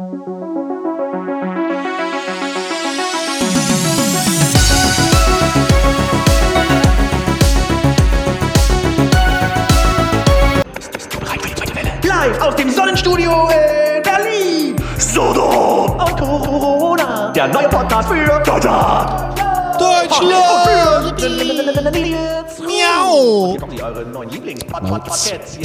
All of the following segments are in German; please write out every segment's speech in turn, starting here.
Live aus dem Sonnenstudio in Berlin. Sodom und Corona. Der neue Podcast für Deutschland. Deutschland!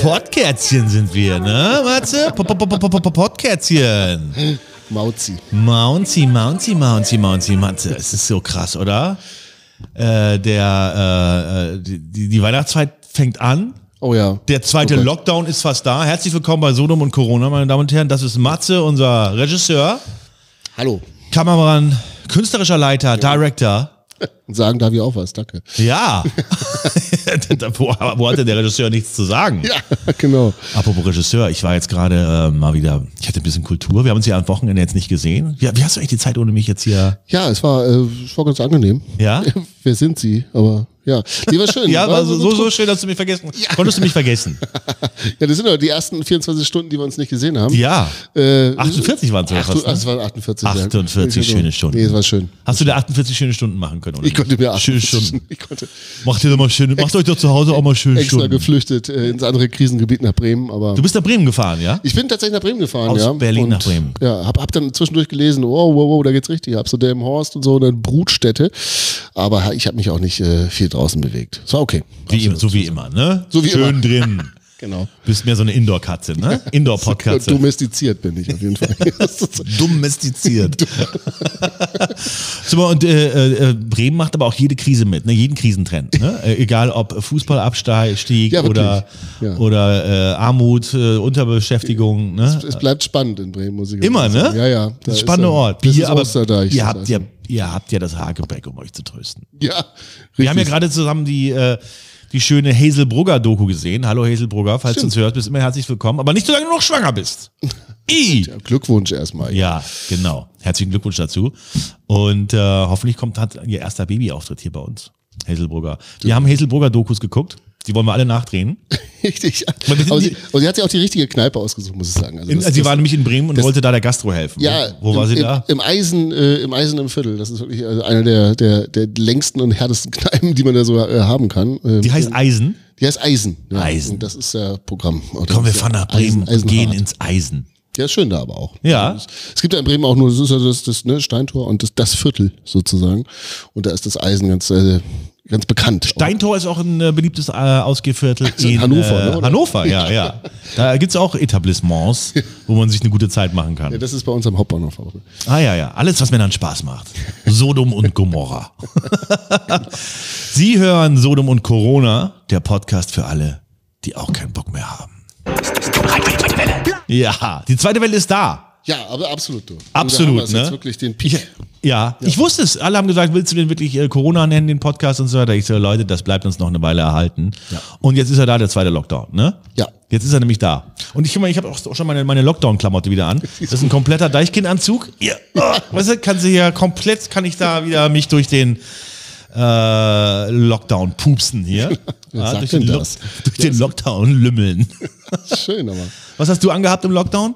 Podkätzchen sind wir, ne, Matze? Po- po- po- po- po- po- Podkätzchen. Mauzi. Mouncy, Mouncy, Mouncy, Mouncy, Matze. Es ist so krass, oder? Äh, der, äh, äh, die, die Weihnachtszeit fängt an. Oh ja. Der zweite Gott. Lockdown ist fast da. Herzlich willkommen bei Sodom und Corona, meine Damen und Herren. Das ist Matze, unser Regisseur, Hallo. Kameramann, künstlerischer Leiter, Director. Und sagen darf ich auch was, danke. Ja. wo, wo hatte der Regisseur nichts zu sagen? Ja, genau. Apropos Regisseur, ich war jetzt gerade äh, mal wieder, ich hatte ein bisschen Kultur. Wir haben uns ja am Wochenende jetzt nicht gesehen. Wie, wie hast du eigentlich die Zeit ohne mich jetzt hier? Ja, es war, äh, es war ganz angenehm. Ja? Wer sind Sie? Aber ja, die war schön. Ja, war war so, so, schön, dass du mich vergessen Konntest du mich vergessen? Ja, das sind doch die ersten 24 Stunden, die wir uns nicht gesehen haben. Ja. Äh, 48 waren es Ach, fast. Ne? es waren 48. ja. 48 schöne Stunden. Nee, es war schön. Hast du da 48 schöne Stunden machen können? Oder? Ich konnte mir schöne 48 Stunden. Ich konnte Macht ihr doch mal schöne, macht euch doch zu Hause auch mal schöne extra Stunden. geflüchtet äh, ins andere Krisengebiet nach Bremen, aber Du bist nach Bremen gefahren, ja? ich bin tatsächlich nach Bremen gefahren, Aus ja. Berlin und, nach Bremen. Ja, hab, hab dann zwischendurch gelesen, wow, wow, wow, da geht's richtig ab. So Horst und so eine Brutstätte. Aber ich habe mich auch nicht äh, viel draußen bewegt. Es war okay. Wie, so wie immer, ne? So wie Schön immer. drin. Genau. Bist mehr so eine Indoor-Katze, ne? Indoor-Podkatze. Domestiziert bin ich auf jeden Fall. Domestiziert. so, und äh, äh, Bremen macht aber auch jede Krise mit, ne? jeden Krisentrend. Ne? Äh, egal ob Fußballabstieg Ja, oder, Ja. oder äh, Armut, äh, Unterbeschäftigung. Ne? es bleibt spannend in Bremen, muss ich Immer, ganz ne? sagen. Ja, ja. Das ist spannender Ort. Bier, ist aber Osterdeich. ihr, habt ja, ihr habt ja das Hagebeck, um euch zu trösten. Ja, Wir haben ja richtig. gerade zusammen die, äh, die schöne Hazelbrugger-Doku gesehen. Hallo Hazelbrugger, falls du uns hörst, bist immer herzlich willkommen. Aber nicht solange du noch schwanger bist. I. Glückwunsch erstmal. Ja, genau. Herzlichen Glückwunsch dazu. Und äh, hoffentlich kommt hat ihr erster Babyauftritt hier bei uns. Hazelbrugger. Wir haben Hazelbrugger-Dokus geguckt. Die wollen wir alle nachdrehen. Richtig. Aber sie, aber sie hat sich auch die richtige Kneipe ausgesucht, muss ich sagen. Also In, das- sie war nämlich in Bremen und wollte da der Gastro helfen. Ja, Wo war im, sie im, da? Im Eisen, äh, im Eisen im Viertel. Das ist wirklich also eine der, der, der längsten und härtesten Kneipen, die man da so äh, haben kann. Ähm, Die heißt Eisen. die heißt Eisen. Ja. Eisen. Und das ist ja Programm. Oder Kommen wir fahren nach Bremen und Eisen, gehen Eisenhart. ins Eisen. Ja, ist schön da aber auch. Ja. Also Es, es gibt ja in Bremen auch nur das, ist ja das, das ne, Steintor und das, das Viertel sozusagen. Und da ist das Eisen ganz, äh, ganz bekannt. Steintor ist auch ein äh, beliebtes äh, Ausgehviertel in in Hannover, Äh, ne, oder? Hannover, ja, ja. Da gibt's auch Etablissements, wo man sich eine gute Zeit machen kann. ja, das ist bei uns am Hauptbahnhof auch. Ah ja, ja. Alles, was Männern Spaß macht. Sodom und Gomorra. Sie hören Sodom und Corona, der Podcast für alle, die auch keinen Bock mehr haben. Ja, die zweite Welle ist da. Ja, aber absolut. Du. Absolut, Da ne? Wirklich den Peak. Ich, ja, ich wusste es. Alle haben gesagt, willst du den wirklich äh, Corona nennen, den Podcast und so weiter? Ich so, Leute, das bleibt uns noch eine Weile erhalten. Und jetzt ist er da, der zweite Lockdown, ne? Ja. Jetzt ist er nämlich da. Und ich, ich habe auch schon meine, meine Lockdown-Klamotte wieder an. Das ist ein kompletter Deichkind-Anzug. Ja. Oh, weißt du, kann sie ja komplett, kann ich da wieder mich durch den äh, Lockdown pupsen hier. Ja, durch den, Lo- das? durch den Lockdown lümmeln. Schön, aber. Was hast du angehabt im Lockdown?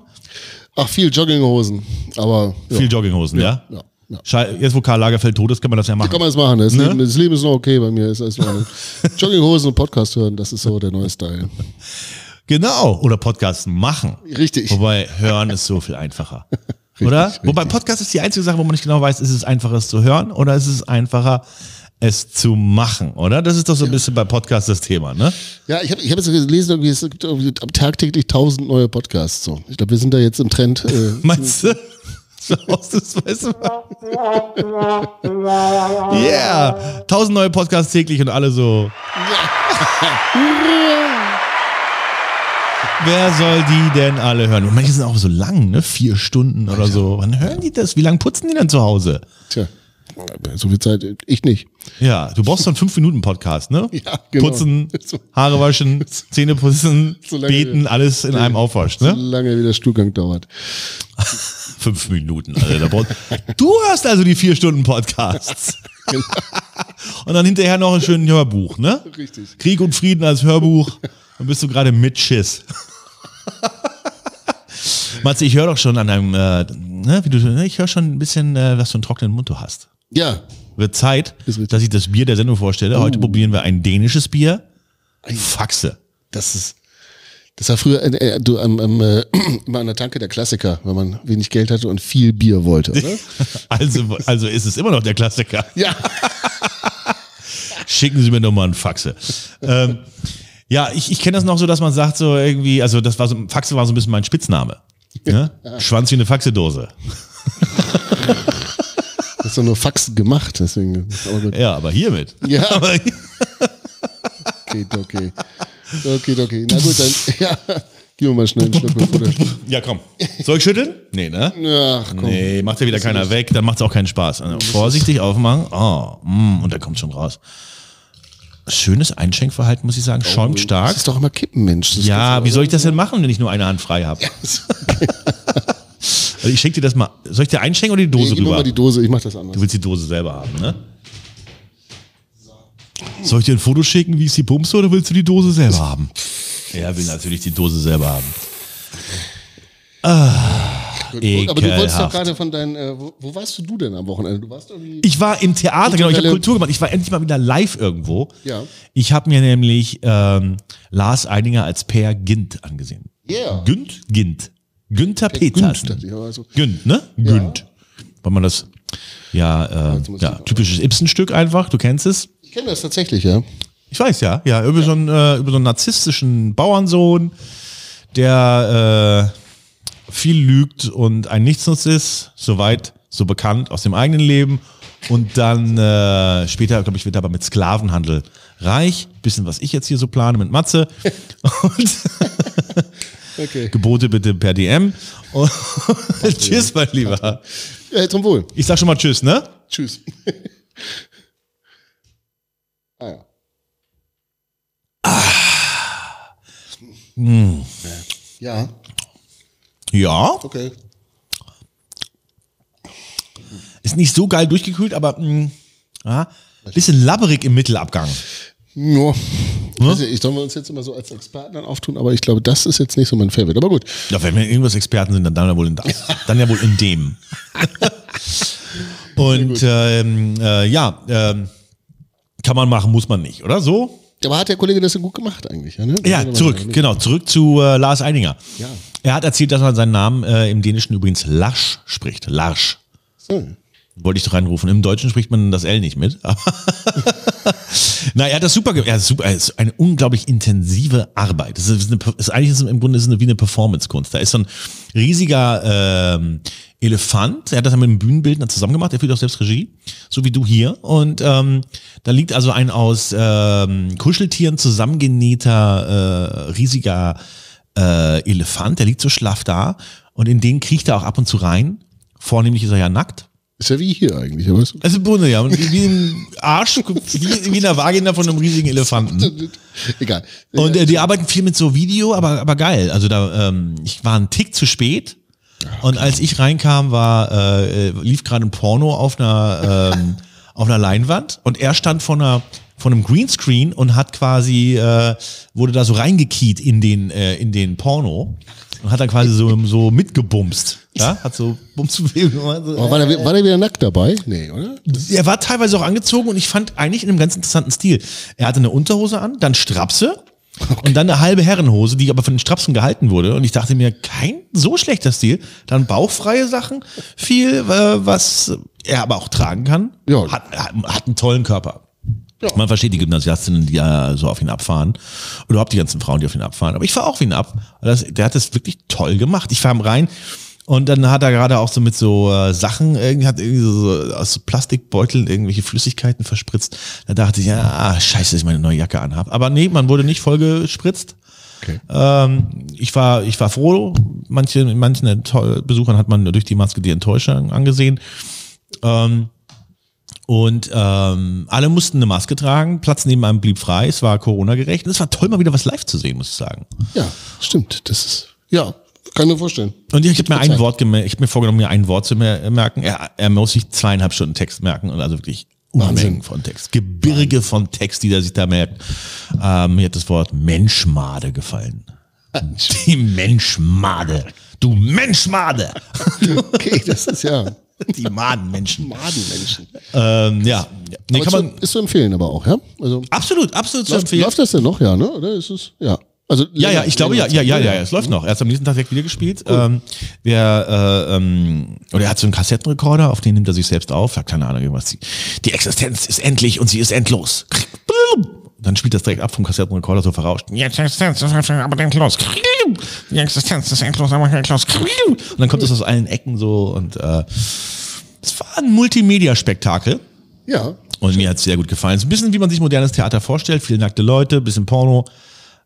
Ach, viel Jogginghosen. Aber ja. Viel Jogginghosen, ja? ja, ja. Jetzt, wo Karl Lagerfeld tot ist, kann man das ja machen. Kann man das machen. Das, Ne? Leben, das Leben ist noch okay bei mir. Ist. Jogginghosen und Podcast hören, das ist so der neue Style. Genau. Oder Podcasts machen. Richtig. Wobei hören ist so viel einfacher. oder? richtig. Wobei Podcast ist die einzige Sache, wo man nicht genau weiß, ist es einfacher, es zu hören oder ist es einfacher, es zu machen, oder? Das ist doch so ein bisschen bei Podcasts das Thema, ne? Ja, ich habe ich hab jetzt gelesen, irgendwie, es gibt irgendwie tagtäglich tausend neue Podcasts. So. Ich glaube, wir sind da jetzt im Trend. Äh, Meinst du? So ausnahmsweise mal. Yeah! Tausend neue Podcasts täglich und alle so. Wer soll die denn alle hören? Und manche sind auch so lang, ne? Vier Stunden oder so. Wann hören die das? Wie lange putzen die denn zu Hause? tja, so viel Zeit, ich nicht. Ja, du brauchst so einen 5-Minuten-Podcast, ne? Ja, genau. Putzen, So. Haare waschen, Zähne putzen, So beten, alles in einem Aufwasch, So ne? lange wie der Stuhlgang dauert. Fünf Minuten, Alter. Du hörst also die vier Stunden Podcasts. Und dann hinterher noch ein schönes Hörbuch, ne? Richtig. Krieg und Frieden als Hörbuch. Dann bist du gerade mit Schiss. Matze, ich höre doch schon an deinem, äh, ne, wie du, ne, ich höre schon ein bisschen, äh, was für einen trockenen Mund du hast. Ja. Wird Zeit, dass ich das Bier der Sendung vorstelle. Heute probieren wir ein dänisches Bier. Faxe. Das ist, das war früher äh, äh, du, am, am, äh, immer an der Tanke der Klassiker, wenn man wenig Geld hatte und viel Bier wollte, oder? Also, also ist es immer noch der Klassiker. ja. Schicken Sie mir doch mal einen Faxe. ähm, ja, ich, ich kenne das noch so, dass man sagt so irgendwie, also das war so, Faxe war so ein bisschen mein Spitzname. Ne? Schwanz wie eine Faxedose. Das ist doch nur Faxen gemacht, deswegen. Aber. Ja, aber hiermit. Ja. Aber, Okay, okay. Okay, okay. Na gut, dann, ja. Gib mir mal schnell einen Schluck bevor der ja, komm. Soll ich schütteln? Nee, ne? Ach komm. Nee, macht ja wieder keiner weg, dann macht es auch keinen Spaß. Also, vorsichtig aufmachen. Oh, mm, und da kommt schon raus. Schönes Einschenkverhalten, muss ich sagen. Schäumt stark. Das ist doch immer Kippen, Mensch. Das Ja, wie soll ich das denn machen, wenn ich nur eine Hand frei habe? also ich schenke dir das mal. Soll ich dir einschenken oder die Nee, Dose gib mir rüber? mal die Dose, ich mach das Du anders. willst die Dose selber haben, ne? Soll ich dir ein Foto schicken, wie ich sie pumpst, oder willst du die Dose selber haben? Er will natürlich die Dose selber haben. Gut, Aber du wolltest doch gerade von deinen, äh, wo, wo warst du denn am Wochenende? Du warst irgendwie. Ich war im Theater, genau, ich habe Kultur gemacht. Ich war endlich mal wieder live irgendwo. Ja. Ich habe mir nämlich ähm, Lars Eidinger als Per Gint angesehen. Yeah. Günd? Gint. Günther Günd, Petersen. dachte ich, aber also- Günd, ne? Günd. Weil man das, ja, äh, ja typisches Ibsen-Stück einfach, du kennst es. Ich kenne das tatsächlich, ja. Ich weiß, ja, ja, über, So, einen, äh, über so einen narzisstischen Bauernsohn, der äh, viel lügt und ein Nichtsnutz ist, soweit, so bekannt aus dem eigenen Leben. Und dann äh, später, glaube ich, wird er aber mit Sklavenhandel reich. Bisschen, was ich jetzt hier so plane mit Matze. Und Okay. Gebote bitte per DM. Und tschüss, mein Lieber. Ja, zum Wohl. Ich sag schon mal Tschüss, ne? Tschüss. ah ja. Ja, Ja, okay. ist nicht so geil durchgekühlt, aber mh, ja, bisschen labberig im Mittelabgang. Ja. Ich, weiß nicht, ich soll uns jetzt immer so als Experten dann auftun, aber ich glaube, das ist jetzt nicht so mein Favorite. Aber gut. Ja, wenn wir irgendwas Experten sind, dann, dann ja wohl in das. Dann ja wohl in dem. Und ähm, äh, ja, ähm, kann man machen, muss man nicht, oder so? Aber hat der Kollege das denn gut gemacht eigentlich? Ja, ne? Ja, zurück, genau, zurück zu äh, Lars Eidinger. Ja. Er hat erzählt, dass man seinen Namen äh, im Dänischen übrigens Larsch spricht. Larsch. So. Wollte ich doch reinrufen. Im Deutschen spricht man das L nicht mit. Na, er hat das super, ge- er hat super, es ist eine unglaublich intensive Arbeit. Das ist, eine, ist eigentlich ist im Grunde ist eine, wie eine Performance-Kunst. Da ist so ein riesiger ähm, Elefant. Er hat das mit einem Bühnenbildner zusammen gemacht. Er führt auch selbst Regie, so wie du hier. Und ähm, da liegt also ein aus ähm, Kuscheltieren zusammengenähter äh, riesiger äh, Elefant. Der liegt so schlaff da und in den kriecht er auch ab und zu rein. Vornehmlich ist er ja nackt. Ist ja wie hier eigentlich, aber ist Also im Grunde, ja. Und Wie, im Arsch, wie, wie in der Vagina von einem riesigen Elefanten. egal. Und äh, die arbeiten viel mit so Video, aber, aber geil. Also da, ähm, ich war einen Tick zu spät. Und als ich reinkam, war, äh, lief gerade ein Porno auf einer, ähm, auf einer Leinwand und er stand vor einer, von einem Greenscreen und hat quasi, äh, wurde da so reingekiet in den, äh, in den Porno und hat dann quasi so, so mitgebumst. Ja, hat so Bumsbewegungen. So, aber war, der, war der wieder nackt dabei? Nee, oder? er war teilweise auch angezogen und ich fand eigentlich in einem ganz interessanten Stil. Er hatte eine Unterhose an, dann Strapse und dann eine halbe Herrenhose, die aber von den Strapsen gehalten wurde. Und ich dachte mir, kein so schlechter Stil. Dann bauchfreie Sachen, viel, äh, was er aber auch tragen kann. Ja. Hat, hat, hat einen tollen Körper. Ja. Man versteht die Gymnasiastinnen, die ja so auf ihn abfahren. Oder überhaupt die ganzen Frauen, die auf ihn abfahren. Aber ich fahre auch auf ihn ab. Das, der hat das wirklich toll gemacht. Ich fahre rein und dann hat er gerade auch so mit so äh, Sachen, irgendwie hat irgendwie so, so aus so Plastikbeuteln irgendwelche Flüssigkeiten verspritzt. Da dachte ich, ja, ah, scheiße, dass ich meine neue Jacke anhabe. Aber nee, man wurde nicht voll gespritzt. Okay. Ähm, ich war, ich war froh. Manche, manchen Besuchern hat man durch die Maske die Enttäuschung angesehen. Ähm, und ähm, alle mussten eine Maske tragen. Platz neben einem blieb frei. Es war Corona-gerecht. Und es war toll, mal wieder was live zu sehen, muss ich sagen. Ja, stimmt. Das ist, ja, kann ich mir vorstellen. Und ich habe mir ein Zeit. Wort gemerkt, ich habe mir vorgenommen, mir ein Wort zu mer merken. Er, er muss sich zweieinhalb Stunden Text merken und also wirklich Unmengen Wahnsinn. von Text. Gebirge von Text, die er sich da merkt. Ähm, mir hat das Wort Menschmade gefallen. Die Menschmade. Du Menschmade! Okay, das ist ja Die Madenmenschen. Madenmenschen. Ähm, ja. Nee, kann ist, man, zu, ist zu empfehlen aber auch, ja? Also absolut, absolut zu läuft, empfehlen. läuft das denn noch, ja, ne? Oder ist es, ja. Also, Ja, ja, ich glaube, ja, ja, ja, ja, es läuft noch. Er hat am nächsten Tag direkt wieder gespielt. Ähm, wer, äh, ähm, oder er hat so einen Kassettenrekorder, auf den nimmt er sich selbst auf, sagt keine Ahnung, irgendwas. Die, die Existenz ist endlich und sie ist endlos. Dann spielt das direkt ab vom Kassettenrekorder so verrauscht. Die Existenz ist aber endlos. Die Existenz ist endlos, aber endlos. Und dann kommt es aus allen Ecken so und äh, es war ein Multimedia-Spektakel. Ja. Und mir hat es sehr gut gefallen. So ein bisschen, wie man sich modernes Theater vorstellt. Viele nackte Leute, bisschen Porno.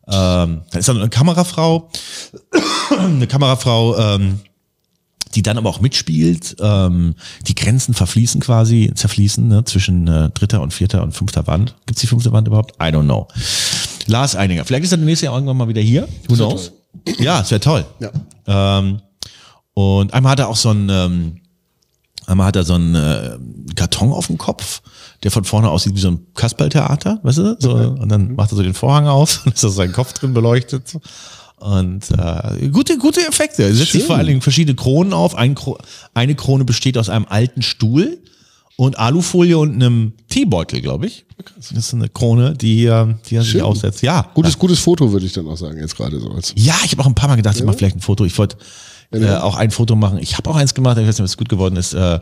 Ähm, dann ist da eine Kamerafrau. eine Kamerafrau, ähm, die dann aber auch mitspielt. Ähm, die Grenzen verfließen quasi, zerfließen ne, zwischen äh, dritter und vierter und fünfter Wand. Gibt's die fünfte Wand überhaupt? I don't know. Lars Eininger. Vielleicht ist er nächstes Jahr irgendwann mal wieder hier. Who knows? Ja, es wäre toll. Ja. Ähm, und einmal hat er auch so ein, ähm, einmal hat er so einen äh, Karton auf dem Kopf, der von vorne aussieht wie so ein Kasperltheater, weißt du? So, und dann macht er so den Vorhang auf und ist da sein Kopf drin beleuchtet. Und äh, gute, gute Effekte. Er setzt sich vor allen Dingen verschiedene Kronen auf. Ein Kro eine Krone besteht aus einem alten Stuhl und Alufolie und einem Teebeutel, glaube ich. Das ist eine Krone, die, die er sich Schön. aufsetzt. Ja. Gutes, gutes Foto, würde ich dann auch sagen, jetzt gerade so. Als Ja, ich habe auch ein paar Mal gedacht, ich mache vielleicht ein Foto. Ich wollte äh, auch ein Foto machen. Ich habe auch eins gemacht, ich weiß nicht, was gut geworden ist. Äh,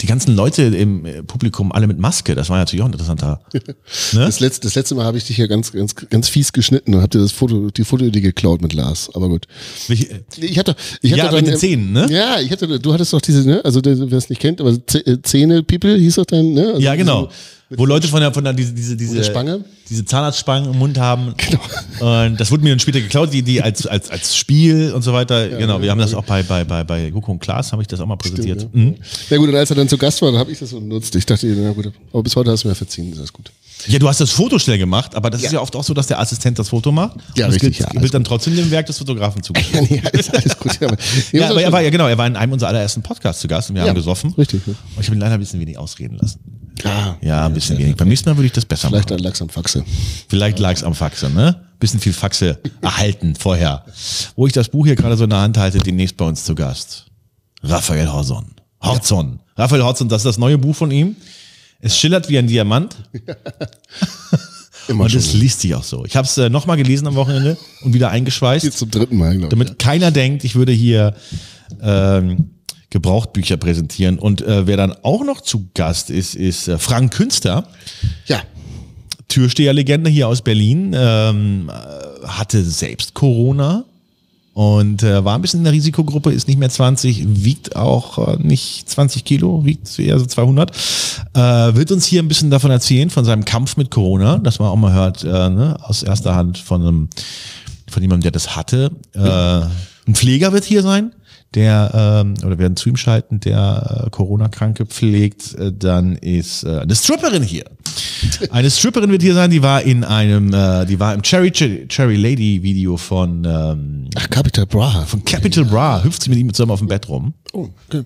die ganzen Leute im äh, Publikum, alle mit Maske, das war natürlich auch ein interessanter. Ne? Das letzte, das letzte Mal habe ich dich ja ganz, ganz, ganz fies geschnitten und hab dir das Foto, die Fotoidee geklaut mit Lars. Aber gut. Welche- äh, Ich hatte, ich hatte Ja, dann, mit den Zähnen, ne? Ja, ich hatte, du hattest doch diese, ne, also wer es nicht kennt, aber äh, Zähne People hieß doch dann, ne? Also Ja, genau. mit- Wo Leute von der, von der, diese, diese, diese, Spange? diese Zahnarztspangen im Mund haben. Genau. Und das wurde mir dann später geklaut, die, die als, als, als Spiel und so weiter. genau, wir haben das auch bei, bei, bei, bei Guko und Klaas, habe ich das auch mal präsentiert. ja. Mhm. Ja gut, und als er dann zu Gast war, habe ich das so genutzt. Ich dachte, na gut, aber bis heute hast du mir verziehen, ist alles gut. Ja, du hast das Foto schnell gemacht, aber das ist ja oft auch so, dass der Assistent das Foto macht. Ja, und richtig, gilt, ja, alles gilt dann trotzdem dem Werk des Fotografen zu. Ja, nee, alles, alles gut. Ja, aber, Ja, aber er war, ja genau, er war in einem unserer allerersten Podcasts zu Gast und wir Ja, haben gesoffen. richtig, ja. Und ich habe ihn leider ein bisschen wenig ausreden lassen. Ah, Ja, ein bisschen wenig. Beim nächsten Mal würde ich das besser Vielleicht machen. an Lachs am Faxe. Vielleicht lag es am Faxe, ne? Bisschen viel Faxe erhalten vorher. Wo ich das Buch hier gerade so in der Hand halte, demnächst bei uns zu Gast. Raphael Horzon. Horzon. Raphael Horzon, das ist das neue Buch von ihm. Es schillert wie ein Diamant Immer und es liest sich auch so. Ich habe es äh, nochmal gelesen am Wochenende und wieder eingeschweißt. Jetzt zum dritten Mal, glaube ich. damit keiner denkt, ich würde hier ähm, Gebrauchtbücher präsentieren. Und äh, wer dann auch noch zu Gast ist, ist äh, Frank Künster, Ja. Türsteherlegende hier aus Berlin, ähm, äh, hatte selbst Corona und äh, war ein bisschen in der Risikogruppe, ist nicht mehr 20, wiegt auch äh, nicht 20 Kilo, wiegt eher so 200. Äh, wird uns hier ein bisschen davon erzählen, von seinem Kampf mit Corona, dass man auch mal hört, äh, ne, aus erster Hand von einem, von jemandem, der das hatte. Äh, ein Pfleger wird hier sein, der, ähm, oder werden zu ihm schalten, der äh, Corona-Kranke pflegt. Äh, dann ist äh, eine Stripperin hier. Eine Stripperin wird hier sein, die war in einem, äh, die war im Cherry, Cherry Lady Video von, ähm, Ach, Capital Bra. von Capital Bra, hüpft sie mit ihm zusammen auf dem Bett rum. Oh, okay.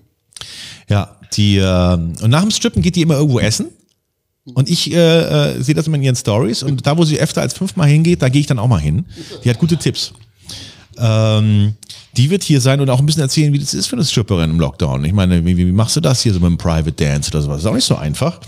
Ja, die, ähm, und nach dem Strippen geht die immer irgendwo essen. Und ich äh, äh, sehe das immer in ihren Stories und da, wo sie öfter als fünfmal hingeht, da gehe ich dann auch mal hin. Die hat gute Tipps. Ähm, die wird hier sein und auch ein bisschen erzählen, wie das ist für eine Stripperin im Lockdown. Ich meine, wie, wie machst du das hier so mit einem Private Dance oder sowas? Das ist auch nicht so einfach.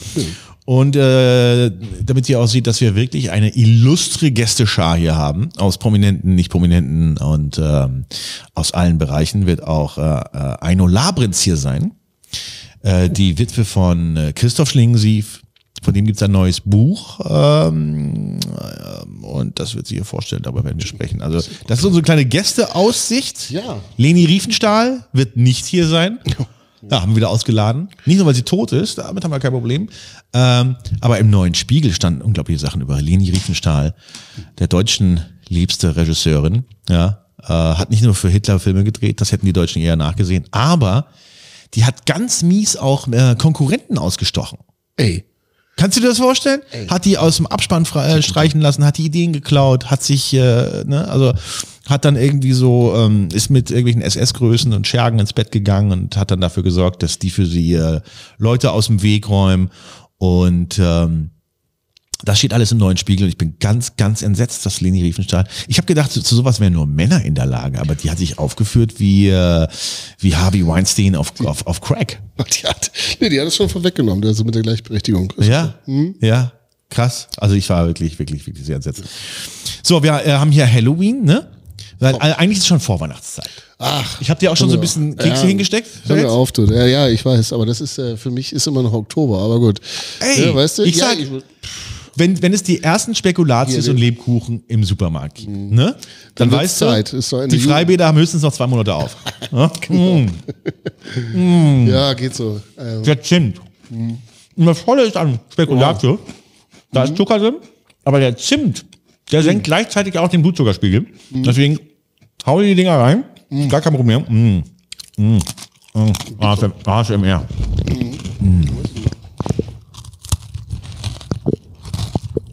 Und äh, damit ihr auch seht, dass wir wirklich eine illustre Gästeschar hier haben, aus Prominenten, nicht Prominenten und ähm, aus allen Bereichen wird auch äh, äh, Aino Labrinz hier sein. Äh, die Witwe von äh, Christoph Schlingensief, von dem gibt's ein neues Buch ähm, ähm, und das wird sie hier vorstellen, darüber werden wir sprechen. Also das ist unsere kleine Gästeaussicht. Ja. Leni Riefenstahl wird nicht hier sein. Ja, haben wir wieder ausgeladen. Nicht nur, weil sie tot ist, damit haben wir kein Problem. Ähm, aber im neuen Spiegel standen unglaubliche Sachen über Leni Riefenstahl, der deutschen liebste Regisseurin. Ja, äh, hat nicht nur für Hitler Filme gedreht, das hätten die Deutschen eher nachgesehen, aber die hat ganz mies auch äh, Konkurrenten ausgestochen. Ey. Kannst du dir das vorstellen? Hat die aus dem Abspann äh, streichen lassen, hat die Ideen geklaut, hat sich, äh, ne, also hat dann irgendwie so, ähm, ist mit irgendwelchen SS-Größen und Schergen ins Bett gegangen und hat dann dafür gesorgt, dass die für sie äh, Leute aus dem Weg räumen und ähm, Das steht alles im neuen Spiegel. Ich bin ganz, ganz entsetzt, dass Leni Riefenstahl. Ich habe gedacht, zu, zu sowas wären nur Männer in der Lage, aber die hat sich aufgeführt wie, äh, wie Harvey Weinstein auf, auf, auf Crack. Die hat, nee, die hat es schon vorweggenommen, also mit der Gleichberechtigung. Ja, ja, krass. Also ich war wirklich, wirklich, wirklich sehr entsetzt. So, wir äh, haben hier Halloween, ne? Weil, äh, eigentlich ist es schon Vorweihnachtszeit. Ach, Ich habe dir auch schon so ein bisschen Kekse Ja. hingesteckt. Hör mir auf, du. Ja, ja, ich weiß, aber das ist äh, für mich ist immer noch Oktober, aber gut. Ey, ja, weißt du? ich ja, sag- Wenn, wenn es die ersten Spekulatius Hier, und Lebkuchen im Supermarkt gibt, ne? Dann, Dann weißt du, Zeit. Ende die. Freibäder haben höchstens noch zwei Monate auf. Ja? Mm. ja, geht so. Äh, Der Zimt. Und das Tolle ist an Spekulatius, da ist Zucker drin, aber der Zimt, der senkt gleichzeitig auch den Blutzuckerspiegel. Deswegen hau dir die Dinger rein, gar kein Problem. Mm. Mm. ASM ASMR.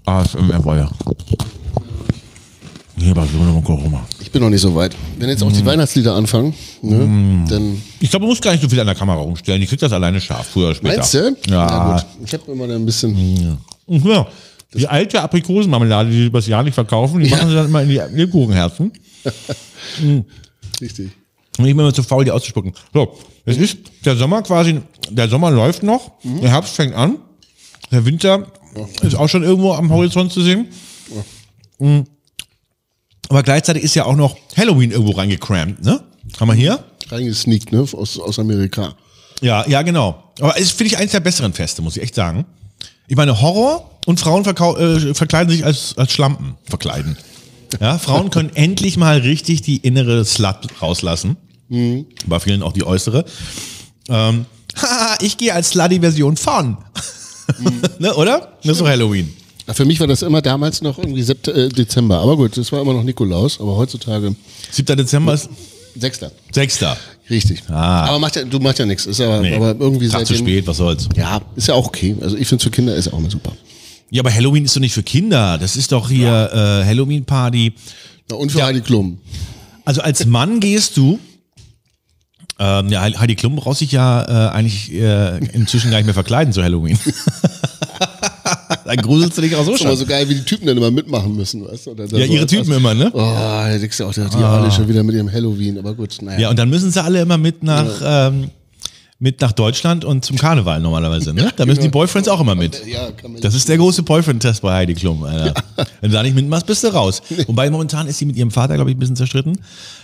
Mm. ASMR war ja. Nee, Barcelona und Corona. ich bin noch nicht so weit. Wenn jetzt auch Mm. die Weihnachtslieder anfangen, ne, dann Ich glaube, man muss gar nicht so viel an der Kamera rumstellen. Die kriegt das alleine scharf, früher oder später. meinst du? Ja. Gut. Ich habe immer da ein bisschen. Mhm. Ja. Die alte Aprikosenmarmelade, die sie übers Jahr nicht verkaufen, die machen sie dann immer in die Lebkuchenherzen. Richtig. Und ich bin immer zu faul, die auszuspucken. So, es ist der Sommer quasi, der Sommer läuft noch, der Herbst fängt an, der Winter ist auch schon irgendwo am Horizont zu sehen. Mhm. Aber gleichzeitig ist ja auch noch Halloween irgendwo reingecrampt, ne? Haben wir hier? Reingesneakt, ne? Aus, aus Amerika. Ja, ja, genau. Aber es finde ich eines der besseren Feste, muss ich echt sagen. Ich meine, Horror und Frauen äh, verkleiden sich als, als Schlampen. Verkleiden. Ja, Frauen können endlich mal richtig die innere Slut rauslassen. Bei vielen auch die äußere. Ähm, haha, ich gehe als Slutty-Version von. ne, oder? Das ist doch Halloween. Ja, Für mich war das immer damals noch irgendwie Sept äh, Dezember. Aber gut, das war immer noch Nikolaus. Aber heutzutage 7. Dezember ist 6. 6. Richtig. Ah. Aber macht ja, du machst ja nichts. Ist ja, Nee. aber irgendwie Tag zu seitdem. spät, was soll's. Ja, ist ja auch okay. Also ich finde für Kinder ist auch immer super. Ja, aber Halloween ist doch nicht für Kinder. Das ist doch hier äh, Halloween-Party. Ja, und für Heidi Klum. Also als Mann gehst du, ähm, ja, Heidi Klum braucht sich ja äh, eigentlich äh, inzwischen gar nicht mehr verkleiden zu Halloween. Dann gruselst du dich auch so schon. so geil, wie die Typen dann immer mitmachen müssen, weißt du? Ja, so ihre Typen immer, ne? Oh, da denkst du auch, die alle schon wieder mit ihrem Halloween, aber gut, naja. Ja, und dann müssen sie alle immer mit nach, ähm, mit nach Deutschland und zum Karneval normalerweise, ne? Da müssen die Boyfriends auch immer mit. Ja, Das ist der große Boyfriend-Test bei Heidi Klum, Alter. Wenn du da nicht mitmachst, bist du raus. Wobei momentan ist sie mit ihrem Vater, glaube ich, ein bisschen zerstritten.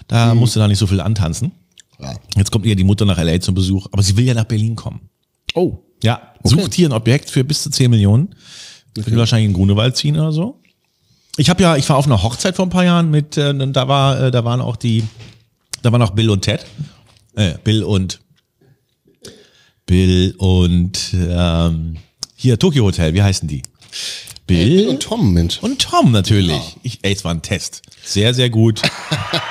Da musst du da nicht so viel antanzen. Ja. Jetzt kommt ihr die Mutter nach L.A. zum Besuch, aber sie will ja nach Berlin kommen. Oh. Ja, sucht hier ein Objekt für bis zu 10 Millionen. Will wahrscheinlich in Grunewald ziehen oder so. Ich habe ja, ich war auf einer Hochzeit vor ein paar Jahren mit, äh, da war, äh, da waren auch die, da waren auch Bill und Ted. Äh, Bill und Bill und ähm, hier Tokyo Hotel, wie heißen die? Bill Und Tom, Mensch. und Tom natürlich. Ich, ey, es war ein Test. Sehr, sehr gut.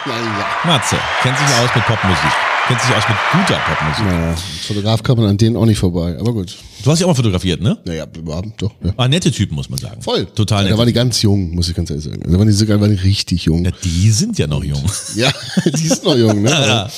Naja. Matze, kennt sich aus mit Popmusik. Kennt sich aus mit guter Popmusik. naja. Fotograf kann man an denen auch nicht vorbei, aber gut. Du hast ja auch mal fotografiert, ne? Naja, überhaupt doch. Ja. Ah, nette Typen, muss man sagen. Voll. Total ja, nett. Da waren die ganz jung, muss ich ganz ehrlich sagen. Da waren die sogar waren die richtig jung. Ja, die sind ja noch jung. Ja, die ist noch jung, ne? Aber,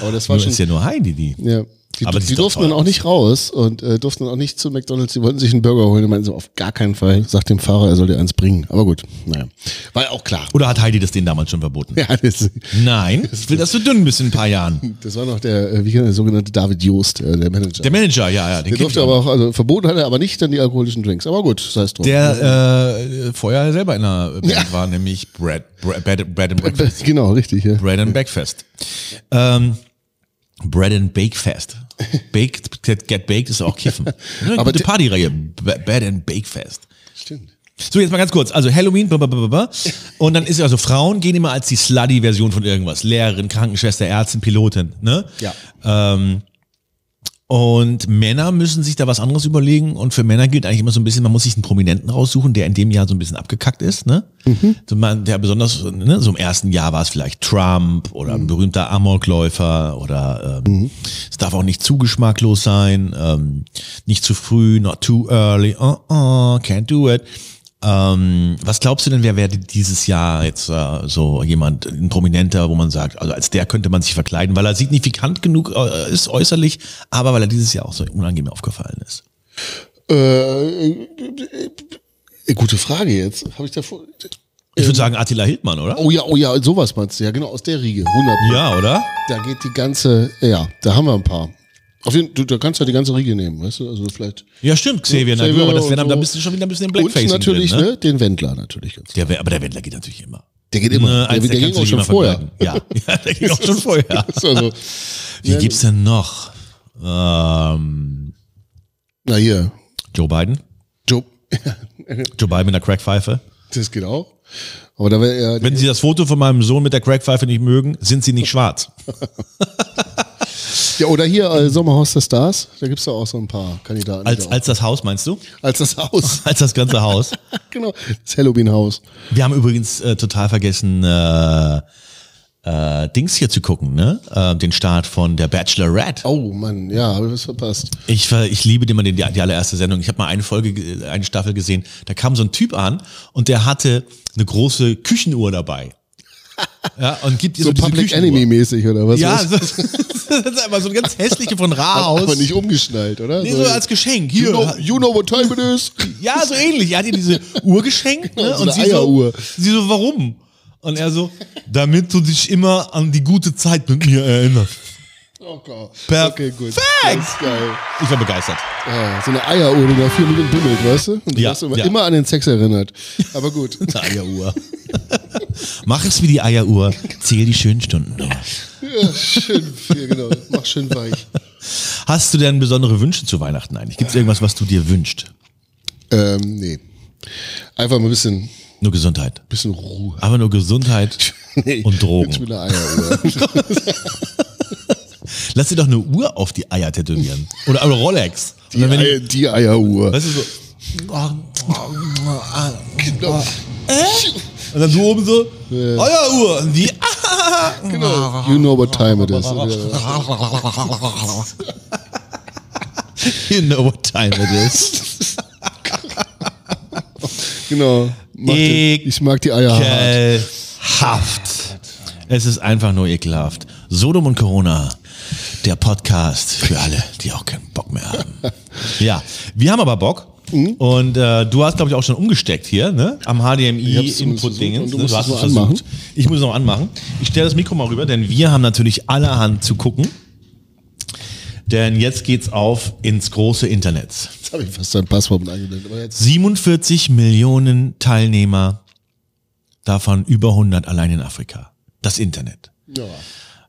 aber das war Nur schon. ist ja nur Heidi, die. Ja. Die, Aber die durften dann auch nicht raus und äh, durften dann auch nicht zu McDonalds. Die wollten sich einen Burger holen. Die meinten so, auf gar keinen Fall. Sagt dem Fahrer, er soll dir eins bringen. Aber gut, naja. War ja auch klar. Oder hat Heidi das denen damals schon verboten? Ja, das, Nein, ich will, dass du dünn bist in ein paar Jahren. das war noch der, äh, wie der sogenannte David Joost, äh, der Manager. Der Manager, ja, ja, den der durfte aber auch. also verboten hat er aber nicht dann die alkoholischen Drinks. Aber gut, sei es drum. Der äh, vorher selber in einer Band Ja. war, nämlich Bread, Bread, Bread, Bread and Breakfast. genau, richtig, ja. Bread and Bakefest. Ähm, Bread and Bake Fest. Baked, get, get baked ist auch Kiffen. Eine Aber die- Partyreihe. Bread and Bake Fest. Stimmt. So, jetzt mal ganz kurz. Also Halloween, blablabla. und dann ist ja also Frauen gehen immer als die Slutty-Version von irgendwas. Lehrerin, Krankenschwester, Ärztin, Pilotin, ne? Ja. Ähm, und Männer müssen sich da was anderes überlegen. Und für Männer gilt eigentlich immer so ein bisschen, man muss sich einen Prominenten raussuchen, der in dem Jahr so ein bisschen abgekackt ist, ne? So man, der besonders, ne, so im ersten Jahr war es vielleicht Trump oder ein berühmter Amokläufer oder ähm, es darf auch nicht zu geschmacklos sein, ähm, nicht zu früh, not too early, uh, uh, can't do it. Ähm, was glaubst du denn, wer wäre dieses Jahr jetzt äh, so jemand, ein Prominenter, wo man sagt, also als der könnte man sich verkleiden, weil er signifikant genug äh, ist äußerlich, aber weil er dieses Jahr auch so unangenehm aufgefallen ist. Äh, Äh, Gute Frage jetzt. Habe ich davor. Ich würde sagen Attila Hildmann, oder? Oh ja, oh ja, sowas meinst du. Ja, genau, aus der Riege. 100 Ja, oder? Da geht die ganze, ja, da haben wir ein paar. Auf jeden, du, da kannst du ja die ganze Riege nehmen, weißt du? Also vielleicht. Ja, stimmt, Xavier, Xavier Naidoo, aber das wäre dann, so. da bist du schon wieder ein bisschen im Blackface. Und natürlich, drin, ne? den Wendler natürlich ganz. Der, aber der Wendler geht natürlich immer. Der geht immer. Ne, der, der, der ging du auch schon vorher. Ja, ja, der ging auch schon vorher. Also, Wie gibt's denn noch? Ähm, na hier, Joe Biden? Joe, Joe Biden mit der Crackpfeife? das geht auch. Aber da wäre er. Wenn Sie das Foto von meinem Sohn mit der Crackpfeife nicht mögen, sind Sie nicht schwarz. Ja, oder hier äh, Sommerhaus der Stars. Da gibt's da auch so ein paar Kandidaten. Als, als das Haus, meinst du? als das Haus. Als das ganze Haus. genau. Das Halloween-Haus. Wir haben übrigens äh, total vergessen, äh, äh, Dings hier zu gucken, ne? Äh, den Start von der Bachelorette. Oh Mann, ja, habe ich was verpasst. Ich, ich liebe den, die, die allererste Sendung. Ich habe mal eine Folge, ge- eine Staffel gesehen. Da kam so ein Typ an und der hatte eine große Küchenuhr dabei. Ja, und gibt dir So so, Public Küchenuhr. Enemy-mäßig oder was? Ja, so, das ist einfach so eine ganz hässliche von Rahaus. Aber nicht umgeschnallt, oder? Nee, so als Geschenk. Hier. you, know, you know what time it is? Ja, so ähnlich. Er hat ihr diese Uhr geschenkt ne? So und sie so, sie so, warum? Und er so, damit du dich immer an die gute Zeit mit mir erinnerst. Oh Gott. Perfekt. Okay, gut. Ist geil. Ich war begeistert. Ja, so eine Eieruhr, die nach vier Minuten bimmelt, weißt du? Und du Ja, wirst immer, ja. immer an den Sex erinnert. Aber gut. Eine Eieruhr. Mach es wie die Eieruhr. Zähl die schönen Stunden durch. ja, schön viel, genau. Mach schön weich. Hast du denn besondere Wünsche zu Weihnachten eigentlich? Gibt es irgendwas, was du dir wünschst? Ähm, nee. Einfach mal ein bisschen, Nur Gesundheit. bisschen Ruhe. Aber nur Gesundheit Nee, und Drogen. mit einer Eieruhr. Lass dir doch eine Uhr auf die Eier tätowieren. Oder eine Rolex. Die, Eier, die Eieruhr. Weißt du so. Genau. Und dann du oben so, Eieruhr. Und die, genau. You know what time it is. Ja. you know what time it is. Genau. Die, ich mag die Eier hart. Ekelhaft. Es ist einfach nur ekelhaft. Sodom und Corona, der Podcast für alle, die auch keinen Bock mehr haben. Ja, wir haben aber Bock. Mhm. Und äh, du hast, glaube ich, auch schon umgesteckt hier, ne? Am HDMI-Input-Dingens. du Ne? musst hast es versucht. anmachen. Ich muss es noch anmachen. Ich stelle das Mikro mal rüber, denn wir haben natürlich allerhand zu gucken. Denn jetzt geht's auf ins große Internet. Jetzt habe ich fast dein Passwort mit eingeblendet. Aber jetzt 47 Millionen Teilnehmer, davon über 100 allein in Afrika. Das Internet. ja.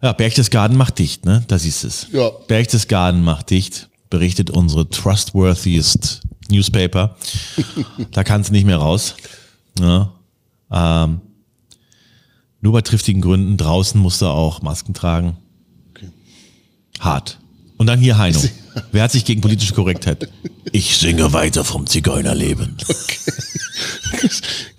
Ja, Berchtesgaden macht dicht, ne? Da siehst du es. Ja. Berchtesgaden macht dicht, berichtet unsere trustworthiest Newspaper. da kannst du nicht mehr raus. Ja. Ähm, nur bei triftigen Gründen. Draußen musst du auch Masken tragen. Okay. Hart. Und dann hier Heino. Wer hat sich gegen politische Korrektheit? Ich singe weiter vom Zigeunerleben.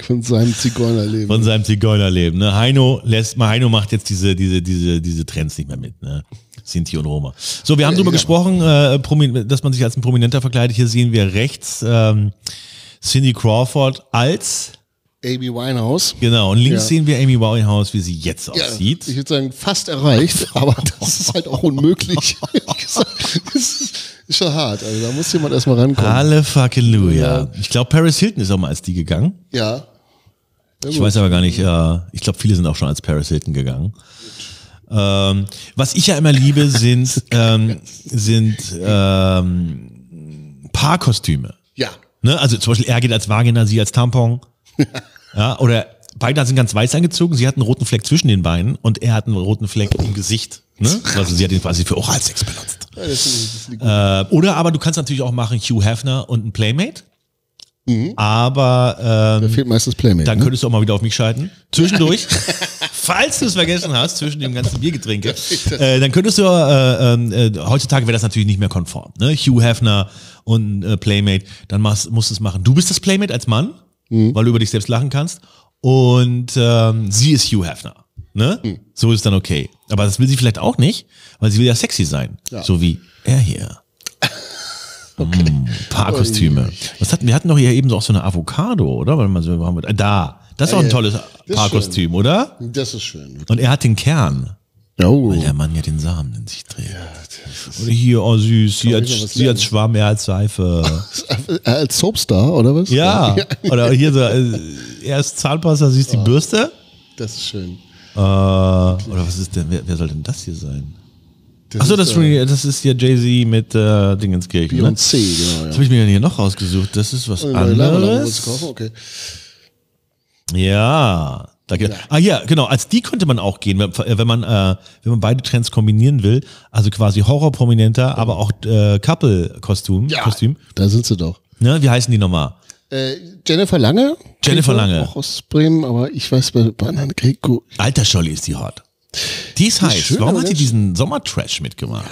Von seinem Zigeunerleben. Von seinem Zigeunerleben. Ne? Heino lässt mal, Heino macht jetzt diese, diese, diese, diese Trends nicht mehr mit. Ne? Sinti und Roma. So, wir haben drüber ja. gesprochen, äh, dass man sich als ein Prominenter verkleidet. Hier sehen wir rechts ähm, Cindy Crawford als, Amy Winehouse. genau, und links Ja. sehen wir Amy Winehouse, wie sie jetzt Ja, aussieht. ich würde sagen, fast erreicht, aber das ist halt auch unmöglich. das ist, ist schon hart. Also da muss jemand erstmal rankommen. Alle fucking Luja. Ich glaube, Paris Hilton ist auch mal als die gegangen. Ja. Ja, Ich weiß aber gar nicht, äh, ich glaube, viele sind auch schon als Paris Hilton gegangen. Ähm, was ich ja immer liebe, sind, ähm, sind ähm, Paarkostüme. Ja. Ne? Also zum Beispiel er geht als Vagina, sie als Tampon. ja, oder beide sind ganz weiß angezogen, sie hat einen roten Fleck zwischen den Beinen und er hat einen roten Fleck im Gesicht. Ne? Also sie hat ihn quasi für Oralsex benutzt. Ja, das ist, das liegt Äh, oder aber du kannst natürlich auch machen Hugh Hefner und ein Playmate. Aber ähm, da fehlt meist das Playmate. dann ne? könntest du auch mal wieder auf mich schalten. Zwischendurch, falls du es vergessen hast, zwischen dem ganzen Biergetränke, äh, dann könntest du, äh, äh, äh, heutzutage wäre das natürlich nicht mehr konform. Ne? Hugh Hefner und äh, Playmate, dann machst, musst du es machen. Du bist das Playmate als Mann, weil du über dich selbst lachen kannst. Und ähm, sie ist Hugh Hefner. Ne? So ist dann okay. Aber das will sie vielleicht auch nicht, weil sie will ja sexy sein. Ja. So wie er hier. Mm, Paarkostüme. Was hatten, wir hatten doch hier eben so auch so eine Avocado, oder? Weil man so da. Das ist auch ein tolles Paarkostüm, oder? Das ist schön. Und er hat den Kern. Oh. Weil der Mann ja den Samen in sich trägt. Oder hier, oh süß, sie, was sie als Schwamm, er als Seife. Äh, Als Soapstar, oder was? Ja. Oder hier so, äh, er ist Zahnpasta, sie ist die Bürste. Das ist schön. Äh, oder was ist denn, wer, wer soll denn das hier sein? Achso, das, ist äh, das ist ja Jay-Z mit äh, Dingenskirchen. Ne? Beyoncé, genau. Was Ja. habe ich mir hier noch rausgesucht? Das ist was Laberlampe anderes. du kaufen? Okay. Ja. Da geht, Ah ja, genau. Als die könnte man auch gehen, wenn, wenn man äh, wenn man beide Trends kombinieren will. Also quasi Horror-Prominenter, aber auch äh, Couple-Kostüm. Kostüm. Da sind sie doch. Ne? Wie heißen die nochmal? Äh, Jennifer Lange. Jennifer Lange. Auch aus Bremen, aber ich weiß bei, bei anderen. Alter Scholli ist die hot. Die ist heiß. schön, Warum hat die diesen Sommertrash mitgemacht?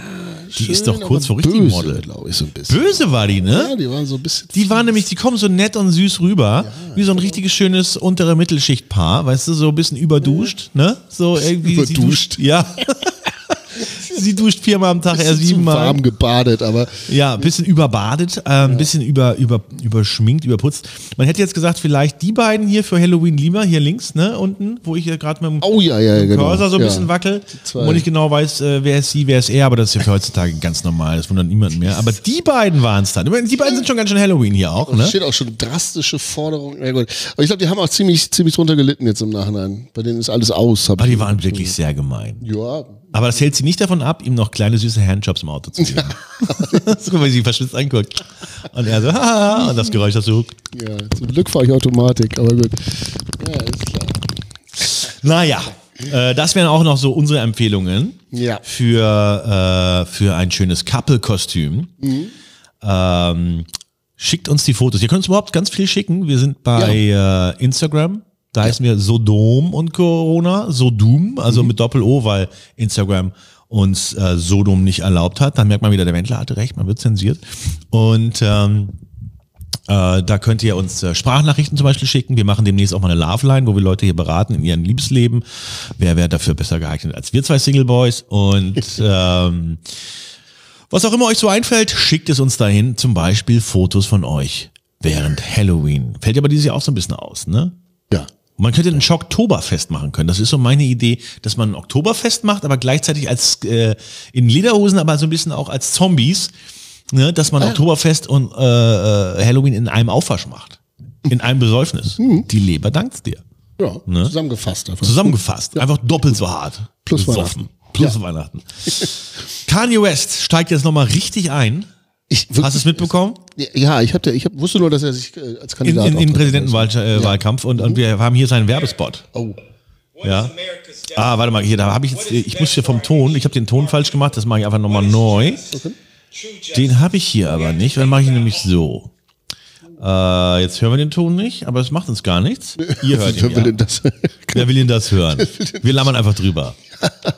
Die ist doch Schön, kurz vor aber richtigen böse, Model. ich, so ein bisschen. Böse war die, ne? Ja, die waren so ein bisschen. Die waren nämlich, die kommen so nett und süß rüber, wie so ein richtiges schönes untere Mittelschichtpaar, weißt du, so ein bisschen überduscht, ne? So irgendwie. Überduscht. duscht- Ja. sie duscht viermal am Tag, er siebenmal. warm gebadet, aber Ja, ein bisschen überbadet, äh, ein bisschen über, über, überschminkt, überputzt. Man hätte jetzt gesagt, vielleicht die beiden hier für Halloween lieber, hier links, ne, unten, wo ich gerade mit dem Oh ja, ja, ja, genau. Cursor so ein ja. bisschen wackel, wo ich genau weiß, äh, wer ist sie, wer ist er, aber das ist ja für heutzutage ganz normal, das wundert niemanden mehr. Aber die beiden waren es dann. Die beiden sind schon ganz schön Halloween hier auch, Da ne? steht auch schon drastische Forderungen. Ja. Aber ich glaube, die haben auch ziemlich, ziemlich drunter gelitten jetzt im Nachhinein. Bei denen ist alles aus. Aber ich- die waren wirklich sehr gemein. Ja, Aber das hält sie nicht davon ab, ihm noch kleine süße Handjobs im Auto zu geben. so, weil sie verschwitzt anguckt. Und er so, haha, und das Geräusch dazu. ja. Zum Glück fahre ich Automatik, aber gut. Ja, ist klar. Naja, äh, das wären auch noch so unsere Empfehlungen Ja. für, äh, für ein schönes Couple-Kostüm. Ähm, schickt uns die Fotos. Ihr könnt uns überhaupt ganz viel schicken. Wir sind bei äh, Instagram. Da heißen wir Sodom und Corona. Sodom, also mit Doppel-O, weil Instagram uns äh, Sodom nicht erlaubt hat. Dann merkt man wieder, der Wendler hatte recht, man wird zensiert. Und ähm, äh, da könnt ihr uns äh, Sprachnachrichten zum Beispiel schicken. Wir machen demnächst auch mal eine Love-Line, wo wir Leute hier beraten in ihrem Liebesleben. Wer wäre dafür besser geeignet als wir zwei Single Boys? Und ähm, was auch immer euch so einfällt, schickt es uns dahin. Zum Beispiel Fotos von euch während Halloween. Fällt ja aber dieses Jahr auch so ein bisschen aus, ne? Ja. Man könnte ein Schocktoberfest machen können. Das ist so meine Idee, dass man ein Oktoberfest macht, aber gleichzeitig als äh, in Lederhosen, aber so ein bisschen auch als Zombies, ne, dass man Oktoberfest und äh, äh, Halloween in einem Aufwasch macht. In einem Besäufnis. Die Leber dankt's dir. Ja, Ne? zusammengefasst einfach. Zusammengefasst. Einfach doppelt so hart. Plus Besoffen. Weihnachten. Plus Weihnachten. Kanye West steigt jetzt nochmal richtig ein. Ich, Hast du es mitbekommen? Ja, ich, hab, der- ich hab, wusste nur, dass er sich äh, als Kandidat in, in auftritt. Präsidentenwahlkampf äh, Wahlkampf und, und wir haben hier seinen Werbespot. Oh. Ja. Ah, warte mal, hier, da habe ich jetzt, ich muss hier vom Ton, ich habe den Ton falsch gemacht, das mache ich einfach nochmal neu. Den habe ich hier aber nicht, dann mache ich ihn nämlich so. Äh, jetzt hören wir den Ton nicht, aber es macht uns gar nichts. Ihr hört Wer ihn, will ja. das? Wer will denn das hören? Wir lammern einfach drüber.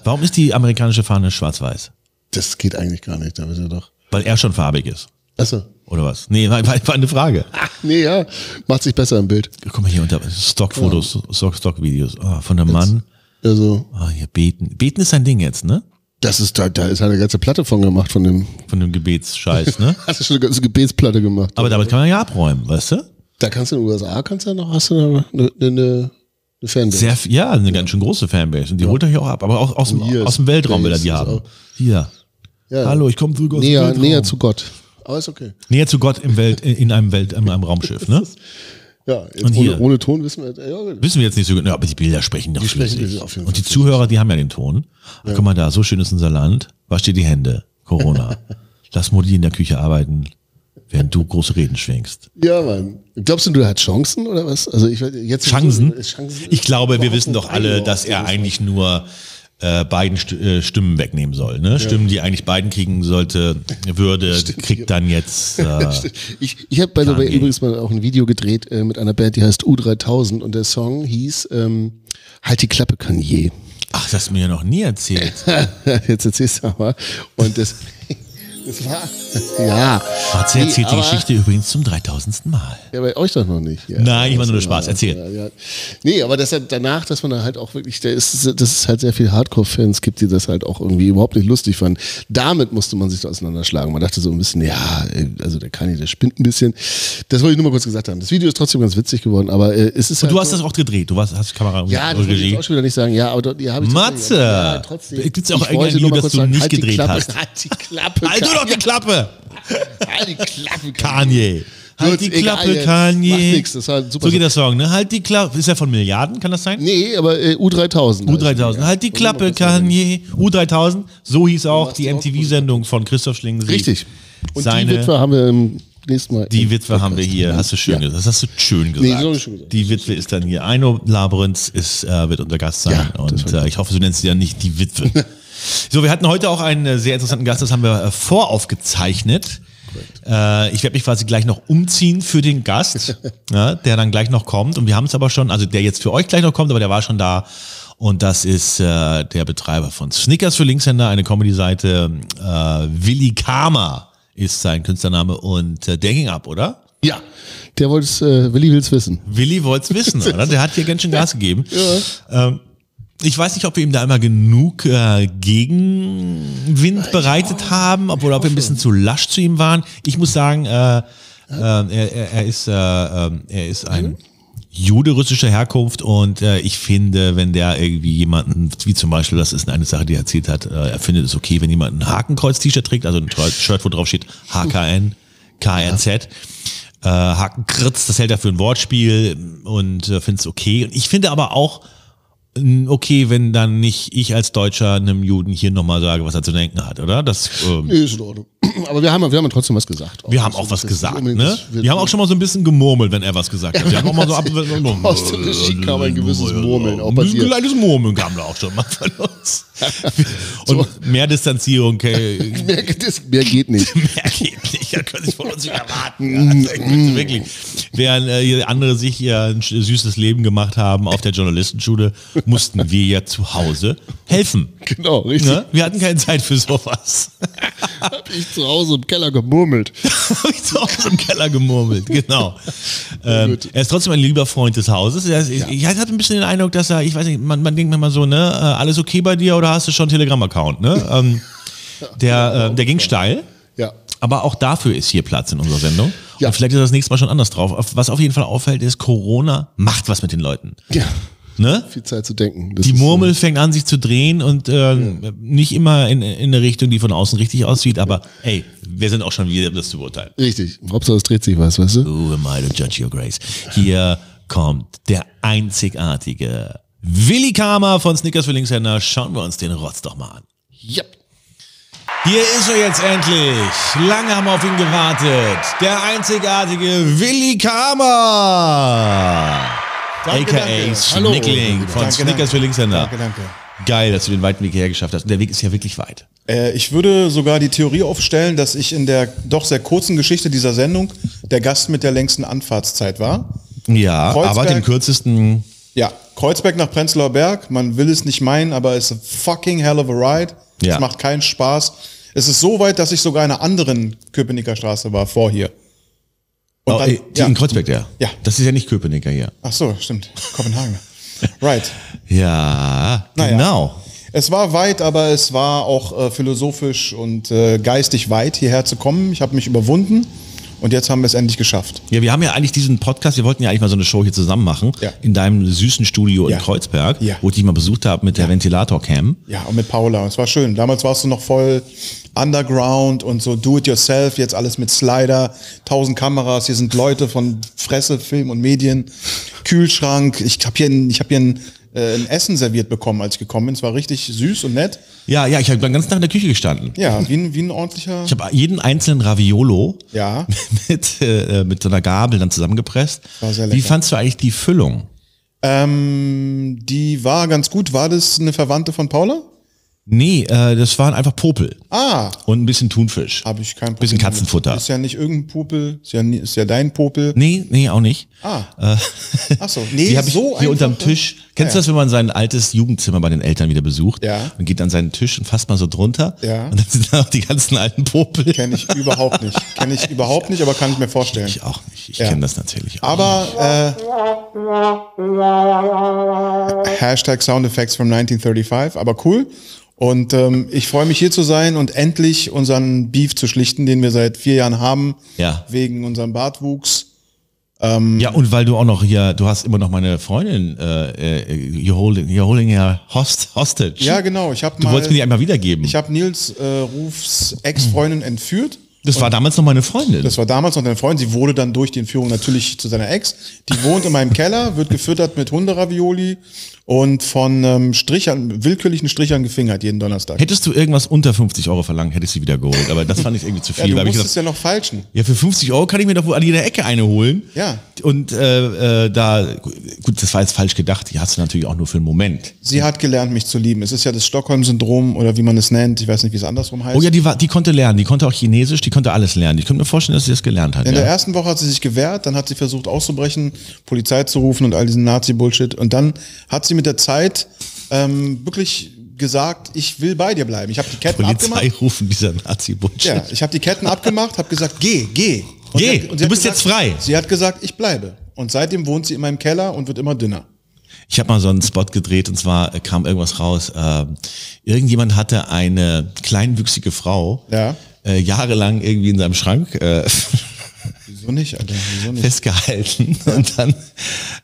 Warum ist die amerikanische Fahne schwarz-weiß? Das geht eigentlich gar nicht, da ist er doch. Weil er schon farbig ist. Achso. Oder was? Nee, war, war war eine Frage. Nee, ja, macht sich besser im Bild. Guck mal hier unter Stockfotos, Stock, Stockvideos. Ah, von einem Mann. Also, Ah, hier beten. Beten ist sein Ding jetzt, ne? das ist, da, da ist eine ganze Platte von gemacht, von dem. Von dem Gebetsscheiß, ne? Hast du schon eine ganze Gebetsplatte gemacht? Aber damit kann man ja abräumen, weißt du? da kannst du in den USA, kannst du ja noch, hast du eine, eine, eine, Fanbase. Sehr, ja, eine ganz schön große Fanbase. Und die holt euch auch ab. Aber auch aus, dem, aus dem Weltraum will er die haben. Hier. Ja, Hallo, ich komme zurück aus dem näher, Weltraum. näher zu Gott. Aber ist okay. Näher zu Gott im Welt, in einem Welt, in einem Raumschiff, ne? Ja, Und ohne, ohne Ton wissen wir. Ja, gut. Wissen wir jetzt nicht so genau, aber die Bilder sprechen doch jeden Und die Zuhörer, die haben ja den Ton. Ach, guck mal da, so schön ist unser Land. Wasch dir die Hände. Corona. Lass Mutti in der Küche arbeiten, während du große Reden schwingst. ja, Mann. Glaubst du, du hast Chancen oder was? Also ich jetzt Chancen? Chancen Ich glaube, wir wissen doch alle, dass er eigentlich nur äh, beiden St äh, Stimmen wegnehmen soll. Ne? Stimmen, die eigentlich beiden kriegen sollte, würde, kriegt dann jetzt. Äh, Ich, ich habe bei the way Kanye. übrigens mal auch ein Video gedreht äh, mit einer Band, die heißt U3000 und der Song hieß ähm, Halt die Klappe, Kanye. ach, das hast du mir ja noch nie erzählt. Jetzt erzählst du aber. Und das, Es war, ja. Matze Nee, erzählt die Geschichte übrigens zum 3000. Mal. Ja, bei euch doch noch nicht. Ja. Nein, ich war nur Spaß. Erzähl. Ja, ja. Nee, aber das hat danach, dass man da halt auch wirklich, der ist, dass es halt sehr viele Hardcore-Fans gibt, die das halt auch irgendwie überhaupt nicht lustig fanden. Damit musste man sich da auseinanderschlagen. Man dachte so ein bisschen, ja, äh, also der Kanye, der spinnt ein bisschen. Das wollte ich nur mal kurz gesagt haben. Das Video ist trotzdem ganz witzig geworden, aber äh, es ist halt Du hast so- das auch gedreht. Du warst, hast die Kamera ja, das wollte ich auch schon wieder nicht sagen. Ja, aber dort, die habe ich Matze! Ja, trotzdem. Gibt's auch Ich irgendein wollte nur mal das kurz du sagen, nicht halt die gedreht Klappe, hast? Halt die Klappe. Halt du doch die Klappe! Halt die Klappe, Kanye. Halt die egal Klappe, jetzt. Kanye. Macht nix, das war ein super so geht der Song, ne? Halt die Klappe. Ist ja von Milliarden, kann das sein? Nee, aber äh, U3000. U3000. Halt die Klappe, Kanye. U3000. So hieß auch die MTV-Sendung von Christoph Schlingensief. Richtig. Und Seine- die Witwe haben wir im nächsten Mal. Die Witwe haben wir hier, hast du schön Ja. gesagt. Das hast du schön Nee, gesagt. das hab ich schon gesagt. Die Witwe ist dann hier. Eino Labyrinth ist, äh, wird unser Gast sein. Ja, das und äh, ich hoffe, du nennst sie ja nicht die Witwe. so, wir hatten heute auch einen äh, sehr interessanten Gast, das haben wir äh, voraufgezeichnet. Äh, ich werde mich quasi gleich noch umziehen für den Gast, ja, der dann gleich noch kommt. Und wir haben es aber schon, also der jetzt für euch gleich noch kommt, aber der war schon da. Und das ist äh, der Betreiber von Snickers für Linkshänder, eine Comedy-Seite. Äh, Willi Kamer ist sein Künstlername und äh, der ging ab, oder? Ja, der wollte es, äh, Willi will es wissen. Willi wollte es wissen, oder? Der hat hier ganz schön Gas gegeben. Ähm, ich weiß nicht, ob wir ihm da immer genug äh, Gegenwind bereitet haben, ob, oder ob wir ein bisschen zu lasch zu ihm waren. Ich muss sagen, äh, äh, er, er, ist, äh, ähm, er ist ein Jude russischer Herkunft und äh, ich finde, wenn der irgendwie jemanden, wie zum Beispiel, das ist eine Sache, die er erzählt hat, äh, er findet es okay, wenn jemand ein Hakenkreuz-T-Shirt trägt, also ein Shirt, wo drauf steht HKN, KNZ. Äh, Hakenkritz, das hält er für ein Wortspiel und äh, finde es okay. Und ich finde aber auch okay, wenn dann nicht ich als Deutscher einem Juden hier nochmal sage, was er zu denken hat, oder? Das, ähm, Nee, ist in Ordnung. Aber wir haben, wir haben trotzdem was gesagt. wir haben auch was gesagt, ne? Wir haben auch schon mal so ein bisschen gemurmelt, wenn er was gesagt hat. Wir haben auch mal so ab Aus der Regie kam ein gewisses Murmeln, auch Ein kleines Murmeln kam da auch schon mal von uns. Und mehr Distanzierung, okay, Mehr, geht nicht. mehr geht nicht. Das können Sie von uns nicht erwarten. Also wirklich. Während äh, andere sich hier ein süßes Leben gemacht haben auf der Journalistenschule, mussten wir ja zu Hause helfen. Genau, richtig. Ne? Wir hatten keine Zeit für sowas. Hab ich zu Hause im Keller gemurmelt. Zu Hause im Keller gemurmelt, genau. Ähm, er ist trotzdem ein lieber Freund des Hauses. Er ist, ich, ich hatte ein bisschen den Eindruck, dass er, ich weiß nicht, man, man denkt manchmal so, ne, äh, alles okay bei dir oder hast du schon einen Telegram-Account, ne? Ähm, der, äh, der ging steil. Ja. Aber auch dafür ist hier Platz in unserer Sendung. Ja. Und vielleicht ist das nächste Mal schon anders drauf. Auf- Was auf jeden Fall auffällt, ist, Corona macht was mit den Leuten. Ja. Ne? Viel Zeit zu denken. Das Die Murmel fängt an, sich zu drehen und äh, nicht immer in, in eine Richtung, die von außen richtig aussieht, aber ey, wir sind auch schon wieder, das zu beurteilen. Richtig. Hauptsache es dreht sich was, weißt du? Who am I to judge your grace? Hier kommt der einzigartige Willi Kamer von Snickers für Linkshänder. Schauen wir uns den Rotz doch mal an. Ja. Hier ist er jetzt endlich. Lange haben wir auf ihn gewartet. Der einzigartige Willi Kamer. Danke, AKA Hallo. von Danke, Snickers danke. für Linkshänder. Danke, danke. Geil, dass du den weiten Weg hierher geschafft hast. Und der Weg ist ja wirklich weit. Äh, ich würde sogar die Theorie aufstellen, dass ich in der doch sehr kurzen Geschichte dieser Sendung der Gast mit der längsten Anfahrtszeit war. Ja, Kreuzberg. aber den kürzesten. Ja, Kreuzberg nach Prenzlauer Berg, man will es nicht meinen, aber es ist a fucking hell of a ride. Ja. Es macht keinen Spaß. Es ist so weit, dass ich sogar in einer anderen Köpenicker Straße war, vor hier. Und Oh, dann- die ja. in Kreuzberg, der. Ja. Das ist ja nicht Köpenicker hier. Ach so, stimmt. Kopenhagen. right. Ja, Naja. genau. Es war weit, aber es war auch äh, philosophisch und äh, geistig weit, hierher zu kommen. Ich habe mich überwunden und jetzt haben wir es endlich geschafft. Ja, wir haben ja eigentlich diesen Podcast, wir wollten ja eigentlich mal so eine Show hier zusammen machen, Ja. in deinem süßen Studio Ja. in Kreuzberg, Ja. wo ich dich mal besucht habe mit der Ventilator-Cam. Ja, und mit Paula. Es war schön. Damals warst du noch voll underground und so do it yourself. Jetzt alles mit Slider, tausend Kameras. Hier sind Leute von Fresse, Film und Medien, Kühlschrank. Ich habe hier, ich hab hier ein, äh, ein Essen serviert bekommen, als ich gekommen bin. Es war richtig süß und nett. Ja, ja, ich habe den ganzen Tag in der Küche gestanden. Ja, wie ein, wie ein ordentlicher. Ich habe jeden einzelnen Raviolo Ja. mit, äh, mit so einer Gabel dann zusammengepresst. War sehr Wie fandst du eigentlich die Füllung? Ähm, die war ganz gut. War das eine Verwandte von Paula? Nee, äh, das waren einfach Popel. Ah, Und ein bisschen Thunfisch. habe ich kein Problem. Bisschen. Katzenfutter. Ist ja nicht irgendein Popel, ist ja, nie- ist ja dein Popel. Nee, nee, auch nicht. Ah. Äh, Ach so, nee, die habe ich so hier unterm? Tisch. Kennst du Ja. das, wenn man sein altes Jugendzimmer bei den Eltern wieder besucht? Ja. Und geht an seinen Tisch und fasst mal so drunter. Ja. Und dann sind da auch die ganzen alten Popel. Kenne ich überhaupt nicht. Kenne ich überhaupt nicht, aber kann ich mir vorstellen. Ich auch nicht. Ich Ja. kenne das natürlich auch. Aber äh, Hashtag Soundeffects from 1935, aber cool. Und ähm, ich freue mich hier zu sein und endlich unseren Beef zu schlichten, den wir seit vier Jahren haben, Ja. wegen unserem Bartwuchs. Ja, und weil du auch noch hier, du hast immer noch meine Freundin, äh, äh, you're holding, you're holding her host, hostage. Ja, genau. Ich habe Du mal, wolltest mir die einmal wiedergeben. ich habe Nils äh, Rufs Ex-Freundin entführt. das war damals noch meine Freundin. Das war damals noch deine Freundin. Sie wurde dann durch die Entführung natürlich zu seiner Ex. Die wohnt in meinem Keller, wird gefüttert mit Hunderavioli und von ähm, Strichern, willkürlichen Strichern gefingert jeden Donnerstag. Hättest du irgendwas unter 50 Euro verlangt, hätte ich sie wieder geholt. Aber das fand ich irgendwie zu Ja, viel. du hab ich musstest gedacht, ja noch falschen. ja, für 50 Euro kann ich mir doch wohl an jeder Ecke eine holen. Ja. Und äh, äh, da, gut, das war jetzt falsch gedacht. Die hast du natürlich auch nur für einen Moment. Sie hat gelernt, mich zu lieben. Es ist ja das Stockholm-Syndrom oder wie man es nennt. Ich weiß nicht, wie es andersrum heißt. Oh ja, die, war, die konnte lernen. Die konnte auch Chinesisch, die konnte alles lernen. Ich könnte mir vorstellen, dass sie das gelernt hat. In der Ja. ersten Woche hat sie sich gewehrt, dann hat sie versucht auszubrechen, Polizei zu rufen und all diesen Nazi-Bullshit. Und dann hat sie mit der Zeit ähm, wirklich gesagt, ich will bei dir bleiben. Ich habe die Ketten Polizei abgemacht. rufen, dieser Nazi-Bullshit. Ja, ich habe die Ketten abgemacht, habe gesagt, geh, geh. Und Geh, hat- du bist gesagt, jetzt frei. Sie hat gesagt, ich bleibe. Und seitdem wohnt sie in meinem Keller und wird immer dünner. Ich habe mal so einen Spot gedreht und zwar äh, kam irgendwas raus. ähm, irgendjemand hatte eine kleinwüchsige Frau Ja. äh, jahrelang irgendwie in seinem Schrank äh, Wieso nicht, Alter? Wieso nicht? festgehalten und dann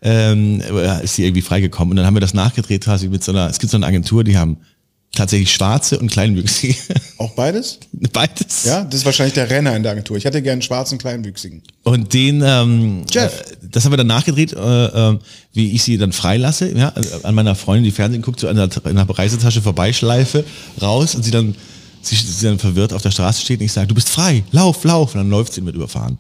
ähm, ist sie irgendwie freigekommen und dann haben wir das nachgedreht quasi mit so einer, es gibt so eine Agentur, die haben tatsächlich schwarze und kleinwüchsige, Auch beides? beides. Ja, das ist wahrscheinlich der Renner in der Agentur. Ich hätte gerne einen schwarzen Kleinwüchsigen. Und den, ähm, Jeff. Äh, das haben wir dann nachgedreht, äh, äh, wie ich sie dann freilasse, ja, an meiner Freundin, die Fernsehen guckt, so an der, in der Reisetasche vorbeischleife, raus und sie dann, sie, sie dann verwirrt auf der Straße steht und ich sage, du bist frei, lauf, lauf. Und dann läuft sie mit überfahren.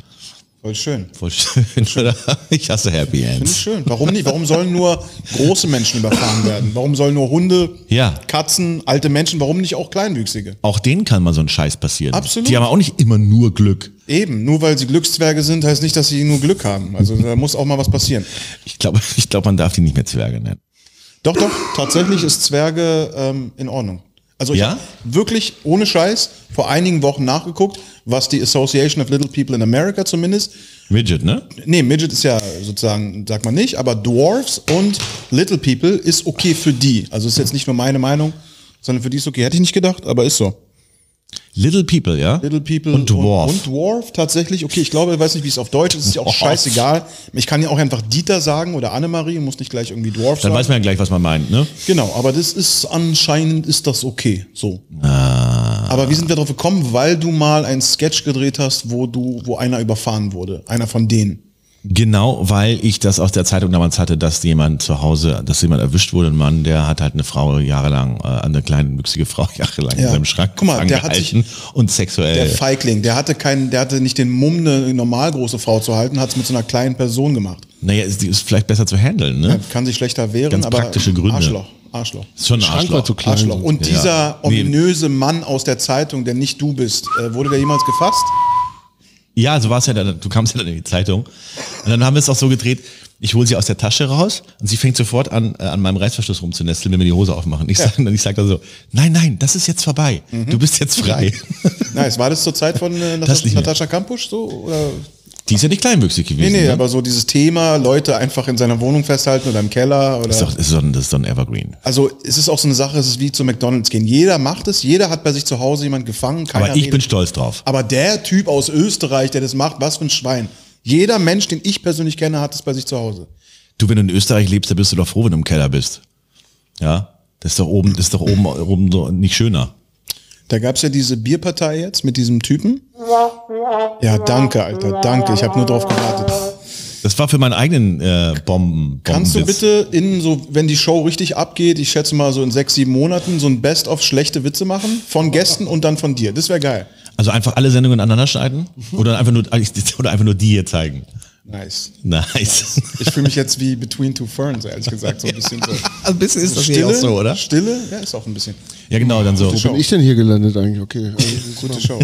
Voll schön. Voll schön, oder? Ich hasse Happy Finde ich Ends. schön. Warum nicht? Warum sollen nur große Menschen überfahren werden? Warum sollen nur Hunde, Ja. Katzen, alte Menschen, warum nicht auch Kleinwüchsige? Auch denen kann mal so ein Scheiß passieren. Absolut. Die haben auch nicht immer nur Glück. Eben, nur weil sie Glückszwerge sind, heißt nicht, dass sie nur Glück haben. Also da muss auch mal was passieren. Ich glaube, ich glaube, man darf die nicht mehr Zwerge nennen. Doch, doch, tatsächlich ist Zwerge ähm, in Ordnung. Also ich Ja? habe wirklich ohne Scheiß vor einigen Wochen nachgeguckt, was die Association of Little People in America zumindest Midget, ne? Nee, Midget ist ja sozusagen, sagt man nicht, aber Dwarfs und Little People ist okay für die. Also ist jetzt nicht nur meine Meinung, sondern für die ist okay. Hätte ich nicht gedacht, aber ist so. Little People, ja? Little People Und Dwarf. Und, und Dwarf tatsächlich. Okay, ich glaube, ich weiß nicht, wie es auf Deutsch ist. Ist ja auch scheißegal. Ich kann ja auch einfach Dieter sagen oder Annemarie und muss nicht gleich irgendwie Dwarf Dann sagen. weiß man ja gleich, was man meint, ne? Genau, aber das ist anscheinend ist das okay. So. Ah. Aber wie sind wir drauf gekommen? Weil du mal einen Sketch gedreht hast, wo du, wo einer überfahren wurde. Einer von denen. Genau, weil ich das aus der Zeitung damals hatte, dass jemand zu Hause, dass jemand erwischt wurde, ein Mann, der hat halt eine Frau jahrelang, äh, eine kleine wüchsige Frau jahrelang in Ja. seinem Schrank Guck mal, der hat angehalten und sexuell. Der Feigling, der hatte keinen, der hatte nicht den Mumm, eine normal große Frau zu halten, hat es mit so einer kleinen Person gemacht. naja, ist, die ist vielleicht besser zu handeln, ne? Kann sich schlechter wehren, Ganz aber praktische Gründe. Arschloch, Arschloch. Ist schon ein Schrank war Arschloch. zu klein. Arschloch. Und Ja. dieser Nee. ominöse Mann aus der Zeitung, der nicht du bist, äh, wurde der jemals gefasst? Ja, so war es ja dann. Du kamst ja dann in die Zeitung. Und dann haben wir es auch so gedreht, ich hole sie aus der Tasche raus und sie fängt sofort an, äh, an meinem Reißverschluss rumzunesteln, wenn wir die Hose aufmachen. Ich Ja. sage dann, ich sag dann so, nein, nein, das ist jetzt vorbei. Du bist jetzt frei. Nice. War das zur Zeit von äh. Natascha Kampusch so? Oder? Die ist ja nicht kleinwüchsig Nee, gewesen. nee, ne? aber so dieses Thema, Leute einfach in seiner Wohnung festhalten oder im Keller oder. das, ist doch, das, ist doch, ein- das ist doch ein Evergreen. also es ist auch so eine Sache, es ist wie zu McDonalds gehen. Jeder macht es, jeder hat bei sich zu Hause jemand gefangen. Aber ich redet. bin stolz drauf. Aber der Typ aus Österreich, der das macht, was für ein Schwein. Jeder Mensch, den ich persönlich kenne, hat es bei sich zu Hause. Du, wenn du in Österreich lebst, dann bist du doch froh, wenn du im Keller bist. Ja? Das ist doch oben, das ist doch oben, oben so nicht schöner. Da gab's ja diese Bierpartei jetzt mit diesem Typen. Ja, danke, Alter, danke. Ich habe nur drauf gewartet. Das war für meinen eigenen äh, Bomben. Kannst du bitte in so, wenn die Show richtig abgeht, ich schätze mal so in sechs, sieben Monaten, so ein Best-of schlechte Witze machen? Von Gästen und dann von dir. Das wäre geil. Also einfach alle Sendungen aneinander schneiden? Oder einfach nur, oder einfach nur die hier zeigen? Nice. Nice. Ich fühle mich jetzt wie Between Two Ferns, ehrlich gesagt. So ein bisschen so. Ein bisschen ist das hier Stille, auch so, oder? Stille, ja, ist auch ein bisschen. Ja, genau, dann so. Wo bin ich denn hier gelandet eigentlich? Okay. Also, Gute Show.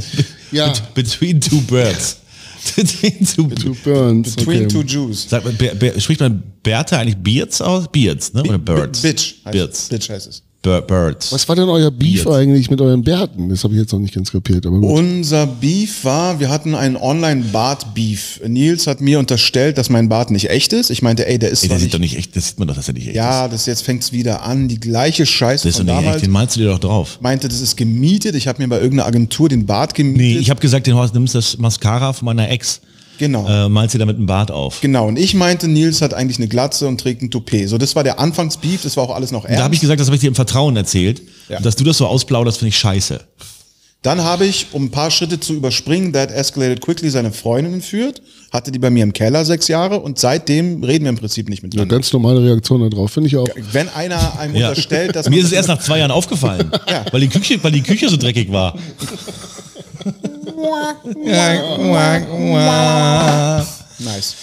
ja, Between two birds. Between two, Two Burns. Between okay. Two Jews. Sagt man, Ber- Ber- spricht man Bertha eigentlich Beards aus? Beards, ne? Oder Birds? Bitch heißt es. Bitch heißt es. Bir- Birds. Was war denn euer Beef Jetzt. eigentlich mit euren Bärten? Das habe ich jetzt noch nicht ganz kapiert, aber gut. Unser Beef war, wir hatten einen Online-Bart-Beef. Nils hat mir unterstellt, dass mein Bart nicht echt ist. Ich meinte, ey, der ist Ey, der sieht nicht, doch nicht echt, das sieht man doch, dass er nicht echt ist. Ja, das jetzt fängt's wieder an. Die gleiche Scheiße Das ist doch nicht echt, damals. den malst du dir doch drauf. Meinte, das ist gemietet. Ich habe mir bei irgendeiner Agentur den Bart gemietet. Nee, ich habe gesagt, den Horst nimmst das Mascara von meiner Ex. Genau. Äh, malst dir damit einen Bart auf. Genau, und ich meinte, Nils hat eigentlich eine Glatze und trägt ein Toupet. So, das war der Anfangsbeef, das war auch alles noch ernst. Da habe ich gesagt, das habe ich dir im Vertrauen erzählt. Ja. Dass du das so ausplauderst, finde ich scheiße. Dann habe ich, um ein paar Schritte zu überspringen, That Escalated Quickly seine Freundin entführt, hatte die bei mir im Keller sechs Jahre und seitdem reden wir im Prinzip nicht Eine miteinander. ganz normale Reaktion darauf, finde ich auch. Wenn einer einem Ja. unterstellt, dass Mir ist es erst nach zwei Jahren aufgefallen, Ja. weil, die Küche, weil die Küche so dreckig war. Nice.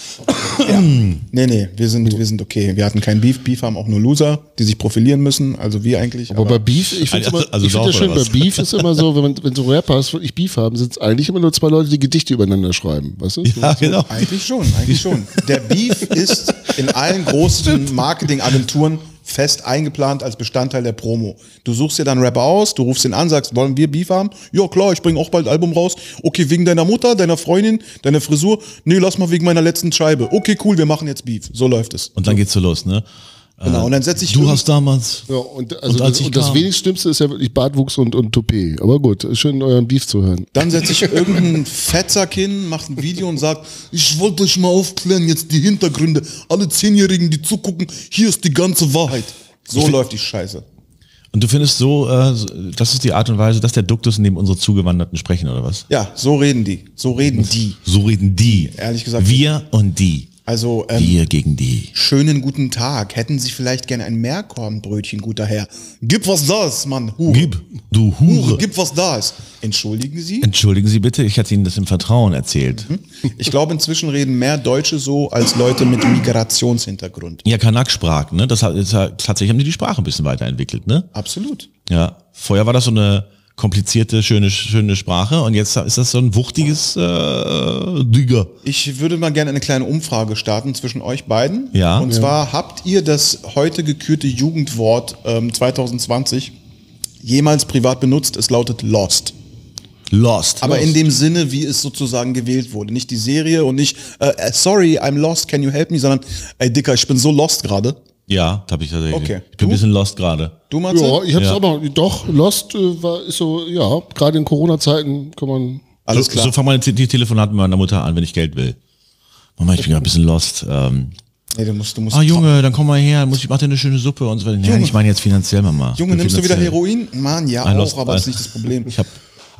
Ja. Nee, nee, wir sind, wir sind okay. Wir hatten keinen Beef. Beef haben auch nur Loser, die sich profilieren müssen. Also wir eigentlich. Aber bei Beef, ich finde Also- also, ich find das schön, oder bei was? Beef ist immer so, wenn, man, wenn so Rappers wirklich Beef haben, sind es eigentlich immer nur zwei Leute, die Gedichte übereinander schreiben. Weißt du? Ja, genau. Eigentlich schon, eigentlich schon. Der Beef ist in allen großen Marketingagenturen fest eingeplant als Bestandteil der Promo. Du suchst dir dann einen Rapper aus, du rufst ihn an, sagst, wollen wir Beef haben? Ja klar, ich bringe auch bald ein Album raus. Okay, wegen deiner Mutter, deiner Freundin, deiner Frisur? Nee, lass mal wegen meiner letzten Scheibe. Okay, cool, wir machen jetzt Beef. So läuft es. Und dann geht's so los, ne? Genau, und dann setze ich Du hast damals. Ja, und, also Und als das, und das wenigst Schlimmste ist ja wirklich Bartwuchs und, und Toupet. Aber gut, schön euren Beef zu hören. Dann setze ich irgendeinen Fettsack hin, macht ein Video und sagt, ich wollte euch mal aufklären, jetzt die Hintergründe. Alle Zehnjährigen, die zugucken, hier ist die ganze Wahrheit. So läuft die Scheiße. Und du findest so, äh, das ist die Art und Weise, dass der Duktus, dem unsere Zugewanderten sprechen, oder was? Ja, so reden die. So reden die. So reden die. Ehrlich gesagt- Wir und die. Also, ähm, Wir gegen die. schönen guten Tag. Hätten Sie vielleicht gerne ein Meerkornbrötchen, guter Herr? Gib was da ist, Mann. Hure. Gib, du Hure. Gib was da ist. Entschuldigen Sie? Entschuldigen Sie bitte, ich hatte Ihnen das im Vertrauen erzählt. Ich glaube, inzwischen reden mehr Deutsche so als Leute mit Migrationshintergrund. Ja, Kanak-Sprachen, ne? Das hat, das hat, tatsächlich haben die die Sprache ein bisschen weiterentwickelt, ne? Absolut. Ja. Vorher war das so eine komplizierte, schöne, schöne Sprache und jetzt ist das so ein wuchtiges äh, Digger. Ich würde mal gerne eine kleine Umfrage starten zwischen euch beiden. Ja. Und zwar habt ihr das heute gekürte Jugendwort ähm, 2020 jemals privat benutzt? Es lautet Lost. Lost. Aber in dem Sinne, wie es sozusagen gewählt wurde. Nicht die Serie und nicht, äh, äh, sorry, I'm lost, can you help me, sondern, ey Dicker, ich bin so lost gerade. Ja, da habe ich tatsächlich. Okay. Ich bin ein Du? bisschen lost gerade. Du, Matze? Ja, ich hab's Ja. auch noch. Doch, Lost äh, war, ist so, ja, gerade in Corona-Zeiten kann man. Alles so, klar. So fangen meine Te- die Telefonate mit meiner Mutter an, wenn ich Geld will. Mama, ich bin gerade ein bisschen lost. Ähm, nee, du musst, du musst ah, Junge, dann komm mal her, muss ich mach dir eine schöne Suppe und so weiter. Ja, ich meine jetzt finanziell, Mama. Junge, nimmst du wieder. Heroin? Mann, ja, I auch, lost- aber das ist nicht das Problem. Ich habe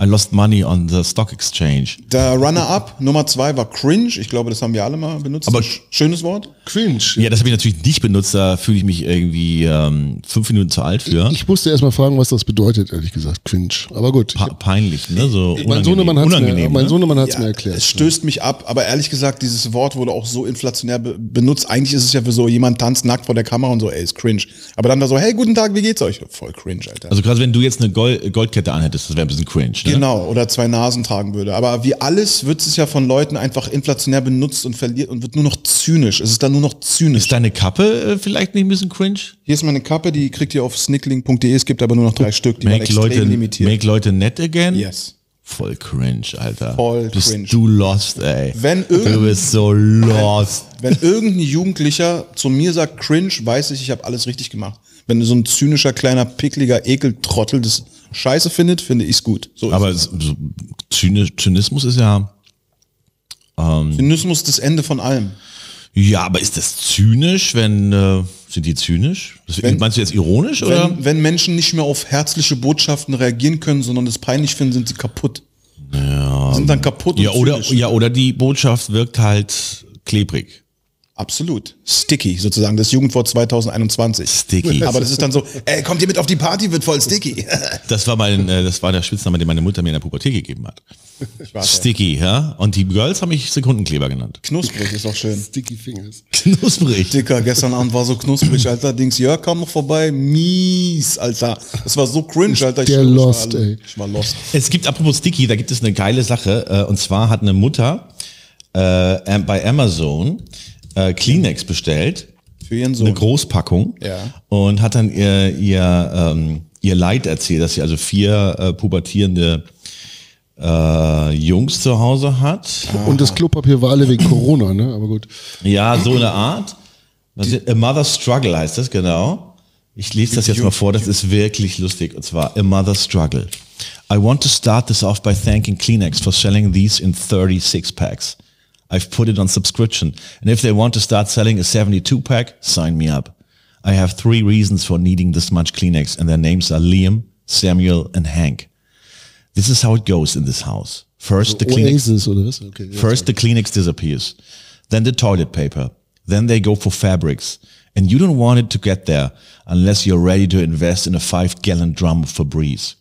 I lost money on the stock exchange. Der Runner-Up Nummer zwei war Cringe. Ich glaube, das haben wir alle mal benutzt. Aber- Sch- schönes Wort. Cringe. Ja, das habe ich natürlich nicht benutzt, da fühle ich mich irgendwie ähm, fünf Minuten zu alt für. Ich musste erst mal fragen, was das bedeutet, ehrlich gesagt. Cringe. Aber gut. Pa peinlich, ne? So mein unangenehm. Sohnemann hat's mir, unangenehm, mein ne? Sohnemann hat's Ja, mir erklärt. Es stößt mich ab, aber ehrlich gesagt, dieses Wort wurde auch so inflationär be benutzt. Eigentlich ist es ja für so, jemand tanzt nackt vor der Kamera und so, ey, ist cringe. Aber dann da so, hey, guten Tag, wie geht's euch? Voll cringe, Alter. Also gerade wenn du jetzt eine Gold Goldkette anhättest, das wäre ein bisschen cringe. Ne? Genau, oder zwei Nasen tragen würde. Aber wie alles wird es ja von Leuten einfach inflationär benutzt und verliert und wird nur noch zynisch. Es ist dann nur noch zynisch. Ist deine Kappe äh, vielleicht nicht ein bisschen cringe? Hier ist meine Kappe, die kriegt ihr auf snickling.de. Es gibt aber nur noch drei Stück, die Make extrem Leute, limitiert. make Leute net again? yes. Voll cringe, Alter. Voll bist cringe. du lost, ey. Wenn du bist so lost. Wenn irgendein Jugendlicher zu mir sagt cringe, weiß ich, ich habe alles richtig gemacht. Wenn so ein zynischer, kleiner, pickliger Ekeltrottel das scheiße findet, finde ich's gut. So Aber es. so, Zynismus ist ja, Zynismus das Ende von allem. ja, aber ist das zynisch, wenn, äh, sind die zynisch? Das, Wenn- meinst du jetzt ironisch oder? Wenn, wenn Menschen nicht mehr auf herzliche Botschaften reagieren können, sondern es peinlich finden, sind sie kaputt. Ja. Sind dann kaputt Ja, und oder, zynisch. ja, oder die Botschaft wirkt halt klebrig. Absolut. Sticky, sozusagen, das Jugendwort 2021. Sticky. Aber das ist dann so, ey, kommt ihr mit auf die Party, wird voll sticky. Das war mein, äh, das war der Spitzname, den meine Mutter mir in der Pubertät gegeben hat. Sticky, ja. Und die Girls haben mich Sekundenkleber genannt. Knusprig ist auch schön. Sticky Fingers. Knusprig. Dicker, gestern Abend war so knusprig, Alter. Dings, Jörg kam noch vorbei. Mies, Alter. Das war so cringe, Alter. Ich Der war lost, alle- ey. Ich war lost. Es gibt, apropos Sticky, da gibt es eine geile Sache. Äh, und zwar hat eine Mutter äh, bei Amazon äh, Kleenex bestellt. Für ihren Eine Sohn. Großpackung. Ja. Und hat dann ihr, ihr, ähm, ihr Leid erzählt, dass sie also vier äh, pubertierende äh, Jungs zu Hause hat. Und das Klopapier war alle wegen Corona, ne? Aber gut. Ja, so eine Art. Was ist- A Mother's Struggle heißt das, genau. Ich lese das jetzt mal vor, das ist wirklich lustig. Und zwar A Mother's Struggle. I want to start this off by thanking Kleenex for selling these in 36 packs. I've put it on subscription. And if they want to start selling a 72 pack, sign me up. I have three reasons for needing this much Kleenex and their names are Liam, Samuel and Hank. This is how it goes in this house. First, the Kleenex? Okay. ja, First, the Kleenex disappears. Then the toilet paper. Then they go for fabrics. And you don't want it to get there unless you're ready to invest in a five gallon drum of Febreze.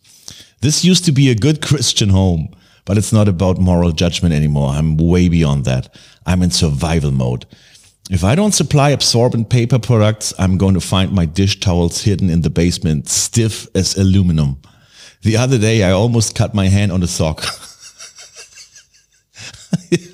This used to be a good Christian home, but it's not about moral judgment anymore. I'm way beyond that. I'm in survival mode. If I don't supply absorbent paper products, I'm going to find my dish towels hidden in the basement, stiff as aluminum. The other day, I almost cut my hand on a sock.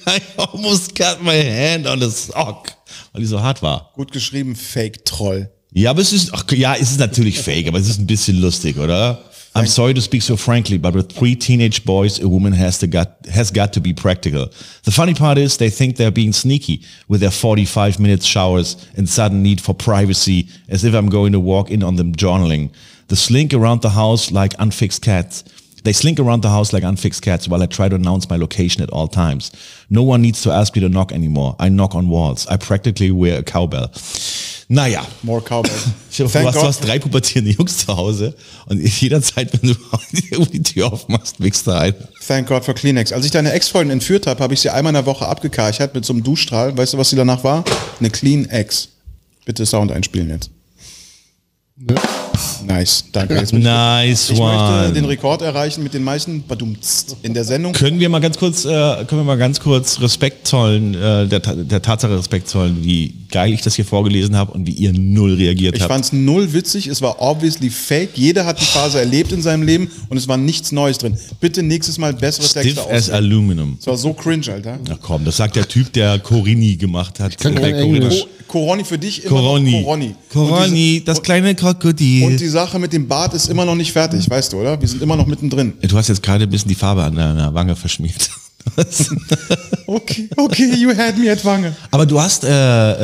I almost cut my hand on a sock, weil die so hart war. Gut geschrieben, Fake-Troll. Ja, aber es ist, ach, ja, es ist natürlich fake, aber es ist ein bisschen lustig, oder? I'm sorry to speak so frankly, but with three teenage boys, a woman has to got has got to be practical. The funny part is they think they're being sneaky with their 45 minute showers and sudden need for privacy, as if I'm going to walk in on them journaling. The slink around the house like unfixed cats. They slink around the house like unfixed cats while I try to announce my location at all times. No one needs to ask me to knock anymore. I knock on walls. I practically wear a cowbell. Naja, More dir vor, Thank du hast, du God. hast drei pubertierende Jungs zu Hause und jederzeit, wenn du die Tür aufmachst, wickst du ein. Thank God for Kleenex. Als ich deine Ex-Freundin entführt habe, habe ich sie einmal in der Woche abgekarchert mit so einem Duschstrahl. Weißt du, was sie danach war? Eine Clean Ex. Bitte Sound einspielen jetzt. Nice, danke. Jetzt bin ich- Nice Ich möchte den one. Rekord erreichen mit den meisten Badumtst in der Sendung. Können wir mal ganz kurz, äh, können wir mal ganz kurz Respekt zollen, äh, der, der Tatsache Respekt zollen, wie geil ich das hier vorgelesen habe und wie ihr null reagiert Ich habt. fand es null witzig, es war obviously fake. Jeder hat die Phase erlebt in seinem Leben und es war nichts Neues drin. Bitte nächstes Mal bessere Stiff Texte as aus. Aluminum. Es war so cringe, Alter. Ach komm, das sagt der Typ, der Corini gemacht hat. kann Der kein Englisch. Co Coroni für dich immer Coroni. Coroni. Coroni, das kleine Krokodil. Und die Sache mit dem Bart ist immer noch nicht fertig, weißt du, oder? Wir sind immer noch mittendrin. du hast jetzt gerade ein bisschen die Farbe an deiner Wange verschmiert. Okay, okay, you had me at Wange. Aber du hast äh,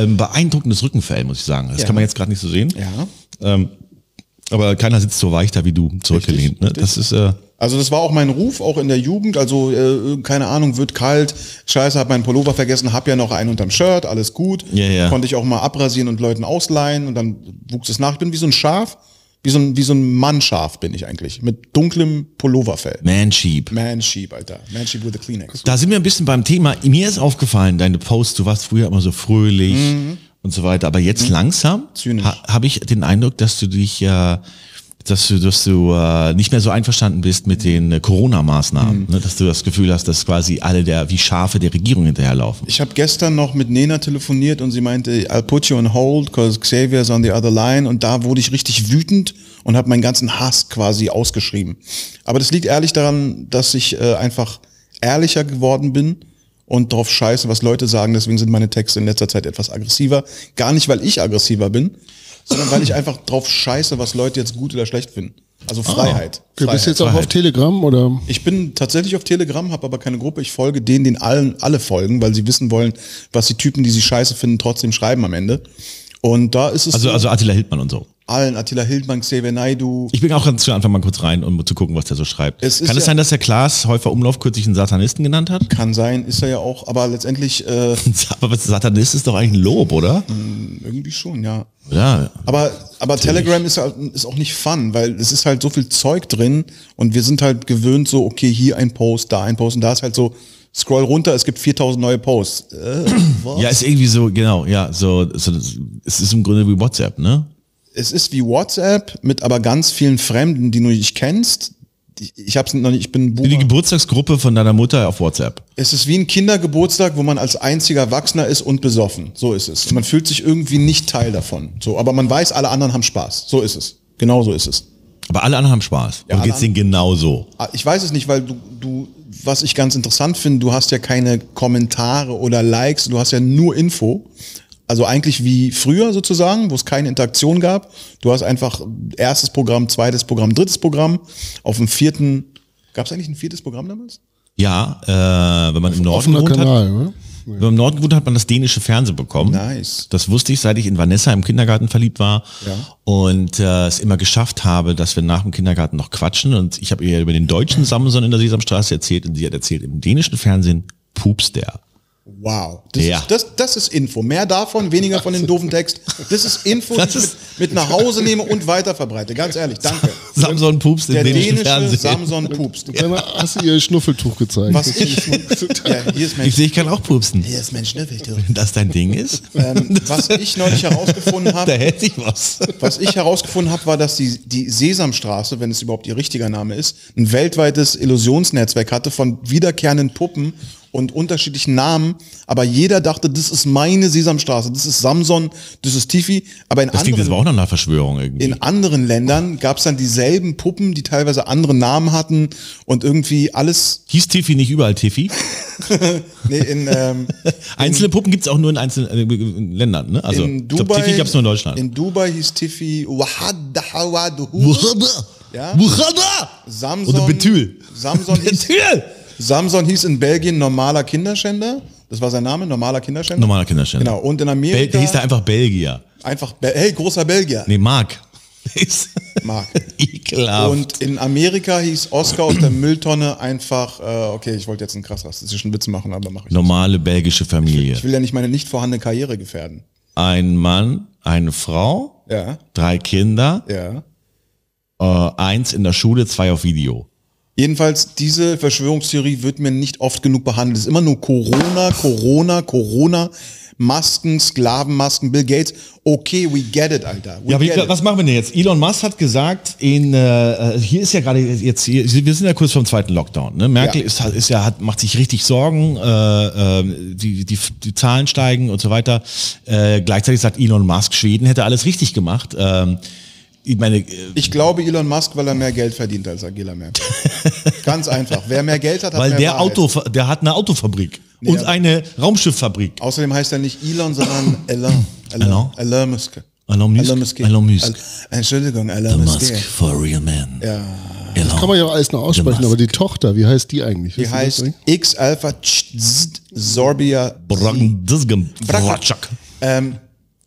ein beeindruckendes Rückenfell, muss ich sagen. Das Ja. kann man jetzt gerade nicht so sehen. Ja. Ähm, aber keiner sitzt so weich da wie du zurückgelehnt. Ne? Das ist äh, Also das war auch mein Ruf, auch in der Jugend. Also äh, keine Ahnung, wird kalt. Scheiße, hab meinen Pullover vergessen, hab ja noch einen unterm Shirt, alles gut. Ja, ja. Konnte ich auch mal abrasieren und Leuten ausleihen und dann wuchs es nach. Ich bin wie so ein Schaf, wie so ein, wie so ein Mannschaf bin ich eigentlich. Mit dunklem Pulloverfell. Man-Sheep. Man Sheep, Alter. Man Sheep with a Kleenex. Da sind wir ein bisschen beim Thema. Mir ist aufgefallen, deine Posts, du warst früher immer so fröhlich und so weiter. Aber jetzt langsam Mhm. Ha, habe ich den Eindruck, dass du dich äh, dass du, dass du äh, nicht mehr so einverstanden bist mit den äh, Corona-Maßnahmen, Mhm. ne? dass du das Gefühl hast, dass quasi alle der wie Schafe der Regierung hinterherlaufen. Ich habe gestern noch mit Nena telefoniert und sie meinte, I'll put you on hold, cause Xavier's on the other line. Und da wurde ich richtig wütend und habe meinen ganzen Hass quasi ausgeschrieben. Aber das liegt ehrlich daran, dass ich äh, einfach ehrlicher geworden bin und drauf scheiße, was Leute sagen. Deswegen sind meine Texte in letzter Zeit etwas aggressiver. Gar nicht, weil ich aggressiver bin, sondern weil ich einfach drauf scheiße, was Leute jetzt gut oder schlecht finden. Also Freiheit. Du bist jetzt auch auf. Telegram oder? Ich bin tatsächlich auf Telegram, habe aber keine Gruppe. Ich folge denen, denen allen alle folgen, weil sie wissen wollen, was die Typen, die sie scheiße finden, trotzdem schreiben am Ende. Und da ist es Also, so, also Attila Hildmann und so. allen, Attila Hildmann, Xavier Naidu. Ich bin auch ganz zu Anfang mal kurz rein, um zu gucken, was der so schreibt. Es Kann es ja- sein, dass der Klaas Häufer Umlauf kürzlich einen Satanisten genannt hat? Kann sein, ist er ja auch, aber letztendlich äh, Aber Satanist ist doch eigentlich ein Lob, oder? irgendwie schon, ja. Ja. Aber, aber Telegram ist, halt, ist auch nicht fun, weil es ist halt so viel Zeug drin und wir sind halt gewöhnt so, okay, hier ein Post, da ein Post und da ist halt so, scroll runter, es gibt 4000 neue Posts. Äh? Ja, ist irgendwie so, genau, ja, so, so es ist im Grunde wie WhatsApp, ne? es ist wie WhatsApp mit aber ganz vielen Fremden, die du nicht kennst. Ich, ich hab's noch nicht, ich bin Wie die Boomer. Geburtstagsgruppe von deiner Mutter auf WhatsApp. Es ist wie ein Kindergeburtstag, wo man als einziger Erwachsener ist und besoffen. So ist es. Man fühlt sich irgendwie nicht Teil davon. So, aber man weiß, alle anderen haben Spaß. So ist es. Genau so ist es. Aber alle anderen haben Spaß. Ja, Und alle geht's denen genauso. Ah, Ich weiß es nicht, weil du, du, was ich ganz interessant finde, du hast ja keine Kommentare oder Likes, du hast ja nur Info. Also eigentlich wie früher sozusagen, wo es keine Interaktion gab. Du hast einfach erstes Programm, zweites Programm, drittes Programm. Auf dem vierten, gab es eigentlich ein viertes Programm damals? Ja, äh, wenn man im Norden gewohnt hat, Kanal, oder? wenn man im Norden gewohnt hat, hat man das dänische Fernsehen bekommen. Nice. Das wusste ich, seit ich in Vanessa im Kindergarten verliebt war Ja. und äh, es immer geschafft habe, dass wir nach dem Kindergarten noch quatschen. Und ich habe ihr über den deutschen Samson in der Sesamstraße erzählt und sie hat erzählt, im dänischen Fernsehen pupst der. Wow. Das, Ja. ist, das, das ist Info. Mehr davon, weniger von den doofen Text. Das ist Info, Das die ich mit, mit nach Hause nehme und weiterverbreite. Ganz ehrlich, danke. Samson pupst Der dänischen dänische Fernsehen. Samson pupst. Mal, hast du ihr Schnuffeltuch gezeigt? Was ich, ja, hier ist Ich sehe, ich kann auch pupsen. Hier ist Mensch Schnüffeltuch. Wenn das dein Ding ist, Ähm, was ich neulich herausgefunden da habe, hält sich was. was ich herausgefunden habe, war, dass die, die Sesamstraße, wenn es überhaupt ihr richtiger Name ist, ein weltweites Illusionsnetzwerk hatte von wiederkehrenden Puppen und unterschiedlichen Namen, aber jeder dachte, das ist meine Sesamstraße, das ist Samson, das ist Tiffy, aber in Das klingt jetzt anderen aber auch nach einer Verschwörung irgendwie. in anderen Ländern gab es dann dieselben Puppen, die teilweise andere Namen hatten und irgendwie alles. Hieß Tiffy nicht überall Tiffy? Nee, in, ähm, Einzelne Puppen gibt's auch nur in einzelnen äh, Ländern, ne? Also in Dubai. Tiffy gab's nur in Deutschland. In Dubai hieß Tiffy Wahadahawaduhu. Ja? Samson. Oder Betül. Samson hieß, Betül! Samson hieß in Belgien normaler Kinderschänder. Das war sein Name, normaler Kinderschänder. Normaler Kinderständer. Genau. Und in Bel Amerika. der hieß da einfach Belgier. einfach, Be hey, großer Belgier. Nee, Mark. Mark. Ekelhaft. Und in Amerika hieß Oscar aus der Mülltonne einfach, äh, okay, ich wollte jetzt einen krass rassistischen Witz machen, aber mache ich nicht. Normale belgische Familie. Ich will ja nicht meine nicht vorhandene Karriere gefährden. Ein Mann, eine Frau, Ja, drei Kinder, ja. äh, eins in der Schule, zwei auf Video. Jedenfalls, diese Verschwörungstheorie wird mir nicht oft genug behandelt. Es ist immer nur Corona, Corona, Corona, Masken, Sklavenmasken, Bill Gates. Okay, we get it, Alter. We Ja, get it. was machen wir denn jetzt? Elon Musk hat gesagt, in, äh, hier ist ja gerade jetzt, hier, wir sind ja kurz vom zweiten Lockdown. Ne? Merkel Ja. ist, ist ja, hat, macht sich richtig Sorgen, äh, äh, die, die, die Zahlen steigen und so weiter. Äh, gleichzeitig sagt Elon Musk, Schweden hätte alles richtig gemacht. Ähm, ich meine, äh, Ich glaube Elon Musk, weil er mehr Geld verdient als Angela Merkel. Ganz einfach. Wer mehr Geld hat, hat weil mehr der Wahrheit. Auto, der hat eine Autofabrik und aber- eine Raumschifffabrik. Außerdem heißt er nicht Elon, sondern Elon. Elon? Elon, Elon Musk. Elon Musk? Elon Musk. Elon Musk. Entschuldigung, Elon Musk. for a real man. Ja. Elon. Kann man ja auch alles noch aussprechen, Musk. aber die Tochter, wie heißt die eigentlich? Die das heißt? X Alpha Ch- Z- Sorbia. Bragndisgem- Bratschak. Ähm,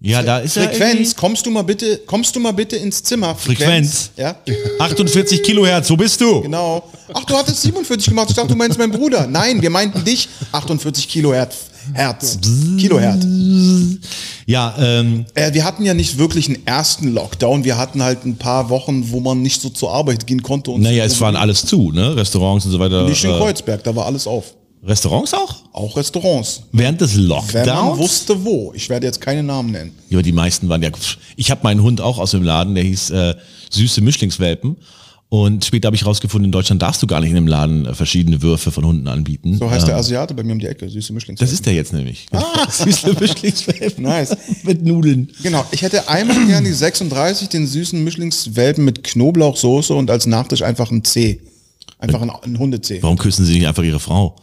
Ja, da ist Frequenz, kommst du mal bitte, kommst du mal bitte ins Zimmer? Frequenz. Ja, 48 Kilohertz, wo bist du? genau. Ach, du hattest 47 gemacht. Ich dachte, du meinst meinen Bruder. Nein, wir meinten dich. 48 Kilohertz. Herz. Kilohertz. Ja, ähm, Äh, wir hatten ja nicht wirklich einen ersten Lockdown. Wir hatten halt ein paar Wochen, wo man nicht so zur Arbeit gehen konnte. Und naja, so. es waren alles zu, ne? Restaurants und so weiter. Nicht in äh, Kreuzberg, da war alles auf. Restaurants auch? Auch Restaurants. Während des Wenn Lockdowns? man wusste, wo. Ich werde jetzt keine Namen nennen. Ja, aber die meisten waren ja. Ich habe meinen Hund auch aus dem Laden, der hieß äh, Süße Mischlingswelpen. Und später habe ich rausgefunden, in Deutschland darfst du gar nicht in einem Laden äh, verschiedene Würfe von Hunden anbieten. So heißt ähm, der Asiate bei mir um die Ecke, süße Mischlings. Das ist der jetzt nämlich. Süße Mischlingswelpen. Nice. Mit Nudeln. Genau, ich hätte einmal gern die 36, den süßen Mischlingswelpen mit Knoblauchsoße und als Nachtisch einfach ein C. Einfach ein, ein Hundezeh. Warum küssen sie nicht einfach ihre Frau?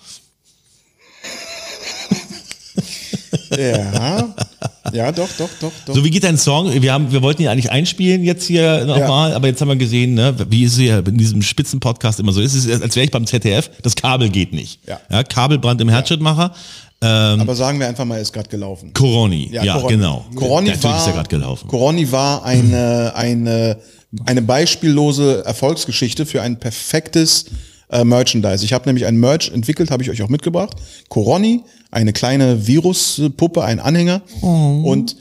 Ja. Ja, doch, doch, doch, doch. So, wie geht dein Song? Wir, haben, wir wollten ihn eigentlich einspielen jetzt hier nochmal, aber jetzt haben wir gesehen, ne, wie es hier in diesem Spitzenpodcast immer so ist. Es ist, als wäre ich beim ZDF, das Kabel geht nicht. Ja. Kabelbrand im Herzschrittmacher. Aber sagen wir einfach mal, er ist gerade gelaufen. Coroni. Ja, Coroni. genau. Coroni Natürlich war, ist er gerade gelaufen. Coroni war eine, eine, eine beispiellose Erfolgsgeschichte für ein perfektes äh, Merchandise. Ich habe nämlich ein Merch entwickelt, habe ich euch auch mitgebracht. Coroni, eine kleine Viruspuppe, ein Anhänger. Oh. Und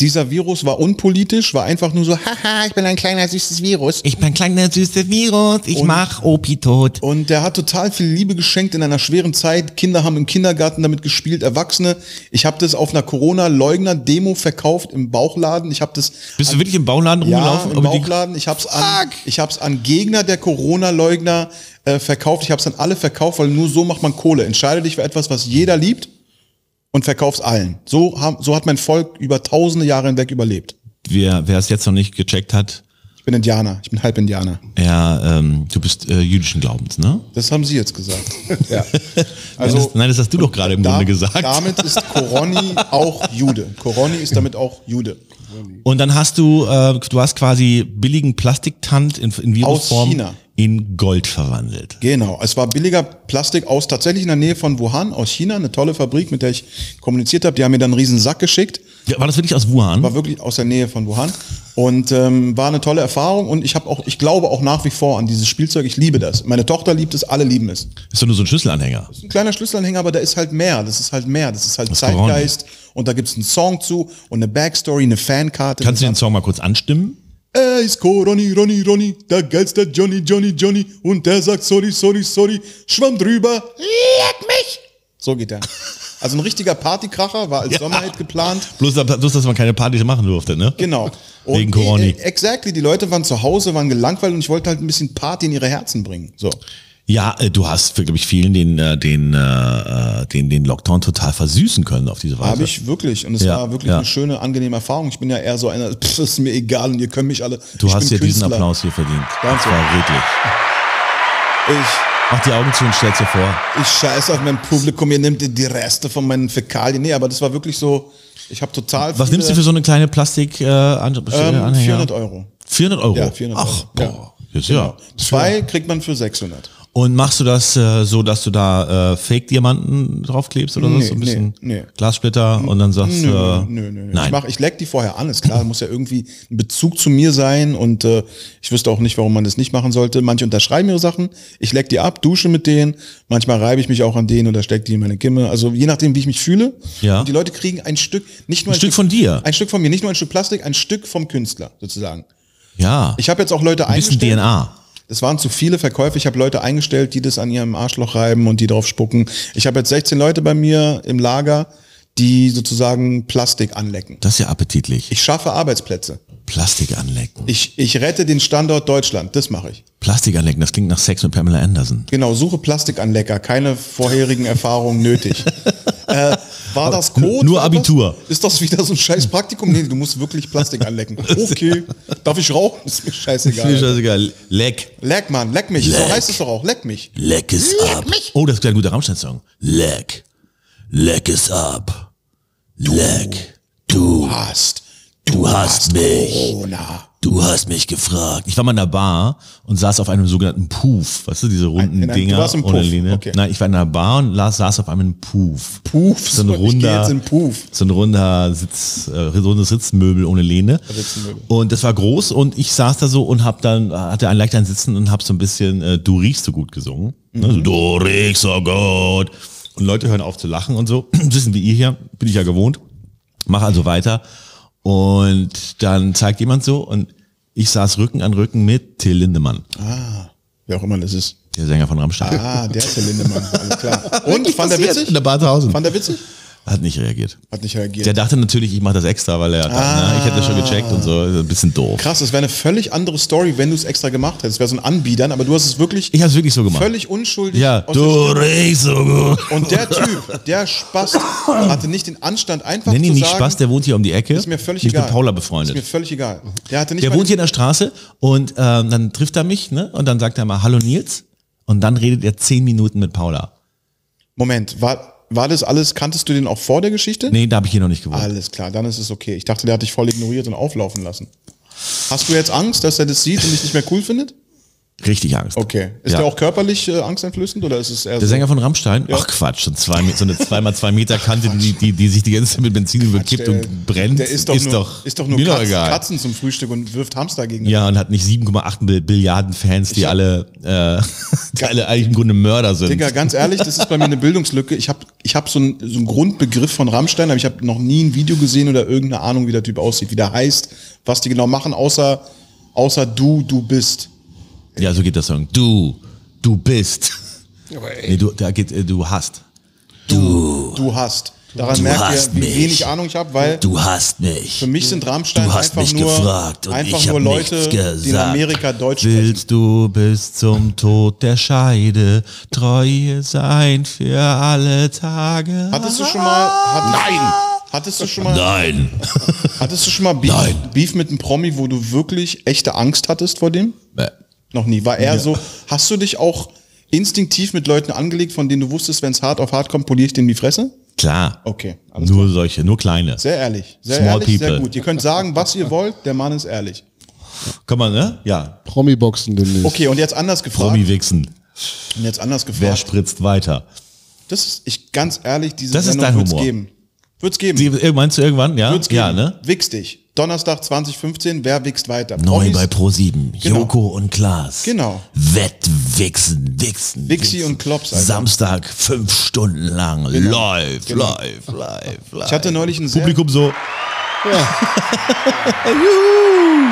dieser Virus war unpolitisch, war einfach nur so, haha, ich bin ein kleiner süßes Virus. Ich bin ein kleiner süßer Virus, ich mach Opi tot. Und der hat total viel Liebe geschenkt in einer schweren Zeit. Kinder haben im Kindergarten damit gespielt, Erwachsene. Ich habe das auf einer Corona-Leugner-Demo verkauft im Bauchladen. Ich habe das Bist du wirklich im Bauladen ja, rumgelaufen? im Aber die- Bauchladen. Ich habe es an, ich hab's an Gegner der Corona-Leugner äh, verkauft. Ich habe es an alle verkauft, weil nur so macht man Kohle. Entscheide dich für etwas, was jeder liebt und verkauf's allen. So, haben, so hat mein Volk über tausende Jahre hinweg überlebt. wer, wer es jetzt noch nicht gecheckt hat, Ich bin Indianer. Ich bin halb Indianer. ja, ähm, du bist äh, jüdischen Glaubens, ne? Das haben Sie jetzt gesagt. ja. Also, Also, nein, das hast du doch gerade im da, Grunde gesagt. damit ist Coroni auch Jude. Coroni ist damit auch Jude. Und dann hast du, äh, du hast quasi billigen Plastiktand in, in Virusform China. In Gold verwandelt. Genau, es war billiger Plastik aus tatsächlich in der Nähe von Wuhan, aus China, eine tolle Fabrik, mit der ich kommuniziert habe. Die haben mir dann einen riesen Sack geschickt, Ja, War das wirklich aus Wuhan? war wirklich aus der Nähe von Wuhan und ähm, war eine tolle Erfahrung. Und ich habe auch, ich glaube auch nach wie vor an dieses Spielzeug. Ich liebe das. Meine Tochter liebt es, alle lieben es. Ist doch nur so ein Schlüsselanhänger. Ein kleiner Schlüsselanhänger, aber da ist halt mehr. Das ist halt mehr. Das ist halt Das Zeitgeist. Und da gibt's einen Song zu und eine Backstory, eine Fankarte. Kannst du den Song mal kurz anstimmen? Er ist Coroni, Ronny, Ronny, der geilste Johnny, Johnny, Johnny. Und der sagt sorry, sorry, sorry, schwamm drüber, leck mich. So geht er. Also ein richtiger Partykracher, war als Sommerhit geplant. Bloß, bloß, dass man keine Party machen durfte, ne? Genau. Wegen Und, Coroni. äh, Exactly, die Leute waren zu Hause, waren gelangweilt und ich wollte halt ein bisschen Party in ihre Herzen bringen. So. Ja, äh, du hast, glaube ich, vielen den, äh, den, äh, den, den Lockdown total versüßen können auf diese Weise. Habe ich wirklich. Und es Ja, war wirklich ja. eine schöne, angenehme Erfahrung. Ich bin ja eher so einer, pff, ist mir egal und ihr könnt mich alle. Du ich hast dir diesen. Applaus hier verdient. Danke. Das war wirklich. Ich, Mach die Augen zu und stell's dir vor. ich scheiße auf mein Publikum, ihr nehmt die Reste von meinen Fäkalien. Nee, aber das war wirklich so, ich habe total Was nimmst du für so eine kleine Plastik äh, An ähm, Anhänger? 400 Euro. 400 Euro? Ja, 400 Ach, Euro. boah. Jetzt, ja. Zwei kriegt man für 600. Und machst du das äh, so, dass du da äh, Fake-Diamanten draufklebst oder Nee, so? so ein bisschen nee, nee. Glassplitter und dann sagst du. Nö, äh, nö, nö, nö. Nein. Ich, mach, ich leck die vorher an, ist klar, muss ja irgendwie ein Bezug zu mir sein und äh, ich wüsste auch nicht, warum man das nicht machen sollte. Manche unterschreiben ihre Sachen, ich leck die ab, dusche mit denen, manchmal reibe ich mich auch an denen oder steck die in meine Kimme. Also je nachdem, wie ich mich fühle. Ja. Und die Leute kriegen ein Stück, nicht nur Ein Stück von dir? Ein Stück von mir, nicht nur ein Stück Plastik, ein Stück vom Künstler sozusagen. ja. Ich habe jetzt auch Leute ein bisschen eingestellt. DNA. Das waren zu viele Verkäufe. Ich habe Leute eingestellt, die das an ihrem Arschloch reiben und die drauf spucken. Ich habe jetzt 16 Leute bei mir im Lager, die sozusagen Plastik anlecken. Das ist ja appetitlich. Ich schaffe Arbeitsplätze. Plastik anlecken. Ich, ich rette den Standort Deutschland. Das mache ich. Plastik anlecken, das klingt nach Sex mit Pamela Anderson. Genau, suche Plastikanlecker. Keine vorherigen Erfahrungen nötig. äh, war das Code? nur Abitur. Das? Ist das wieder so ein scheiß Praktikum? Nee, du musst wirklich Plastik anlecken. Okay. Darf ich rauchen? Ist mir scheißegal. Scheißegal. Leck. Leck, Mann, leck mich. Leck. So heißt es doch auch. Leck mich. Leck es ab. Oh, das ist ein guter Rammstein-Song. Leck. Leck es ab. Leck. Du. Hast. Du hast mich. Corona. Du hast mich gefragt. Ich war mal in einer Bar und saß auf einem sogenannten Puff. Weißt du, diese runden in einem- du Dinger warst im ohne Puff, Linie? okay. Nein, ich war in einer Bar und las, saß auf einem Puff. Puff, So ein runder, jetzt in Puff. so ein runder Sitz, äh, rundes Sitzmöbel ohne Lehne. Und das war groß und ich saß da so und hab dann, hatte ein leichter Sitzen und hab so ein bisschen äh, Du riechst so gut gesungen. Ne, so, du riechst so gut. Und Leute hören auf zu lachen und so. Wissen wie ihr hier, bin ich ja gewohnt. Mach also weiter. Und dann zeigt jemand so und ich saß Rücken an Rücken mit Till Lindemann, Ah, wer auch immer das ist. der Sänger von Rammstein. Ah, der ist der Lindemann, alles klar. Und, fand er witzig? In der Bar Tausend. Fand er witzig? Hat nicht reagiert. Hat nicht reagiert. Der dachte natürlich, ich mache das extra, weil er, ne, ich hätte das schon gecheckt und so, ein bisschen doof. Krass, das wäre eine völlig andere Story, wenn du es extra gemacht hättest. Das wäre so ein Anbiedern, aber du hast es wirklich Ich habe es wirklich so gemacht. völlig unschuldig ja, du riechst so gut. Und der Typ, der Spast, hatte nicht den Anstand, einfach Nenn ihn zu nicht sagen, Spaß, der wohnt hier um die Ecke. ist mir völlig ich egal. mit Paula Ist mir befreundet. völlig egal. Der hatte nicht Der wohnt hier in der Straße und ähm, dann trifft er mich ne, und dann sagt er mal Hallo Nils und dann redet er zehn Minuten mit Paula. Moment, war, war das alles, kanntest du den auch vor der Geschichte? Nee, da habe ich hier noch nicht gewohnt. Alles klar, dann ist es okay. Ich dachte, der hat dich voll ignoriert und auflaufen lassen. Hast du jetzt Angst, dass er das sieht und dich nicht mehr cool findet? Richtig Angst. Okay. Ist Ja. der auch körperlich äh, angsteinflößend oder ist es eher Der so? Sänger von Rammstein? Ach Quatsch, zwei, so eine 2x2 Meter Kante, die, die, die sich die ganze Zeit mit Benzin überkippt der, und brennt, der ist doch nur, ist doch nur doch Katzen. Katzen zum Frühstück und wirft Hamster gegen Ja, und hat nicht 7,8 Bill- Billiarden Fans, die alle, äh, die alle eigentlich im Grunde Mörder sind. Digga, ganz ehrlich, das ist bei mir eine Bildungslücke. Ich habe ich hab so, einen, so einen Grundbegriff von Rammstein, aber ich habe noch nie ein Video gesehen oder irgendeine Ahnung, wie der Typ aussieht, wie der heißt, was die genau machen, außer, außer du, du bist. Ja, so geht der Song. Du, du bist. Nee, du, da geht, äh, du hast. Du hast. Daran Du merkt hast ihr, wie mich. wenig Ahnung ich habe, weil Du hast mich. für mich sind Rammstein Du hast einfach mich nur, gefragt und einfach ich nur Leute, die in. Amerika Deutsch sprechen. Willst du bis zum Tod der Scheide Treue sein für alle Tage? Hattest du schon mal. Hat, Nein! Hattest du schon mal. Nein. Hattest du schon mal Beef, Nein. Beef mit einem Promi, wo du wirklich echte Angst hattest vor dem? Bäh. Noch nie. War er so. Hast du dich auch instinktiv mit Leuten angelegt, von denen du wusstest, wenn es hart auf hart kommt, poliere ich denen die Fresse? Klar. Okay, alles Nur solche, nur kleine. Sehr ehrlich. Sehr Small ehrlich, sehr people. gut. Ihr könnt sagen, was ihr wollt, der Mann ist ehrlich. Kann man, ne? Ja. Promi-Boxen demnächst. Okay, und jetzt anders gefragt. Promi-Wichsen. Und jetzt anders Wer gefragt. spritzt weiter? Das ist, ich ganz ehrlich, diese Das ist Sendung dein wird's Humor. geben. Wird's geben. Sie, äh, meinst du irgendwann? Ja? Wird's geben. Ja, ne? Wichs dich. Donnerstag 2015, wer wichst weiter? Neu bei Pro7. Genau. Joko und Klaas. Genau. Wettwichsen, Wichsen. Wixi und Klops, Alter. Samstag fünf Stunden lang. Live, Genau. live, live, live. Ich hatte neulich ein Publikum so.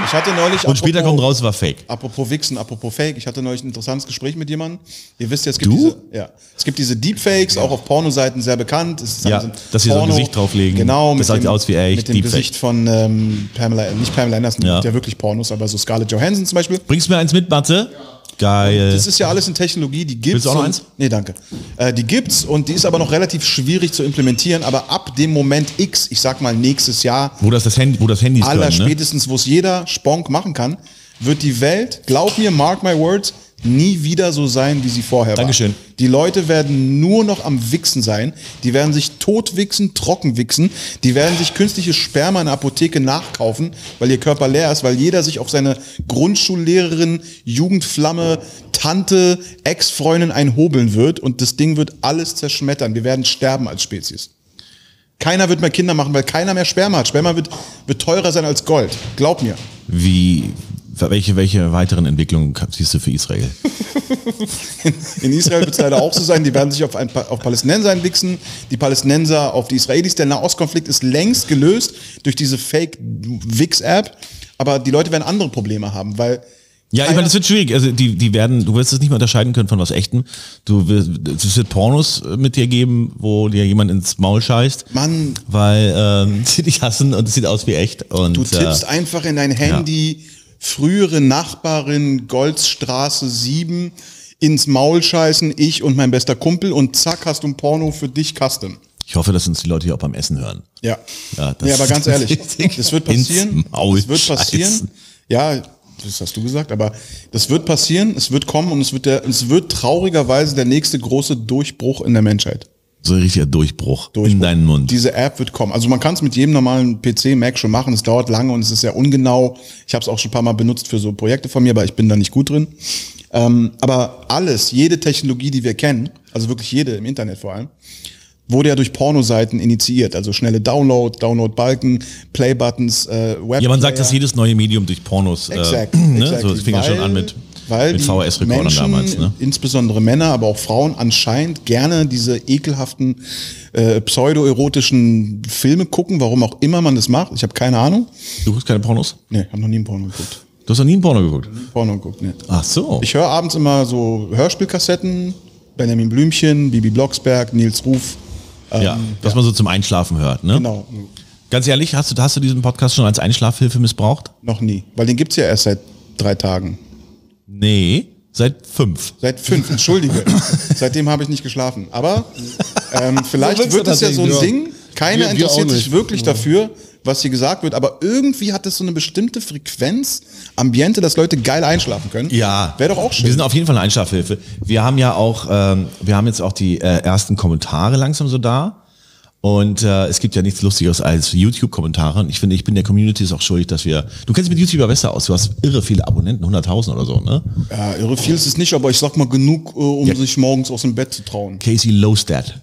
ich hatte neulich Und später apropos- kommt raus, war fake. Apropos Wichsen, apropos Fake, ich hatte neulich ein interessantes Gespräch mit jemandem. Ihr wisst ja, es gibt Du? diese, ja, es gibt diese Deepfakes, auch auf Pornoseiten sehr bekannt. Es ist Ja, so ein dass sie so ein Gesicht drauflegen. Genau, Das dem, aus wie echt, mit dem Deepfake. Gesicht von ähm, Pamela, nicht Pamela Anderson, Ja. ja. der wirklich Pornos, aber so Scarlett Johansson zum Beispiel. Bringst du mir eins mit, Matze? Geil. Das ist ja alles in Technologie, die gibt's. Willst du auch noch und- eins? Nee, danke. Äh, die gibt's und die ist aber noch relativ schwierig zu implementieren, aber ab dem Moment X, ich sag mal nächstes Jahr, Wo das, das Handy, wo das Handys aller können, ne? spätestens, wo es jeder Sponk machen kann, wird die Welt, glaub mir, mark my words, nie wieder so sein, wie sie vorher Dankeschön. war. Die Leute werden nur noch am Wichsen sein. Die werden sich totwichsen, trocken wichsen. Die werden sich künstliches Sperma in der Apotheke nachkaufen, weil ihr Körper leer ist, weil jeder sich auf seine Grundschullehrerin, Jugendflamme, Tante, Ex-Freundin einhobeln wird und das Ding wird alles zerschmettern. Wir werden sterben als Spezies. Keiner wird mehr Kinder machen, weil keiner mehr Sperma hat. Sperma wird, wird teurer sein als Gold. Glaub mir. Wie, welche, welche weiteren Entwicklungen siehst du für Israel? In Israel wird es leider auch so sein, die werden sich auf, ein, auf Palästinenser einwichsen, die Palästinenser auf die Israelis. Der Nahostkonflikt ist längst gelöst durch diese Fake-Wix-App, aber die Leute werden andere Probleme haben, weil Ja, ich meine, das wird schwierig. Also die, die werden, du wirst es nicht mehr unterscheiden können von was Echtem. Du wirst, es wird Pornos mit dir geben, wo dir jemand ins Maul scheißt. Mann, Weil ähm, sie dich hassen und es sieht aus wie echt. Und, du tippst äh, einfach in dein Handy frühere Nachbarin Goldstraße 7 ins Maul scheißen, ich und mein bester Kumpel und zack hast du ein Porno für dich custom. ich hoffe, dass uns die Leute hier auch beim Essen hören. Ja. Ja, das- ja, aber ganz ehrlich, das- wird passieren. Das wird passieren. Ja, das hast du gesagt, aber das wird passieren, es wird kommen und es wird der, es wird traurigerweise der nächste große Durchbruch in der Menschheit. So ein richtiger Durchbruch, in Durchbruch. deinen Mund. Diese App wird kommen. Also man kann es mit jedem normalen PC, Mac schon machen. Es dauert lange und es ist sehr ungenau. Ich habe es auch schon ein paar Mal benutzt für so Projekte von mir, aber ich bin da nicht gut drin. Ähm, aber alles, jede Technologie, die wir kennen, also wirklich jede im Internet vor allem, wurde ja durch Pornoseiten initiiert. Also schnelle Download, Download-Balken, Play-Buttons, äh, Web. ja, man sagt, dass jedes neue Medium durch Pornos, äh, Exakt, ne? exactly. so, das fing ja schon an mit, weil mit VHS-Rekordern damals. Ne? Insbesondere Männer, aber auch Frauen anscheinend gerne diese ekelhaften äh, pseudoerotischen Filme gucken, warum auch immer man das macht. Ich habe keine Ahnung. Du guckst keine Pornos? Nee, habe noch nie ein Porno geguckt. Du hast noch nie ein Porno geguckt? Porno geguckt, nee. Ach so. Ich höre abends immer so Hörspielkassetten, Benjamin Blümchen, Bibi Blocksberg, Nils Ruf. ja, was man so zum Einschlafen hört. Ne? Genau, Ganz ehrlich, hast du, hast du diesen Podcast schon als Einschlafhilfe missbraucht? noch nie. Weil den gibt's ja erst seit drei Tagen. Nee, seit fünf. Seit fünf, entschuldige. Seitdem habe ich nicht geschlafen. Aber ähm, vielleicht wird es ja so ein tatsächlich, Ding. Keiner Wir- wir interessiert auch sich wirklich dafür, was hier gesagt wird. Aber irgendwie hat es so eine bestimmte Frequenz, Ambiente, dass Leute geil einschlafen können. Ja. Wäre doch auch schön. Wir sind auf jeden Fall eine Einschlafhilfe. Wir haben ja auch, ähm, wir haben jetzt auch die äh, ersten Kommentare langsam so da. Und äh, es gibt ja nichts Lustigeres als YouTube-Kommentare. Und ich finde, ich bin der Community ist auch schuldig, dass wir. Du kennst mit YouTuber besser aus. Du hast irre viele Abonnenten, 100.000 oder so, ne? Ja, irre viel ist es nicht, aber ich sag mal genug, äh, um sich morgens aus dem Bett zu trauen. Casey Lowstat.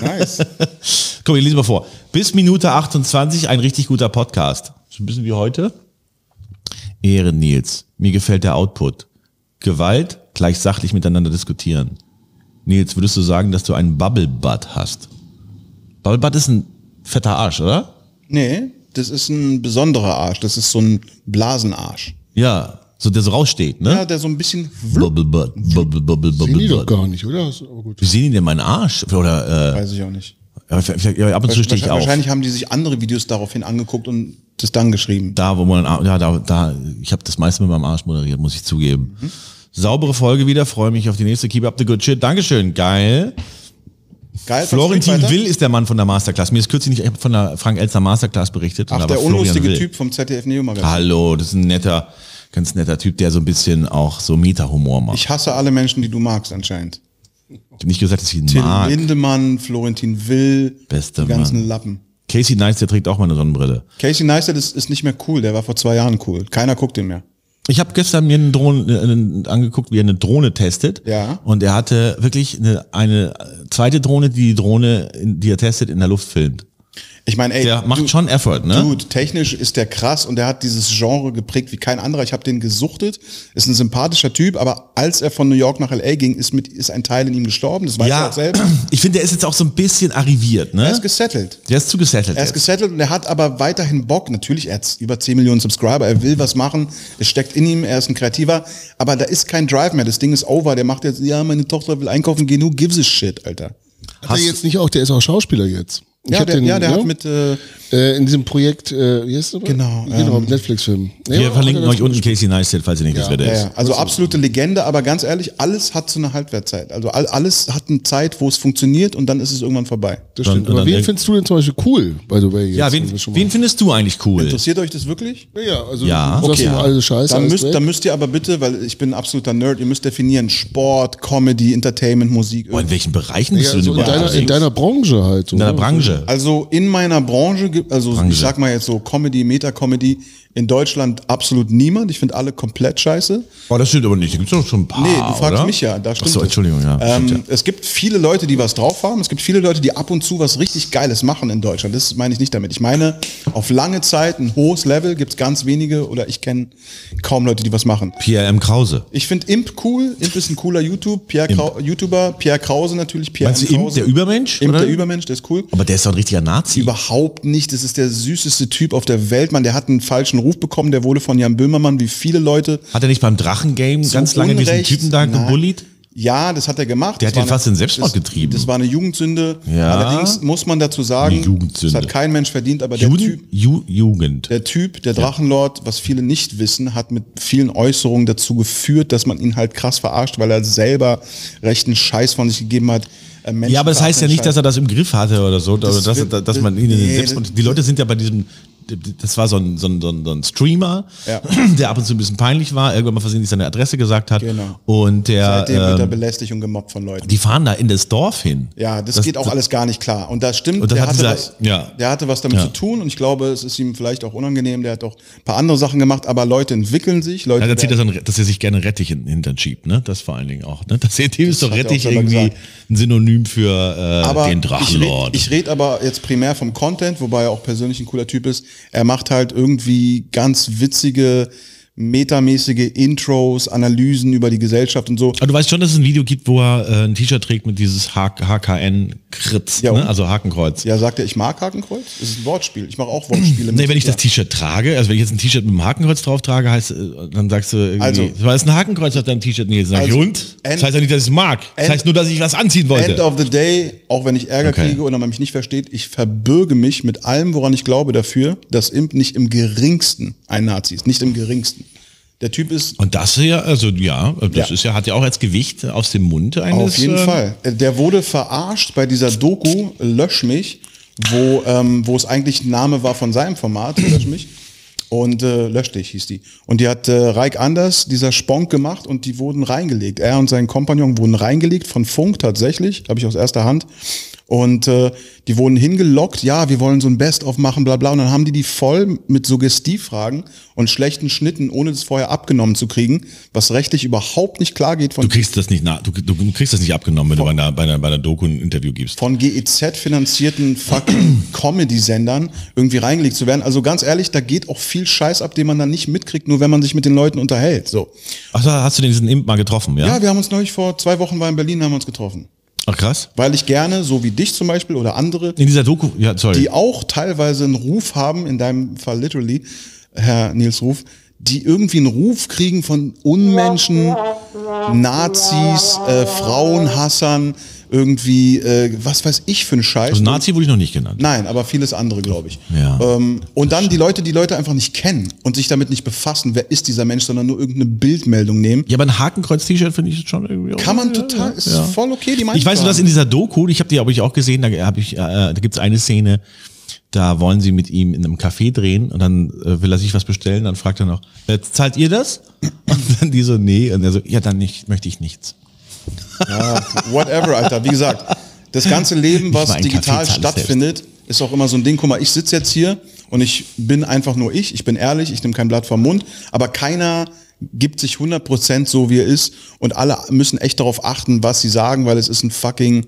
Nice. Komm, ich lese mal vor. Bis Minute 28 ein richtig guter Podcast. So ein bisschen wie heute. Ehren Nils. Mir gefällt der Output. Gewalt gleich sachlich miteinander diskutieren. Nils, würdest du sagen, dass du einen Bubble Butt hast? Bubble Butt ist ein fetter Arsch, oder? nee, das ist ein besonderer Arsch. Das ist so ein Blasenarsch. Ja, so der so raussteht, ne? Ja, der so ein bisschen. Bubble Butt, Bubble, Bubble, Sehen die Bubble doch gar nicht, oder? Ist Aber gut. Wie sehen die denn meinen Arsch? Oder, äh, Weiß ich auch nicht. ja, vielleicht, ja, ab und zu stehe ich auf. Wahrscheinlich haben die sich andere Videos daraufhin angeguckt und das dann geschrieben. Da, wo man, ja, da, da, ich habe das meiste mit meinem Arsch moderiert, muss ich zugeben. Saubere Folge wieder, freue mich auf die nächste. Keep up the good shit. Dankeschön, geil. Geil. Florentin? Will ist der Mann von der Masterclass. Mir ist kürzlich nicht von der Frank Elster Masterclass berichtet. Ach, der unlustige. Typ vom ZDF Neo Magazin. Hallo, das ist ein netter, ganz netter Typ, der so ein bisschen auch so Meta-Humor macht. Ich hasse alle Menschen, die du magst anscheinend. Ich habe nicht gesagt, dass ich ihn Till mag. Lindemann, Florentin Will, Bester die ganzen Mann. Lappen. Casey der trägt auch mal eine Sonnenbrille. Casey Neistat ist, ist nicht mehr cool, der war vor zwei Jahren cool. Keiner guckt den mehr. Ich habe gestern mir einen Drohne, äh, angeguckt, wie er eine Drohne testet. Ja. Und er hatte wirklich eine, eine zweite Drohne, die die Drohne, die er testet, in der Luft filmt. Ich meine, ey, Der macht du- schon Effort, ne? Dude, technisch ist der krass und der hat dieses Genre geprägt wie kein anderer. Ich habe den gesuchtet, ist ein sympathischer Typ, aber als er von New York nach LA ging, ist mit ist ein Teil in ihm gestorben. Das weiß er ja, auch selbst. ich finde, der ist jetzt auch so ein bisschen arriviert, ne? Er ist gesettelt. der ist zu gesettelt. Er ist jetzt. gesettelt und er hat aber weiterhin Bock. Natürlich, er hat über 10 Millionen Subscriber, er will was machen, es steckt in ihm, er ist ein Kreativer, aber da ist kein Drive mehr. Das Ding ist over. Der macht jetzt, ja, meine Tochter will einkaufen gehen, who gives a shit, Alter. Hat er jetzt nicht auch, der ist auch Schauspieler jetzt. Ich Ja, der, den, ja, der ne? hat mit, äh, äh, in diesem Projekt, äh, wie heißt das? Genau, Genau, ähm, mit Netflix-Film. Wir verlinken euch unten Casey Neistat, falls ihr nicht wisst, wer der Ja, ist. ja, also absolute Legende, aber ganz ehrlich, alles hat so eine Halbwertzeit. Also all, alles hat eine Zeit, wo es funktioniert und dann ist es irgendwann vorbei. Das stimmt. und Aber wen findest du denn zum Beispiel cool, by the way? Jetzt, Ja, wen, wen findest du eigentlich cool? Interessiert euch das wirklich? Ja, ja, also Ja. Okay. immer alles scheiße. Dann alles müsst, dann müsst ihr aber bitte, weil ich bin ein absoluter Nerd, ihr müsst definieren Sport, Comedy, Entertainment, Musik. Boah, in welchen Bereichen bist ja, du denn so in, überhaupt deiner, in unterwegs? deiner Branche halt. So, In deiner ne? Branche. Also in meiner Branche gibt, also Branche. ich sag mal jetzt so Comedy, Meta-Comedy, in Deutschland absolut niemand. Ich finde alle komplett scheiße. Oh, das stimmt aber nicht. Da gibt's doch schon ein paar, Nee, du fragst oder? mich ja, da stimmt Ach so, es. Entschuldigung, ja. Ähm, stimmt Es gibt viele Leute, die was drauf haben. Es gibt viele Leute, die ab und zu was richtig Geiles machen in Deutschland. Das meine ich nicht damit. Ich meine, auf lange Zeit ein hohes Level gibt es ganz wenige oder ich kenne kaum Leute, die was machen. ja. Pierre M. Krause. Ich finde Imp cool. Imp ist ein cooler YouTube, Pierre Krau YouTuber. Pierre Krause natürlich. Pierre Meinst M. Imp, Krause. der Übermensch? Imp, oder? der Übermensch, der ist cool. Aber der ist doch ein richtiger Nazi. Überhaupt nicht. Das ist der süßeste Typ auf der Welt, Mann. Der hat einen falschen Ruf bekommen. Der wurde von Jan Böhmermann, wie viele Leute. Hat er nicht beim Drachengame ganz lange diesen Unrecht- Typen da Nein. gebullied? Ja, das hat er gemacht. Der Das hat ihn fast in Selbstmord das, getrieben. Das war eine Jugendsünde. Ja. Allerdings muss man dazu sagen, das hat kein Mensch verdient, aber der Typ, Juden, Ju, Jugend. der Typ, der Drachenlord, was viele nicht wissen, hat mit vielen Äußerungen dazu geführt, dass man ihn halt krass verarscht, weil er selber rechten Scheiß von sich gegeben hat. Menschen Ja, aber das heißt ja nicht, dass er das im Griff hatte oder so, oder dass, wird- dass man ihn in den nee, Selbstmord. Die Leute sind ja bei diesem, das war so ein, so ein, so ein, so ein Streamer, Ja. der ab und zu ein bisschen peinlich war, irgendwann mal versehentlich seine Adresse gesagt hat. Genau. Und der, Seitdem wird er ähm, belästigt und gemobbt von Leuten. die fahren da in das Dorf hin. Ja, das, geht auch alles gar nicht klar. Und das stimmt, Und das der, hat hatte dieser- was, ja. der hatte was damit Ja. zu tun und ich glaube, es ist ihm vielleicht auch unangenehm. Der hat auch ein paar andere Sachen gemacht, aber Leute entwickeln sich. Leute Ja, erzählt er dann, dass er sich gerne Rettich Hintern schiebt, ne? Das vor allen Dingen auch, ne? Das ist doch Rettich irgendwie gesagt. ein Synonym für äh, den ich Drachenlord. rede ich red aber jetzt primär vom Content, wobei er auch persönlich ein cooler Typ ist. Er macht halt irgendwie ganz witzige, metamäßige Intros, Analysen über die Gesellschaft und so. Aber du weißt schon, dass es ein Video gibt, wo er äh, ein T-Shirt trägt mit dieses HKN-Kritz, Ja, ne? also Hakenkreuz. Ja, sagt er, ich mag Hakenkreuz? Das ist ein Wortspiel. Ich mache auch Wortspiele. Nee, wenn ich das T-Shirt trage, also wenn ich jetzt ein T-Shirt mit einem Hakenkreuz drauf trage, heißt, äh, dann sagst du Also- weil es ein Hakenkreuz auf deinem T-Shirt nicht. Sag ich, Also, und? Das heißt ja nicht, dass ich es mag. Das heißt nur, dass ich was anziehen wollte. End of the day, auch wenn ich Ärger Okay. kriege oder man mich nicht versteht, ich verbürge mich mit allem, woran ich glaube, dafür, dass Imp nicht im geringsten ein Nazi ist. Nicht im geringsten. Der Typ ist Und das hier, also ja, das Ja. ist ja, hat ja auch als Gewicht aus dem Mund eines. Auf jeden äh, Fall. Der wurde verarscht bei dieser Doku Lösch mich, wo, ähm, wo es eigentlich ein Name war von seinem Format, Lösch mich. Und äh, Lösch dich hieß die. Und die hat äh, Reik Anders, dieser Sponk gemacht und die wurden reingelegt. Er und sein Kompagnon wurden reingelegt von Funk tatsächlich, habe ich aus erster Hand. Und äh, die wurden hingelockt, ja, wir wollen so ein Best-of machen, bla bla. Und dann haben die die voll mit Suggestivfragen und schlechten Schnitten, ohne das vorher abgenommen zu kriegen, was rechtlich überhaupt nicht klar geht von Du kriegst das nicht, na, du, du kriegst das nicht abgenommen, wenn du bei einer, bei einer, bei einer Doku ein Interview gibst. von GEZ finanzierten fucking Comedy-Sendern irgendwie reingelegt zu werden. Also ganz ehrlich, da geht auch viel Scheiß ab, den man dann nicht mitkriegt, nur wenn man sich mit den Leuten unterhält. So. Ach, da hast du diesen Imp mal getroffen, ja? Ja, wir haben uns neulich vor zwei Wochen war in Berlin, haben wir uns getroffen. Ach krass. Weil ich gerne, so wie dich zum Beispiel oder andere, In dieser Doku, ja, sorry. die auch teilweise einen Ruf haben, in deinem Fall literally, Herr Nils Ruf, die irgendwie einen Ruf kriegen von Unmenschen, Nazis, äh, Frauenhassern, irgendwie, äh, was weiß ich für ein Scheiß. also Nazi wurde ich noch nicht genannt. Nein, aber vieles andere, glaube ich. Ja. Ähm, und dann die Leute, die Leute einfach nicht kennen und sich damit nicht befassen, wer ist dieser Mensch, sondern nur irgendeine Bildmeldung nehmen. Ja, aber ein Hakenkreuz-T-Shirt finde ich schon irgendwie. Kann man ja, total, ja, ist voll okay, die Ich weiß nur, dass in dieser Doku, ich habe die aber ich auch gesehen, da habe ich, äh, da gibt's eine Szene, da wollen sie mit ihm in einem Café drehen und dann äh, will er sich was bestellen, dann fragt er noch, äh, zahlt ihr das? Und dann die so, nee, und er so, ja, dann nicht, möchte ich nichts. Ja, whatever, Alter. Wie gesagt, das ganze Leben, was digital stattfindet, ist auch immer so ein Ding. Guck mal, ich sitze jetzt hier und ich bin einfach nur ich. Ich bin ehrlich, ich nehme kein Blatt vom Mund, aber keiner gibt sich 100% so, wie er ist und alle müssen echt darauf achten, was sie sagen, weil es ist ein fucking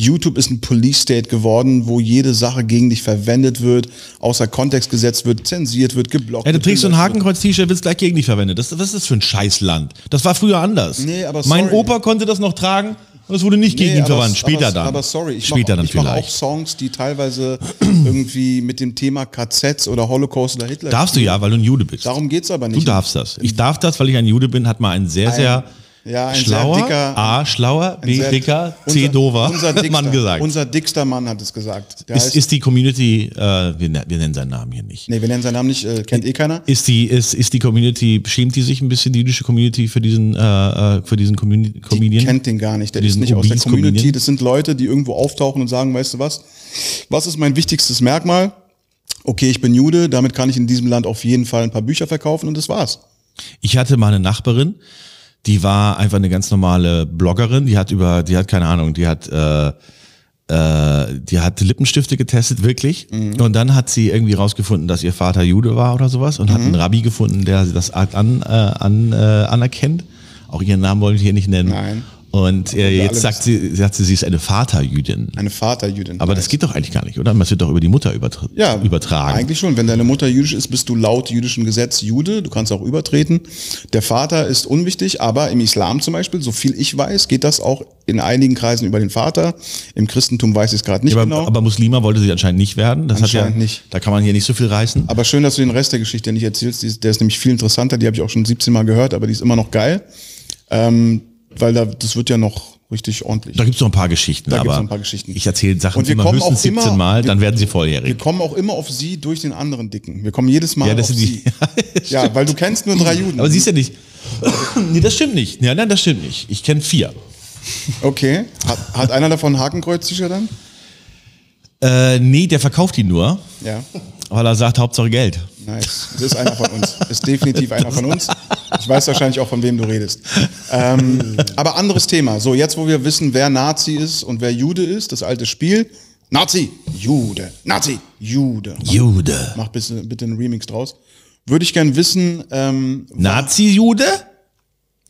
YouTube ist ein Police State geworden, wo jede Sache gegen dich verwendet wird, außer Kontext gesetzt wird, zensiert wird, geblockt Ja, du wird. trägst so ein. Hakenkreuz-T-Shirt, wird gleich gegen dich verwendet. Das, was ist das für ein Scheißland? Das war früher anders. Nee, aber mein sorry. Opa konnte das noch tragen und es wurde nicht gegen ihn aber- verwandt. Später aber, dann. Aber sorry, ich Später mache dann ich mach auch. Songs, die teilweise irgendwie mit dem Thema KZs oder Holocaust oder Hitler. Darfst du ja, weil du ein Jude bist. Darum geht's aber Du nicht. darfst das. Ich darf das, weil ich ein Jude bin, hat mal ein sehr, sehr ja, ein sehr schlauer, dicker- A, schlauer, B, sehr- dicker, unser- C, dover unser dickster, Mann gesagt. Unser dickster Mann hat es gesagt. Der ist, heißt, ist die Community, äh, wir, ne- wir nennen seinen Namen hier nicht. nee, wir nennen seinen Namen nicht, äh, kennt eh keiner. Ist die, ist, ist die Community, schämt die sich ein bisschen, die jüdische Community für diesen, äh, äh, für diesen Communi Die Comedian? kennt den gar nicht. Der ist nicht aus der Community. Comedian? Das sind Leute, die irgendwo auftauchen und sagen, weißt du was? Was ist mein wichtigstes Merkmal? Okay, ich bin Jude, damit kann ich in diesem Land auf jeden Fall ein paar Bücher verkaufen und das war's. Ich hatte mal eine Nachbarin, die war einfach eine ganz normale Bloggerin, die hat über, die hat keine Ahnung, die hat, äh, äh, die hat Lippenstifte getestet, wirklich. Und dann hat sie irgendwie rausgefunden, dass ihr Vater Jude war oder sowas und hat einen Rabbi gefunden, der das an, äh, an, äh, anerkennt. Auch ihren Namen wollte ich hier nicht nennen. Nein. Und äh, jetzt sagt sie, sagt sie, sie ist eine Vaterjüdin. Eine Vaterjüdin. Aber das geht doch eigentlich gar nicht, oder? Das wird doch über die Mutter übertra ja, übertragen. Eigentlich schon. Wenn deine Mutter jüdisch ist, bist du laut jüdischem Gesetz Jude. Du kannst auch übertreten. Der Vater ist unwichtig, aber im Islam zum Beispiel, so viel ich weiß, geht das auch in einigen Kreisen über den Vater. Im Christentum weiß ich es gerade nicht aber, genau. aber Muslima wollte sie anscheinend nicht werden. Das hat ja, Anscheinend nicht. Da kann man hier nicht so viel reißen. Aber schön, dass du den Rest der Geschichte nicht erzählst. Der ist nämlich viel interessanter. Die habe ich auch schon 17 Mal gehört, aber die ist immer noch geil. Ähm, weil da, das wird ja noch richtig ordentlich. Da gibt's noch ein paar Geschichten, Da aber noch ein paar Geschichten. ich erzähle Sachen Und wir immer kommen höchstens auch immer- 17 Mal, dann wir- werden sie Wir volljährig. kommen auch immer auf sie durch den anderen Dicken. Wir kommen jedes Mal Ja, das auf sind die- sie. ja, weil du kennst nur drei Juden. Aber siehst ja nicht. nee, das stimmt nicht. Ja, nein, das stimmt nicht. Ich kenne vier. Okay. Hat, hat einer davon ein Hakenkreuz-T-Shirt dann? Äh, nee, der verkauft die nur, Ja. weil er sagt, Hauptsache Geld. Nice. Das ist einer von uns. Ist definitiv einer von uns. Ich weiß wahrscheinlich auch, von wem du redest. Ähm, aber anderes Thema. So, jetzt, wo wir wissen, wer Nazi ist und wer Jude ist, das alte Spiel. Nazi, Jude, Nazi, Jude. Jude. Mach bitte, bitte einen Remix draus. Würde ich gern wissen, ähm, Nazi-Jude?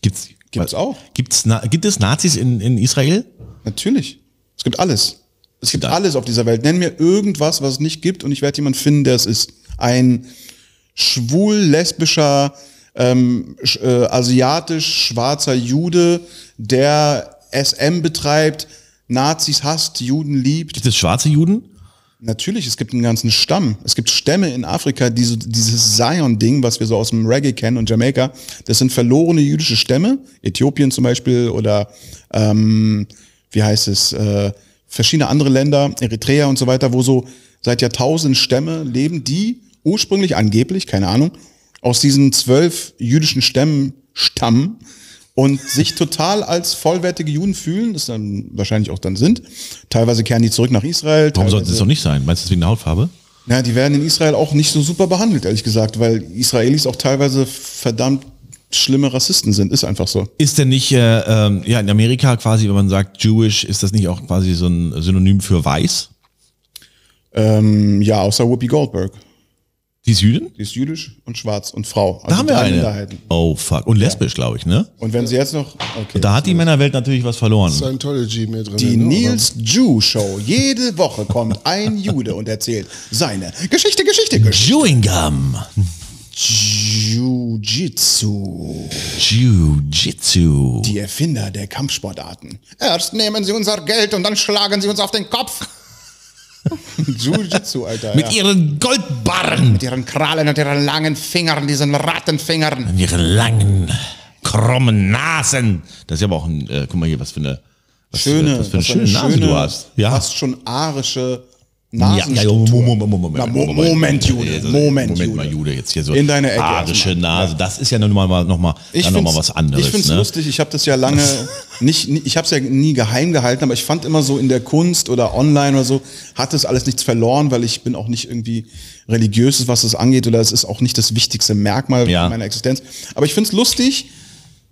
Gibt's, Gibt's auch. Gibt's, Na gibt es Nazis in, in Israel? natürlich. Es gibt alles. Es gibt alles. alles auf dieser Welt. Nenn mir irgendwas, was es nicht gibt und ich werde jemanden finden, der es ist. Ein schwul, lesbischer, ähm, sch- äh, asiatisch-schwarzer Jude, der SM betreibt, Nazis hasst, Juden liebt. Gibt es schwarze Juden? Natürlich, es gibt einen ganzen Stamm. Es gibt Stämme in Afrika, die so, dieses Zion-Ding, was wir so aus dem Reggae kennen und Jamaika, das sind verlorene jüdische Stämme, Äthiopien zum Beispiel oder ähm, wie heißt es, äh, verschiedene andere Länder, Eritrea und so weiter, wo so seit Jahrtausenden Stämme leben, die ursprünglich angeblich, keine Ahnung, aus diesen zwölf jüdischen Stämmen stammen und sich total als vollwertige Juden fühlen, das dann wahrscheinlich auch dann sind. Teilweise kehren die zurück nach Israel. Warum sollte teilweise- es doch nicht sein? Meinst du das wegen der Hautfarbe? ja, die werden in Israel auch nicht so super behandelt, ehrlich gesagt, weil Israelis auch teilweise verdammt schlimme Rassisten sind. Ist einfach so. Ist denn nicht, äh, ähm, ja, in Amerika quasi, wenn man sagt Jewish, ist das nicht auch quasi so ein Synonym für weiß? Ähm, ja, außer Whoopi Goldberg. Die ist Jüdin? Die ist jüdisch und schwarz und Frau. Also Da haben wir eine. Minderheiten. Oh fuck. Und lesbisch, glaube ich, ne? Und wenn sie jetzt noch. Okay. Da hat die Männerwelt natürlich was verloren. Scientology mehr drin. Die ne? Nils Jew Show. Jede Woche kommt ein Jude und erzählt seine Geschichte, Geschichte, Geschichte. Chewing Gum. Jiu-Jitsu. Jiu-Jitsu. Die Erfinder der Kampfsportarten. Erst nehmen sie unser Geld und dann schlagen sie uns auf den Kopf. Jiu-Jitsu, Alter. Mit ja. ihren Goldbarren. Mit ihren Krallen und ihren langen Fingern, diesen Rattenfingern. Und ihren langen, krummen Nasen. Das ist ja aber auch ein, äh, guck mal hier, was für eine, was Schöne, für, was für eine was schöne Nase du hast. Ja. Fast schon arische Ja, ja, Nasenstruktur. Moment, Moment, Moment, Mo- Moment, Jude, Moment, Moment mal, Jude. Jetzt hier so. In deine Ecke Arische. Nase, das ist ja nun mal noch mal, Ich noch mal was anderes. Ich finde es ne? lustig. Ich habe das ja lange nicht, ich habe es ja nie geheim gehalten, aber ich fand immer so in der Kunst oder online oder so hat es alles nichts verloren, weil ich bin auch nicht irgendwie religiös, was das angeht oder es ist auch nicht das wichtigste Merkmal Ja. meiner Existenz. Aber ich finde es lustig,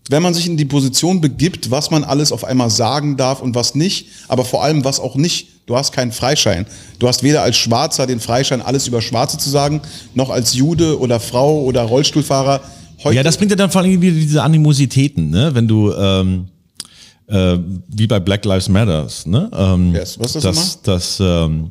wenn man sich in die Position begibt, was man alles auf einmal sagen darf und was nicht, aber vor allem was auch nicht. Du hast keinen Freischein. Du hast weder als Schwarzer den Freischein, alles über Schwarze zu sagen, noch als Jude oder Frau oder Rollstuhlfahrer. Heute Ja, das bringt ja dann vor allem wieder diese Animositäten, ne? Wenn du ähm, äh, wie bei Black Lives Matters, ne? Ähm, Yes. Was ist das das, das, ähm,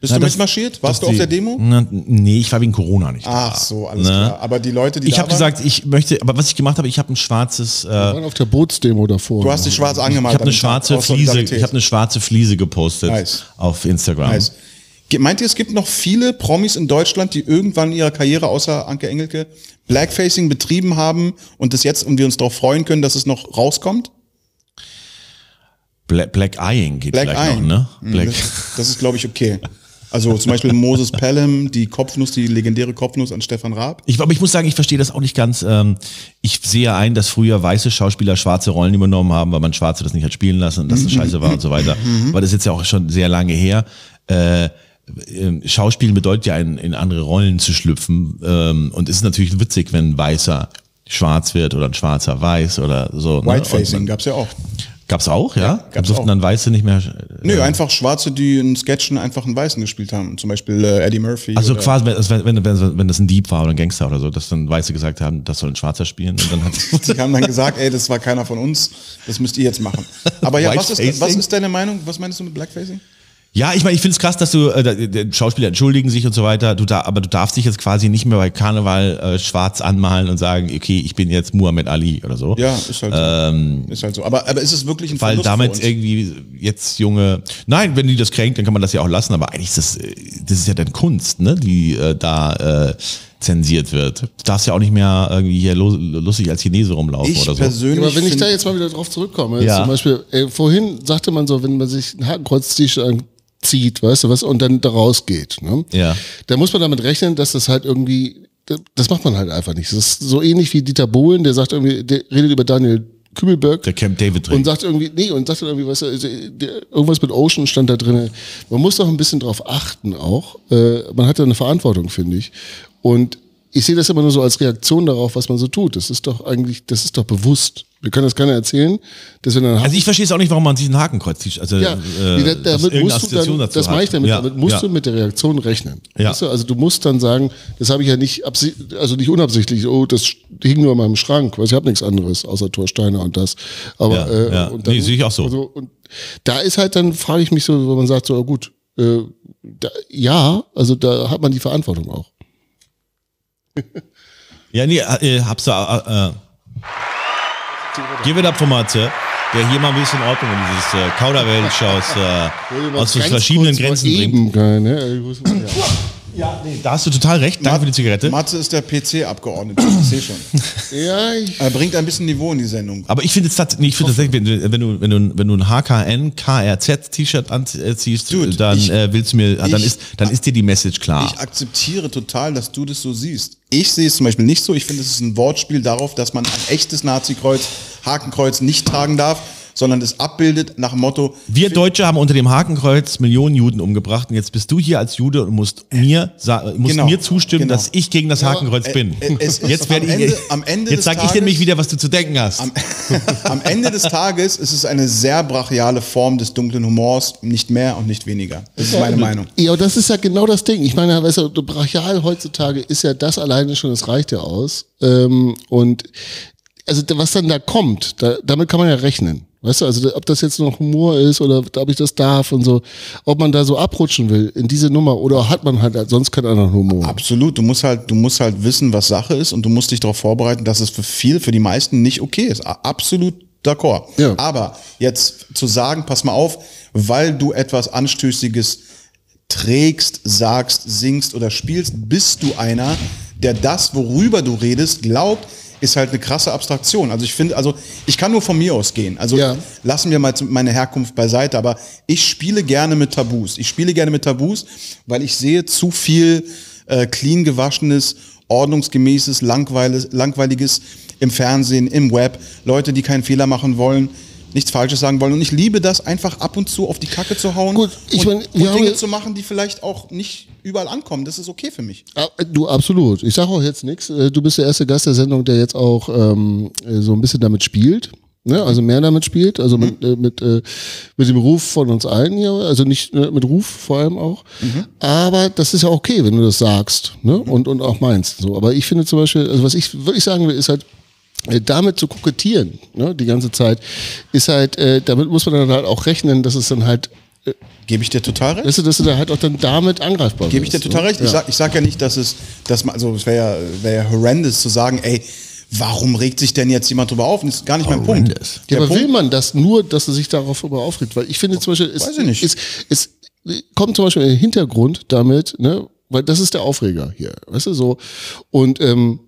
Bist na, du das- mitmarschiert? Warst du auf die- der Demo? Na, nee, ich war wegen Corona nicht da. Ach so, alles Ne? klar. Aber die Leute, die Ich da habe gesagt, ich möchte, aber was ich gemacht habe, ich habe ein schwarzes, äh, Wir waren auf der Bootsdemo davor. du hast dich schwarz angemalt. ich habe eine schwarze Fliese, Solidarität. ich habe eine schwarze Fliese gepostet Nice. auf Instagram. Nice. Meint ihr, es gibt noch viele Promis in Deutschland, die irgendwann in ihrer Karriere außer Anke Engelke Blackfacing betrieben haben und das jetzt und wir uns darauf freuen können, dass es noch rauskommt? Black, Black Eyeing geht Black vielleicht Eyeing. noch, ne? Mhm, Black, Das, das ist, glaube ich, okay. Also zum Beispiel Moses Pelham, die Kopfnuss, die legendäre Kopfnuss an Stefan Raab. Ich, aber ich muss sagen, ich verstehe das auch nicht ganz. Ähm, ich sehe ein, dass früher weiße Schauspieler schwarze Rollen übernommen haben, weil man Schwarze das nicht hat spielen lassen und dass das scheiße war und so weiter. Aber das ist jetzt ja auch schon sehr lange her. Äh, ähm, Schauspielen bedeutet ja, in, in andere Rollen zu schlüpfen. Ähm, und es ist natürlich witzig, wenn ein Weißer schwarz wird oder ein Schwarzer weiß oder so. ne? Whitefacing Und- gab's ja auch. Gab's auch, ja? gab's Durften auch. dann Weiße nicht mehr. äh, Nö, einfach Schwarze, die in Sketchen einfach einen Weißen gespielt haben. Zum Beispiel äh, Eddie Murphy. Also quasi, wenn, wenn, wenn, wenn das ein Dieb war oder ein Gangster oder so, dass dann Weiße gesagt haben, das soll ein Schwarzer spielen und dann hat Die haben dann gesagt, ey, das war keiner von uns, das müsst ihr jetzt machen. Aber ja, was ist, was ist deine Meinung? Was meinst du mit Blackfacing? Ja, ich meine, ich finde es krass, dass du, äh, Schauspieler entschuldigen sich und so weiter, du da, aber du darfst dich jetzt quasi nicht mehr bei Karneval äh, schwarz anmalen und sagen, okay, ich bin jetzt Muhammad Ali oder so. Ja, ist halt so. ist halt so. Aber, aber ist es wirklich ein Weil Verlust für damit uns? irgendwie jetzt junge, nein, wenn die das kränkt, dann kann man das ja auch lassen, aber eigentlich ist das, äh, das ist ja dann Kunst, ne, die äh, da äh, zensiert wird. Du darfst ja auch nicht mehr irgendwie hier lustig als Chinese rumlaufen ich oder so. persönlich aber wenn ich da jetzt mal wieder drauf zurückkomme, Ja. zum Beispiel, ey, vorhin sagte man so, wenn man sich ein Hakenkreuz-T-Shirt anzieht, weißt du was, und dann da rausgeht, ne? Ja. Da muss man damit rechnen, dass das halt irgendwie, das macht man halt einfach nicht. Das ist so ähnlich wie Dieter Bohlen, der sagt irgendwie, der redet über Daniel Kübelberg. Der Camp David Und trägt. sagt irgendwie, nee, und sagt dann irgendwie, was, also, der, irgendwas mit Ocean stand da drin. Man muss doch ein bisschen drauf achten auch. Äh, man hat da eine Verantwortung, finde ich. Und ich sehe das immer nur so als Reaktion darauf, was man so tut. Das ist doch eigentlich, das ist doch bewusst. Wir können das keiner erzählen, dass wir dann Also ich verstehe es auch nicht, warum man sich ein Hakenkreuz zieht. Also, ja, äh, damit musst du dann, das mache ich damit, Ja, damit musst ja. du mit der Reaktion rechnen. Ja. Weißt du? Also du musst dann sagen, das habe ich ja nicht, also nicht unabsichtlich, oh, das hing nur in meinem Schrank, weil ich habe nichts anderes außer Torsteiner und das. Aber Ja, äh, ja. und dann, Nee, sehe ich auch so. Also, und da ist halt dann, frage ich mich so, wo man sagt, so, oh, gut, äh, da, ja, also da hat man die Verantwortung auch. Ja, nee, äh, hab's da. Äh, äh. Give it up for Matze, der hier mal ein bisschen Ordnung in dieses äh, Kauderwelsch aus, äh, aus verschiedenen Grenzen bringt. geil, ne? Ja. Nee, da hast du total recht. Danke für die Zigarette. Matze ist der PC-Abgeordnete, ich sehe schon. ja, ich, Er bringt ein bisschen Niveau in die Sendung. Aber ich finde es tatsächlich, nee, ich finde tatsächlich, wenn du, wenn du, wenn du, wenn du ein HKN, KRZ T-Shirt anziehst, Dude, dann ich- äh, willst du mir, dann ich- ist, dann ist dir die Message klar. Ich akzeptiere total, dass du das so siehst. Ich sehe es zum Beispiel nicht so. Ich finde, es ist ein Wortspiel darauf, dass man ein echtes Nazi-Kreuz, Hakenkreuz nicht tragen darf, sondern es abbildet nach dem Motto, Wir Deutsche haben unter dem Hakenkreuz Millionen Juden umgebracht und jetzt bist du hier als Jude und musst mir, sa- musst Genau, mir zustimmen, genau. dass ich gegen das Hakenkreuz äh, bin. äh, jetzt werde am ich, Ende- am Ende jetzt des sag ich Tages- nämlich wieder, was du zu denken hast. am Ende des Tages ist es eine sehr brachiale Form des dunklen Humors, nicht mehr und nicht weniger. Das ist meine Meinung. Ja, und das ist ja genau das Ding. Ich meine, weißt du, brachial heutzutage ist ja das alleine schon, das reicht ja aus. Ähm, und also was dann da kommt, da, damit kann man ja rechnen. Weißt du, also ob das jetzt noch Humor ist oder ob ich das darf und so, ob man da so abrutschen will in diese Nummer oder hat man halt sonst keinen anderen Humor. Absolut, du musst halt, du musst halt wissen, was Sache ist und du musst dich darauf vorbereiten, dass es für viel, für die meisten nicht okay ist. Absolut d'accord. Ja. Aber jetzt zu sagen, pass mal auf, weil du etwas Anstößiges trägst, sagst, singst oder spielst, bist du einer, der das, worüber du redest, glaubt, ist halt eine krasse Abstraktion. Also ich finde, also ich kann nur von mir ausgehen. Also Ja. lassen wir mal meine Herkunft beiseite, aber ich spiele gerne mit Tabus. Ich spiele gerne mit Tabus, weil ich sehe zu viel äh, clean gewaschenes, ordnungsgemäßes, langweiliges, langweiliges im Fernsehen, im Web, Leute, die keinen Fehler machen wollen, nichts Falsches sagen wollen. Und ich liebe das, einfach ab und zu auf die Kacke zu hauen Gut, ich und, mein, und Dinge zu machen, die vielleicht auch nicht überall ankommen. Das ist okay für mich. Ah, Du, absolut. Ich sage auch jetzt nichts. Du bist der erste Gast der Sendung, der jetzt auch ähm, äh, so ein bisschen damit spielt. Ne? Also mehr damit spielt, also mit, äh, mit, äh, mit dem Ruf von uns allen hier, also nicht äh, mit Ruf vor allem auch. Aber das ist ja okay, wenn du das sagst ne? und, und auch meinst. So. Aber ich finde zum Beispiel, also was ich wirklich sagen will, ist halt, äh, damit zu kokettieren, ne, die ganze Zeit, ist halt, äh, damit muss man dann halt auch rechnen, dass es dann halt, Gebe ich dir total recht. weißt du, dass du da halt auch dann damit angreifbar Gebe ich dir bist, total ne? recht. Ich, sag, ich sag ja nicht, dass es, dass man, also es wäre ja, wär ja horrendous zu sagen, ey, warum regt sich denn jetzt jemand drüber auf? Das ist gar nicht mein Punkt. Horrendous. Ja, Der aber will Punkt, man das nur, dass er sich darauf immer aufregt? Weil ich finde zum Beispiel, es, Weiß ich nicht. es, es kommt zum Beispiel in den Hintergrund damit, ne, weil das ist der Aufreger hier, weißt du, so. Und ähm,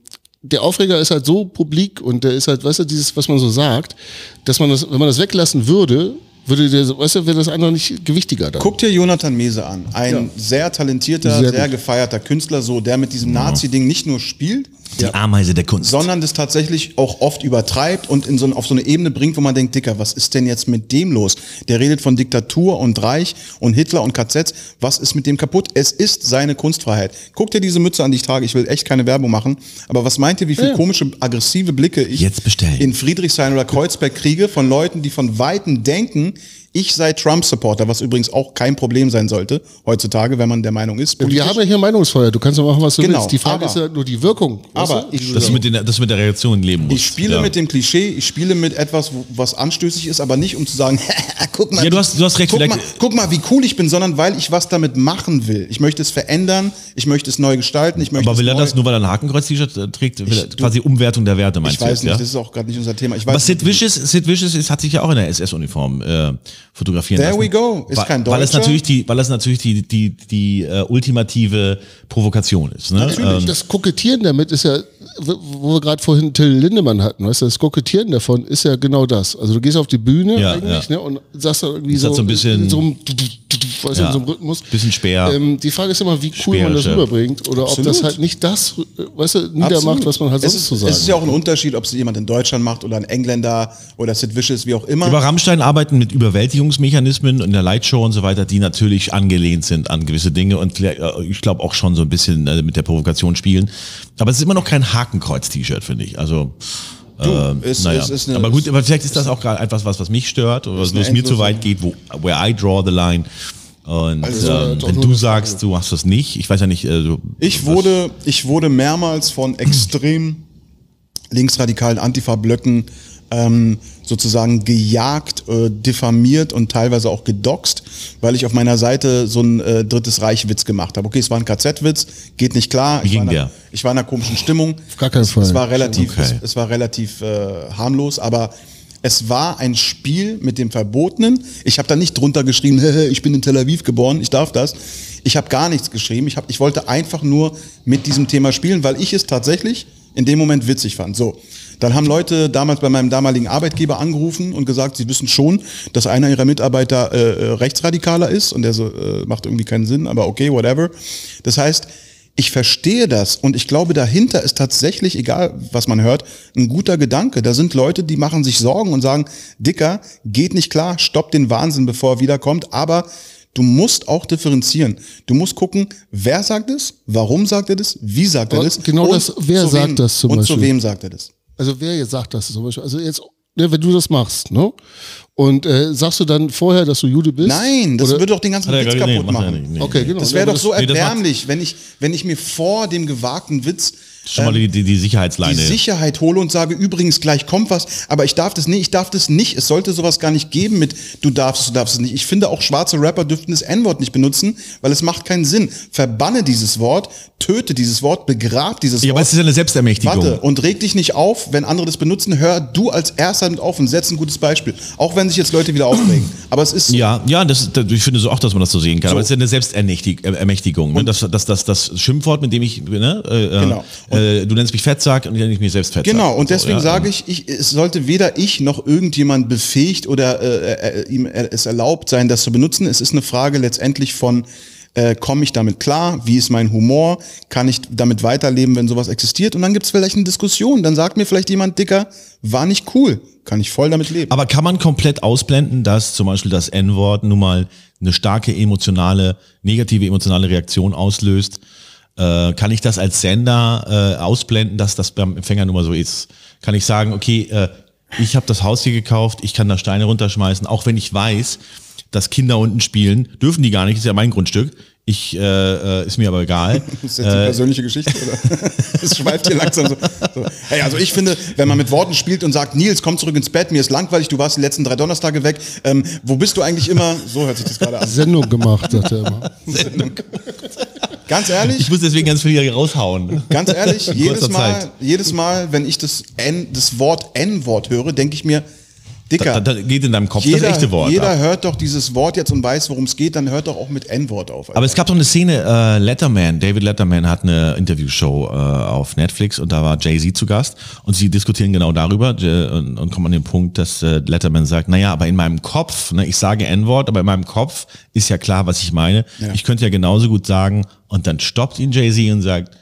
der Aufreger ist halt so publik und der ist halt, weißt du, dieses, was man so sagt, dass man das, wenn man das weglassen würde, würde der, weißt du, wäre das andere nicht gewichtiger dann. Guck dir Jonathan Mese an. Ein sehr talentierter, Sehr sehr, gefeierter Künstler, so, der mit diesem Nazi-Ding nicht nur spielt, Die Ameise der Kunst. sondern das tatsächlich auch oft übertreibt und in so, auf so eine Ebene bringt, wo man denkt, Dicker, was ist denn jetzt mit dem los? Der redet von Diktatur und Reich und Hitler und KZs. Was ist mit dem kaputt? Es ist seine Kunstfreiheit. Guck dir diese Mütze an, die ich trage. Ich will echt keine Werbung machen. Aber was meint ihr, wie viele komische, aggressive Blicke ich Jetzt bestellen. in Friedrichshain oder Kreuzberg kriege von Leuten, die von Weitem denken, ich sei Trump-Supporter, was übrigens auch kein Problem sein sollte heutzutage, wenn man der Meinung ist. wir politisch. haben ja hier Meinungsfeuer, du kannst doch machen, was du Genau, willst. Die Frage aber- ist ja nur die Wirkung. aber du? ich- dass, du mit den, dass du mit der Reaktion leben musst. Ich spiele ja. mit dem Klischee, ich spiele mit etwas, was anstößig ist, aber nicht um zu sagen, guck mal, Ja, du hast- du hast recht, guck, mal, guck mal, wie cool ich bin, sondern weil ich was damit machen will. Ich möchte es verändern, ich möchte es neu gestalten, ich möchte Aber will er das nur, weil er ein Hakenkreuz-T-Shirt äh, trägt? Ich- quasi Umwertung der Werte, meinst Ich weiß du? nicht, ja? das ist auch gerade nicht unser Thema. Ich weiß Aber Sid. Vicious, Sid Vicious ist, hat sich ja auch in der SS-Uniform äh, fotografieren There lassen. we go. Ist weil, kein weil es Deutscher. natürlich die, weil es natürlich die, die, die äh, ultimative Provokation ist. Ne? Ähm, das Kokettieren damit ist ja, wo wir gerade vorhin Till Lindemann hatten, weißt du, das Kokettieren davon ist ja genau das. Also du gehst auf die Bühne Ja, eigentlich ja. Ne, und sagst dann irgendwie Das so, so ein bisschen- so einem, weißt Ja. in so einem Rhythmus. Bisschen Speer. Ähm, die Frage ist immer, wie cool man das rüberbringt oder ob Absolut. das halt nicht das, äh, weißt du, niedermacht, Absolut. was man halt es sonst ist, zu sagen Es ist ja auch ein Unterschied, ob es jemand in Deutschland macht oder ein Engländer oder Sid Vicious, wie auch immer. Aber Rammstein arbeiten mit Überwältigungsmechanismen in der Lightshow und so weiter, die natürlich angelehnt sind an gewisse Dinge und vielleicht, äh, ich glaube auch schon so ein bisschen äh, mit der Provokation spielen. Aber es ist immer noch kein Hakenkreuz-T-Shirt, finde ich. Also ähm, es- naja. es ist eine- aber gut, aber vielleicht ist das auch gerade etwas, was, was mich stört oder ist eine mir zu weit geht, wo where I draw the line. Und Also, ähm, wenn du sagst, du hast das nicht, ich weiß ja nicht, äh, du, Ich wurde, ich wurde mehrmals von extrem linksradikalen Antifa-Blöcken ähm, sozusagen gejagt, äh, diffamiert und teilweise auch gedoxt, weil ich auf meiner Seite so ein äh, drittes Reich-Witz gemacht habe. Okay, es war ein KZ-Witz, geht nicht klar. Wie ich, war ging in einer, der? ich war in einer komischen Stimmung. Auf gar keinen Fall. Es war relativ, Okay. es, es war relativ äh, harmlos, aber es war ein Spiel mit dem Verbotenen. Ich habe da nicht drunter geschrieben, ich bin in Tel Aviv geboren, ich darf das. Ich habe gar nichts geschrieben. Ich, hab, ich wollte einfach nur mit diesem Thema spielen, weil ich es tatsächlich in dem Moment witzig fand. So, dann haben Leute damals bei meinem damaligen Arbeitgeber angerufen und gesagt, sie wissen schon, dass einer ihrer Mitarbeiter äh, äh, Rechtsradikaler ist und der so äh, macht irgendwie keinen Sinn, aber okay, whatever. Das heißt, ich verstehe das und ich glaube, dahinter ist tatsächlich, egal was man hört, ein guter Gedanke. Da sind Leute, die machen sich Sorgen und sagen, Dicker, geht nicht klar, stopp den Wahnsinn, bevor er wiederkommt, aber du musst auch differenzieren. Du musst gucken, wer sagt es, warum sagt er das, wie sagt er das. genau und das- wer zu sagt wem, das zum Und zu Beispiel? wem sagt er das? Also wer jetzt sagt das zum Beispiel? Also jetzt, ne, wenn du das machst, ne? Und äh, sagst du dann vorher, dass du Jude bist? Nein, das Oder- würde doch den ganzen Witz nee, kaputt er machen. nicht, nee. Okay, genau. Das wäre doch so nee, erbärmlich, wenn ich, wenn ich mir vor dem gewagten Witz Schon mal die, die, die Sicherheitsleine. die Sicherheit hole und sage, übrigens, gleich kommt was, aber ich darf das nicht, ich darf das nicht. Es sollte sowas gar nicht geben mit, du darfst, du darfst es nicht. Ich finde auch schwarze Rapper dürften das N-Wort nicht benutzen, weil es macht keinen Sinn. Verbanne dieses Wort, töte dieses Wort, begrab dieses ja, aber Wort. es ist ja eine Selbstermächtigung. Warte und reg dich nicht auf, wenn andere das benutzen. Hör du als erster damit auf und setz ein gutes Beispiel. Auch wenn sich jetzt Leute wieder aufregen. Aber es ist so. Ja, ja, das, ich finde so auch, dass man das so sehen kann. Aber es ist ja eine Selbstermächtigung. Ne? Das, das, das, das Schimpfwort, mit dem ich, ne, äh, Genau. Äh, du nennst mich Fettsack und ich nenne mich selbst Fettsack. Genau, und So, deswegen ja. sage ich, ich, es sollte weder ich noch irgendjemand befähigt oder äh, äh, ihm äh, es erlaubt sein, das zu benutzen. Es ist eine Frage letztendlich von, äh, komme ich damit klar? Wie ist mein Humor? Kann ich damit weiterleben, wenn sowas existiert? Und dann gibt es vielleicht eine Diskussion. Dann sagt mir vielleicht jemand, Dicker, war nicht cool. Kann ich voll damit leben. Aber kann man komplett ausblenden, dass zum Beispiel das N-Wort nun mal eine starke emotionale, negative emotionale Reaktion auslöst? Äh, kann ich das als Sender äh, ausblenden, dass das beim Empfänger nun mal so ist? Kann ich sagen, okay, äh, ich habe das Haus hier gekauft, ich kann da Steine runterschmeißen, auch wenn ich weiß, dass Kinder unten spielen, dürfen die gar nicht, ist ja mein Grundstück. Ich äh, äh, ist mir aber egal. Das ist jetzt eine persönliche Geschichte, oder? Es schweift hier langsam so, so. Hey, also ich finde, wenn man mit Worten spielt und sagt, Nils, komm zurück ins Bett, mir ist langweilig, du warst die letzten drei Donnerstage weg, ähm, wo bist du eigentlich immer? So hört sich das gerade an. Sendung gemacht, sagt er immer. Ganz ehrlich, Ich muss deswegen ganz viel hier raushauen. Ganz ehrlich, jedes Mal, jedes Mal, wenn ich das, N, das Wort N-Wort höre, denke ich mir, Dicker, Da, da geht in deinem Kopf jeder, das echte Wort. jeder ab. hört doch dieses Wort jetzt und weiß, worum es geht, dann hört doch auch mit N-Wort auf. Aber es gab doch eine Szene, äh, Letterman, David Letterman hat eine Interviewshow äh, auf Netflix und da war Jay-Z zu Gast und sie diskutieren genau darüber und, und kommen an den Punkt, dass äh, Letterman sagt, naja, aber in meinem Kopf, ne, ich sage N-Wort, aber in meinem Kopf ist ja klar, was ich meine. Ja. Ich könnte ja genauso gut sagen und dann stoppt ihn Jay-Z und sagt,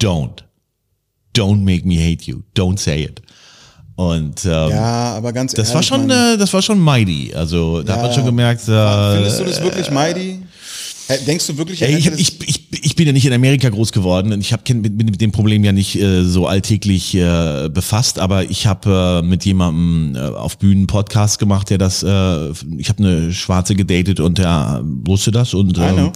don't, don't make me hate you, don't say it. Und ähm, ja, aber ganz das ehrlich, war schon, äh, das war schon mighty. Also da hat man Ja. schon gemerkt, äh, findest du das wirklich mighty? Denkst du wirklich, Ey, ich, hab, ich, ich, ich bin ja nicht in Amerika groß geworden und ich habe mit, mit dem Problem ja nicht äh, so alltäglich äh, befasst, aber ich habe äh, mit jemandem äh, auf Bühnen Podcast gemacht, der das, äh, ich habe eine Schwarze gedatet und der wusste das und ähm,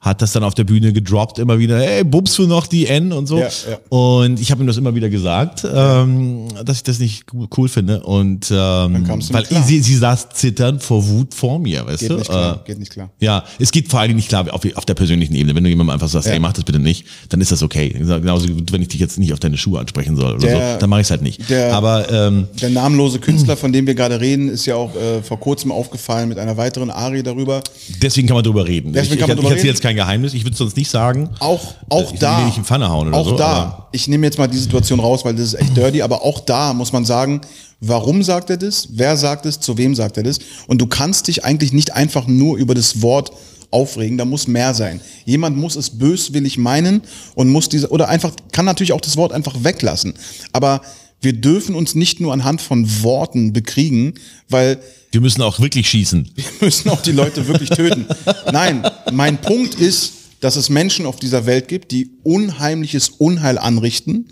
hat das dann auf der Bühne gedroppt immer wieder, ey, bubst du noch die N und so. Ja, ja. Und ich habe ihm das immer wieder gesagt, ähm, dass ich das nicht cool finde und ähm, weil klar. sie, sie saß zitternd vor Wut vor mir, weißt geht du? nicht klar, Äh, geht nicht klar. ja, es geht vor allen Dingen nicht klar auf, auf der persönlichen Ebene. Wenn du jemandem einfach sagst, Ja. hey, mach das bitte nicht, dann ist das okay. Genauso gut, wenn ich dich jetzt nicht auf deine Schuhe ansprechen soll oder Der- so, dann mache ich es halt nicht. der- Aber ähm, Der namenlose Künstler, von dem wir gerade reden, ist ja auch äh, vor kurzem aufgefallen mit einer weiteren Arie darüber. deswegen kann man drüber reden. Deswegen ich kann man ich, drüber ich reden. jetzt kein Geheimnis, ich würde es sonst nicht sagen. Auch, auch ich da. nicht in Pfanne hauen oder auch so, da. Ich nehme jetzt mal die Situation raus, weil das ist echt dirty, aber auch da muss man sagen, warum sagt er das? Wer sagt es? Zu wem sagt er das? Und du kannst dich eigentlich nicht einfach nur über das Wort aufregen, da muss mehr sein. Jemand muss es böswillig meinen und muss diese, oder einfach, kann natürlich auch das Wort einfach weglassen. Aber wir dürfen uns nicht nur anhand von Worten bekriegen, weil Wir müssen auch wirklich schießen. müssen auch die Leute wirklich töten. Nein, mein Punkt ist, dass es Menschen auf dieser Welt gibt, die unheimliches Unheil anrichten,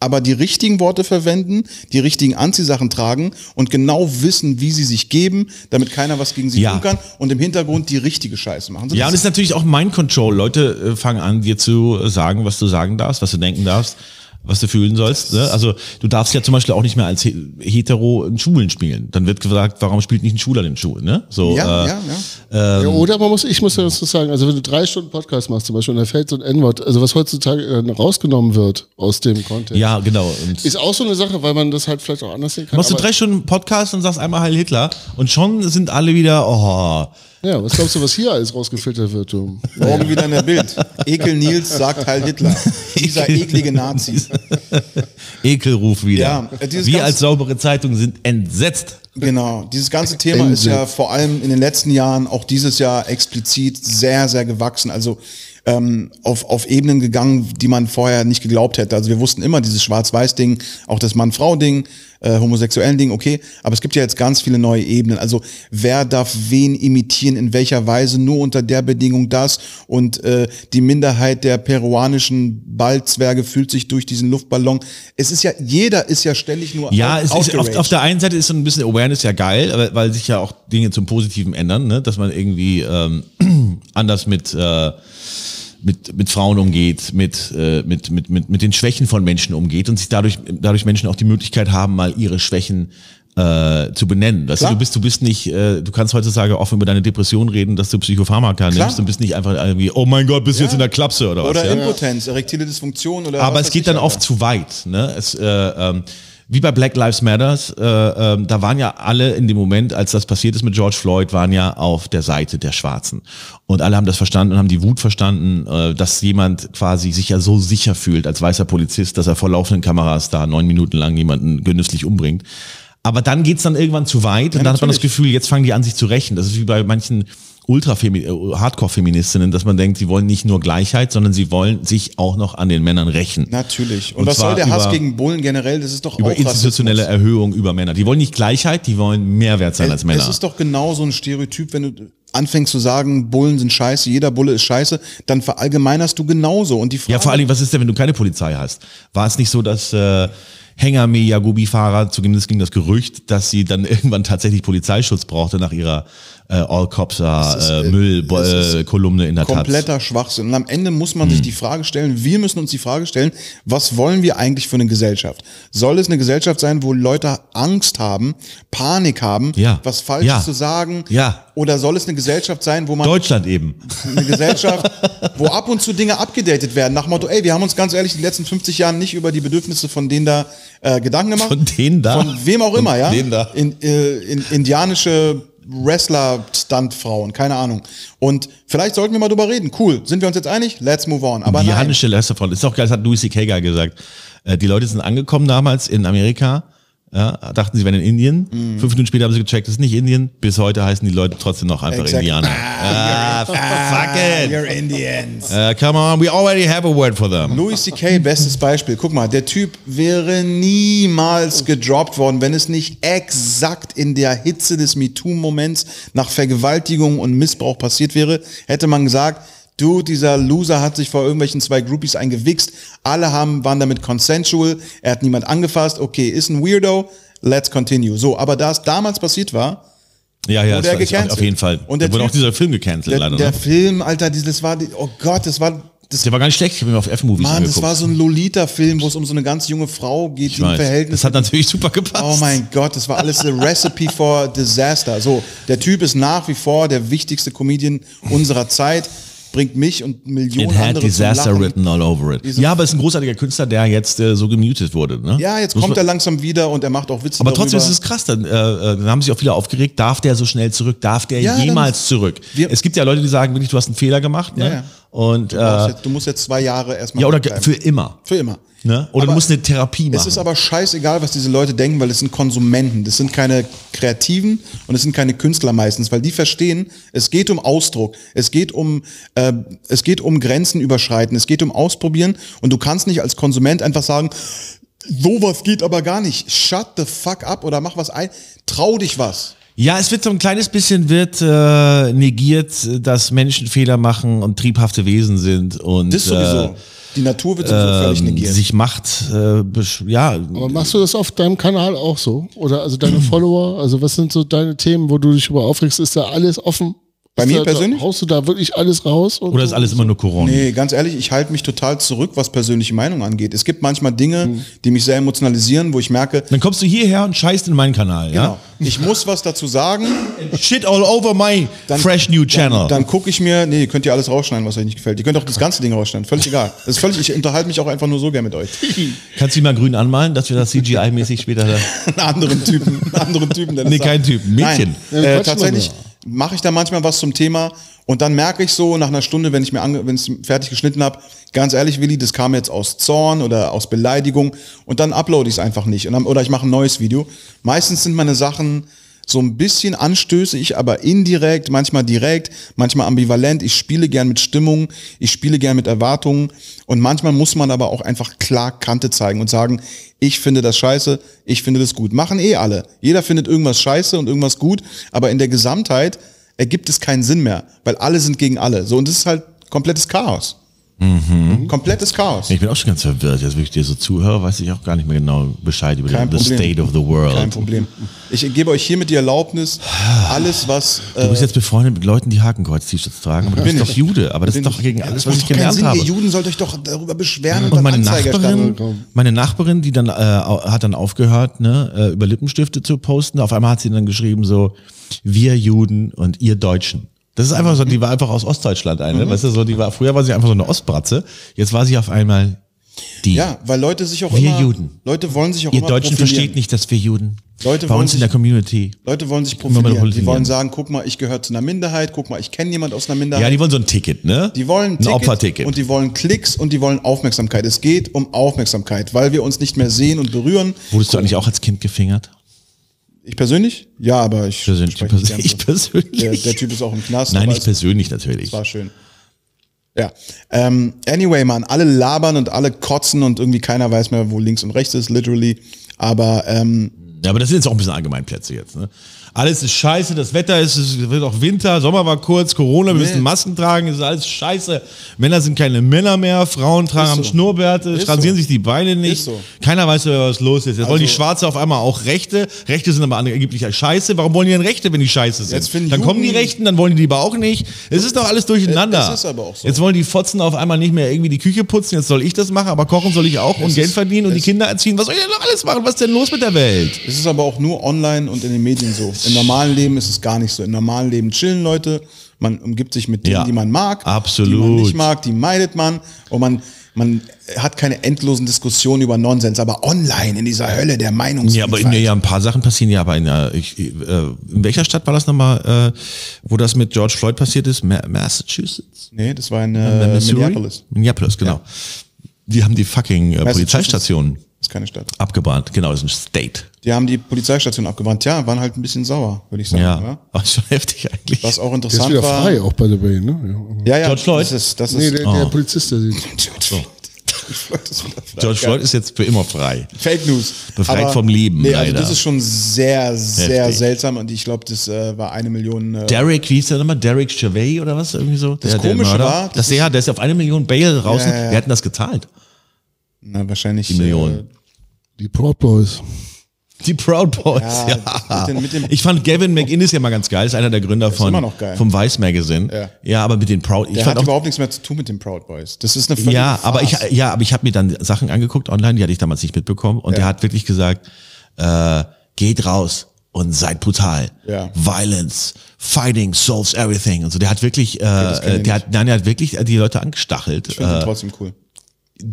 aber die richtigen Worte verwenden, die richtigen Anziehsachen tragen und genau wissen, wie sie sich geben, damit keiner was gegen sie Ja. tun kann und im Hintergrund die richtige Scheiße machen. So, Ja, und das es ist natürlich auch Mind Control. Leute äh, fangen an, dir zu sagen, was du sagen darfst, was du denken darfst, was du fühlen sollst. Ne? Also du darfst ja zum Beispiel auch nicht mehr als He- Hetero in Schulen spielen. Dann wird gesagt, warum spielt nicht ein Schwuler in Schulen? Ne? So, ja, äh, ja, ja. ja, oder man muss, ich muss ja dazu sagen, also wenn du drei Stunden Podcast machst zum Beispiel und da fällt so ein N-Wort, also was heutzutage äh, rausgenommen wird aus dem Kontext, ja, genau. Und ist auch so eine Sache, weil man das halt vielleicht auch anders sehen kann. machst du drei Stunden Podcast und sagst einmal Heil Hitler und schon sind alle wieder, oh, Ja, was glaubst du, was hier alles rausgefiltert wird? Du? Morgen wieder in der Bild. Ekel Nils sagt Heil Hitler. Dieser eklige Nazi. Ekelruf wieder. Ja, äh, Wir als saubere Zeitung sind entsetzt. Genau, dieses ganze Thema ist ja vor allem in den letzten Jahren, auch dieses Jahr explizit sehr, sehr gewachsen. Also ähm, auf, auf Ebenen gegangen, die man vorher nicht geglaubt hätte. Also wir wussten immer dieses Schwarz-Weiß-Ding, auch das Mann-Frau-Ding, äh, homosexuellen Ding, okay, aber es gibt ja jetzt ganz viele neue Ebenen. Also wer darf wen imitieren, in welcher Weise, nur unter der Bedingung das und äh, die Minderheit der peruanischen Ballzwerge fühlt sich durch diesen Luftballon. Es ist ja, jeder ist ja ständig nur Ja, es ist auf, auf der einen Seite ist so ein bisschen Awareness ja geil, weil, weil sich ja auch Dinge zum Positiven ändern, ne? dass man irgendwie ähm, anders mit, äh, mit, mit Frauen umgeht, mit, äh, mit, mit, mit, mit den Schwächen von Menschen umgeht und sich dadurch, dadurch Menschen auch die Möglichkeit haben, mal ihre Schwächen äh, zu benennen. Weißt du, Klar. du bist, du bist nicht, äh, du kannst heutzutage offen über deine Depression reden, dass du Psychopharmaka nimmst und bist nicht einfach irgendwie, oh mein Gott, bist du jetzt in der Klapse oder was? Oder ja? Impotenz, erektile Dysfunktion oder Aber es geht dann Alter. oft zu weit. Ne? Es, äh, ähm, wie bei Black Lives Matters, äh, ähm, da waren ja alle in dem Moment, als das passiert ist mit George Floyd, waren ja auf der Seite der Schwarzen. Und alle haben das verstanden und haben die Wut verstanden, äh, dass jemand quasi sich ja so sicher fühlt als weißer Polizist, dass er vor laufenden Kameras da neun Minuten lang jemanden genüsslich umbringt. Aber dann geht's dann irgendwann zu weit und dann hat man das natürlich. Gefühl, jetzt fangen die an, sich zu rächen. Das ist wie bei manchen ultra Hardcore-Feministinnen, dass man denkt, sie wollen nicht nur Gleichheit, sondern sie wollen sich auch noch an den Männern rächen. Natürlich. Und, Und was soll der Hass gegen Bullen generell? Das ist doch über auch institutionelle Rassismus. Erhöhung über Männer. Die wollen nicht Gleichheit, die wollen Mehrwert sein als Männer. Es ist doch genau so ein Stereotyp, wenn du anfängst zu sagen, Bullen sind scheiße, jeder Bulle ist scheiße, dann verallgemeinerst du genauso. Und die Frage, ja, vor allem, was ist denn, wenn du keine Polizei hast? War es nicht so, dass äh, Hengame Yagubi-Fahrer, zumindest ging das Gerücht, dass sie dann irgendwann tatsächlich Polizeischutz brauchte nach ihrer äh, All Cops äh, äh, Müll-Kolumne in der Taz. kompletter Schwachsinn. Und am Ende muss man sich Hm. die Frage stellen, wir müssen uns die Frage stellen, was wollen wir eigentlich für eine Gesellschaft? Soll es eine Gesellschaft sein, wo Leute Angst haben, Panik haben, Ja. was Falsches Ja. zu sagen? Ja. Oder soll es eine Gesellschaft sein, wo man Deutschland eben. eine Gesellschaft, wo ab und zu Dinge abgedatet werden, nach Motto, ey, wir haben uns ganz ehrlich die letzten 50 Jahren nicht über die Bedürfnisse von denen da äh, Gedanken gemacht. Von denen da? Von wem auch immer, Von ja. denen da. In, äh, in, indianische Wrestler-Stuntfrauen, keine Ahnung. Und vielleicht sollten wir mal drüber reden. Cool. Sind wir uns jetzt einig? Let's move on. Aber. Hannische Lästerfront. Ist auch geil, das hat Louis C.K. geil gesagt. Äh, die Leute sind angekommen damals in Amerika, ja, dachten sie wären in Indien. Mhm. Fünf Minuten später haben sie gecheckt, das ist nicht Indien. Bis heute heißen die Leute trotzdem noch einfach Exakt. Indianer. Ah, fuck it. You're Indians. Uh, come on, we already have a word for them. Louis C.K., bestes Beispiel. Guck mal, der Typ wäre niemals gedroppt worden, wenn es nicht exakt in der Hitze des MeToo-Moments nach Vergewaltigung und Missbrauch passiert wäre, hätte man gesagt, du, dieser Loser hat sich vor irgendwelchen zwei Groupies eingewichst, alle haben, waren damit consensual, er hat niemand angefasst, okay, ist ein Weirdo, let's continue. So, aber da es damals passiert war, Ja, ja, Wurde das er gecancelt. auf jeden Fall. Und der da wurde auch Typ- dieser Film gecancelt, der, leider. der ne? Film, Alter, dieses war, oh Gott, das war, das Der war gar nicht schlecht, ich habe mir auf F-Movies Mann, angeguckt. das war so ein Lolita-Film, wo es um so eine ganz junge Frau geht, ich die im. Verhältnis. Das hat natürlich super gepasst. oh mein Gott, das war alles the recipe for disaster. So, der Typ ist nach wie vor der wichtigste Comedian unserer Zeit, bringt mich und Millionen It had andere disaster zum Lachen. written all over it. Ja, aber es ist ein großartiger Künstler, der jetzt äh, so gemutet wurde. Ne? Ja, jetzt Muss kommt er langsam wieder und er macht auch Witze Aber trotzdem darüber. ist es krass, dann, äh, äh, dann haben sich auch viele aufgeregt, darf der so schnell zurück, darf der Ja, jemals zurück? Es gibt ja Leute, die sagen, wirklich, du hast einen Fehler gemacht. Ne? Ja, ja. Und du, äh, jetzt, du musst jetzt zwei Jahre erstmal ja, oder bleiben. für immer. für immer. Ne? Oder Aber du musst eine Therapie machen. Es ist aber scheißegal, was diese Leute denken, weil es sind Konsumenten. Das sind keine Kreativen und es sind keine Künstler meistens, weil die verstehen, es geht um Ausdruck, es geht um, äh, es geht um Grenzen überschreiten, es geht um Ausprobieren und du kannst nicht als Konsument einfach sagen, sowas geht aber gar nicht. Shut the fuck up oder mach was ein. Trau dich was. Ja, es wird so ein kleines bisschen wird äh, negiert, dass Menschen Fehler machen und triebhafte Wesen sind und Das sowieso. Äh, die Natur wird sowieso völlig ähm, negiert. sich Macht, äh, ja, Aber machst du das auf deinem Kanal auch so? Oder also deine Follower? Also was sind so deine Themen, wo du dich über aufregst? Ist da alles offen? Bei mir da, persönlich? Haust du da wirklich alles raus? und oder ist alles immer nur Corona? Nee, ganz ehrlich, ich halte mich total zurück, was persönliche Meinung angeht. Es gibt manchmal Dinge, Hm. die mich sehr emotionalisieren, wo ich merke, Dann kommst du hierher und scheißt in meinen Kanal, genau, ja? ich muss was dazu sagen. Shit all over my fresh new channel. Dann, dann gucke ich mir, nee, könnt ihr alles rausschneiden, was euch nicht gefällt. Ihr könnt auch das ganze Ding rausschneiden, völlig egal. Das ist völlig, ich unterhalte mich auch einfach nur so gern mit euch. Kannst du ihn mal grün anmalen, dass wir das CGI-mäßig später da. Einen anderen Typen, einen anderen Typen, der Nee, kein Typ, ein Mädchen. Nein, äh, tatsächlich mache ich da manchmal was zum Thema und dann merke ich so nach einer Stunde, wenn ich mir wenn ich fertig geschnitten habe, ganz ehrlich, Willi, das kam jetzt aus Zorn oder aus Beleidigung und dann uploade ich es einfach nicht und dann, oder ich mache ein neues Video. Meistens sind meine Sachen so ein bisschen anstößig, aber indirekt, manchmal direkt, manchmal ambivalent. Ich spiele gern mit Stimmung, ich spiele gern mit Erwartungen und manchmal muss man aber auch einfach klar Kante zeigen und sagen, ich finde das scheiße, ich finde das gut. Machen eh alle. Jeder findet irgendwas scheiße und irgendwas gut, aber in der Gesamtheit ergibt es keinen Sinn mehr, weil alle sind gegen alle. So und das ist halt komplettes Chaos. Komplettes Chaos. Ich bin auch schon ganz verwirrt. Jetzt, wenn ich dir so zuhöre, weiß ich auch gar nicht mehr genau Bescheid über Kein the Problem. state of the world. Kein Problem. Ich gebe euch hiermit die Erlaubnis, alles was Du bist jetzt befreundet mit Leuten, die Hakenkreuz-T-Shirts tragen, aber du bist doch ich. Jude. Aber das ist doch ich. gegen Ja, alles, was ich gelernt Sinn. habe. Ihr Juden sollt euch doch darüber beschweren und, Und meine Nachbarin, meine Nachbarin, die dann äh, hat dann aufgehört, ne, äh, über Lippenstifte zu posten. Auf einmal hat sie dann geschrieben so, wir Juden und ihr Deutschen. Das ist einfach so, die war einfach aus Ostdeutschland Mhm. eine, weißt du, so, die war, früher war sie einfach so eine Ostbratze. Jetzt war sie auf einmal die. Ja, weil Leute sich auch Wir immer, Juden. Leute wollen sich auch ihr immer Deutschen versteht nicht, dass wir Juden Leute bei wollen uns in sich- der Community. Leute wollen sich profilieren. Die wollen sagen, guck mal, ich gehöre zu einer Minderheit, guck mal, ich kenne jemand aus einer Minderheit. Ja, die wollen so ein Ticket, ne? Die wollen ein, ein Ticket Opferticket. und die wollen Klicks und die wollen Aufmerksamkeit. Es geht um Aufmerksamkeit, weil wir uns nicht mehr sehen und berühren. Wurdest du eigentlich auch als Kind gefingert? Ich persönlich? Ja, aber ich Persönlich. gern Ich persönlich. Der, der Typ ist auch im Knast. Nein, es- persönlich natürlich. war schön. Ja. Ähm, anyway, man, alle labern und alle kotzen und irgendwie keiner weiß mehr, wo links und rechts ist, literally. Aber ähm, Ja, aber das sind jetzt auch ein bisschen Allgemeinplätze jetzt. Ne? Alles ist scheiße, das Wetter ist, es wird auch Winter, Sommer war kurz, Corona, wir müssen Masken tragen, es ist alles scheiße. Männer sind keine Männer mehr, Frauen tragen so. Schnurrbärte, Ist rasieren so. sich die Beine nicht. So. Keiner weiß, was los ist. Jetzt wollen die Also- Schwarze auf einmal auch Rechte. Rechte sind aber angeblich scheiße. Warum wollen die denn Rechte, wenn die scheiße sind? Jetzt Dann kommen die Rechten, dann wollen die lieber auch nicht. Es ist doch alles durcheinander. Es ist aber auch so. Jetzt wollen die Fotzen auf einmal nicht mehr irgendwie die Küche putzen, jetzt soll ich das machen, aber kochen soll ich auch und Es Geld verdienen und die Kinder erziehen. Was soll ich denn noch alles machen? Was ist denn los mit der Welt? es ist aber auch nur online und in den Medien so. Im normalen Leben ist es gar nicht so. Im normalen Leben chillen Leute, man umgibt sich mit denen, Ja, die man mag, absolut. die man nicht mag, die meidet man und man man hat keine endlosen Diskussionen über Nonsens, aber online in dieser Hölle der Ja, Meinungsvielfalt. aber in, ja, ein paar Sachen passieren ja, aber in, ich, äh, in welcher Stadt war das nochmal, äh, wo das mit George Floyd passiert ist? Ma Massachusetts? nee, das war in Äh, äh? Minneapolis. Minneapolis, genau. Die haben die fucking äh. Polizeistationen ist keine Stadt. abgebrannt. Genau, das ist ein State. Die haben die Polizeistation abgebrannt. Ja, waren halt ein bisschen sauer, würde ich sagen. Ja, Ja. war schon heftig eigentlich. Was auch Der ist interessant wieder war. frei, auch bei der Bay, ne? Ja, ja. George Floyd? Das ist, das Ja. Nee, ist, der, der Polizist, der sieht. George Floyd. George Floyd ist ist jetzt für immer frei. Fake News. Befreit vom Leben, Nee, also leider. das ist schon sehr, sehr Heftig. seltsam und ich glaube, das äh, war eine Million. Äh, Derek, wie hieß der nochmal? Derek Gervais oder was? Irgendwie so? Der, Komische Mörder. war, das das der, der ist auf eine Million Bail draußen. Ja, ja, ja. Wer hat denn das gezahlt? na, wahrscheinlich. Die Million. Äh, Die Proud Boys. Die Proud Boys, Ja, ja. mit den- mit dem- ich fand Gavin McInnes ja mal ganz geil, ist einer der Gründer von, immer noch geil. vom Vice Magazine. Ja. aber mit den Proud, ich der fand hat auch, überhaupt nichts mehr zu tun mit den Proud Boys. Das ist eine ja, aber ich, ja, aber ich habe mir dann Sachen angeguckt online, die hatte ich damals nicht mitbekommen und der hat wirklich gesagt, äh, geht raus und seid brutal. Ja. Violence, fighting solves everything und so. Der hat wirklich, äh, ich der hat, nein, der hat wirklich äh, die Leute angestachelt. Ich finde Äh, ihn trotzdem cool.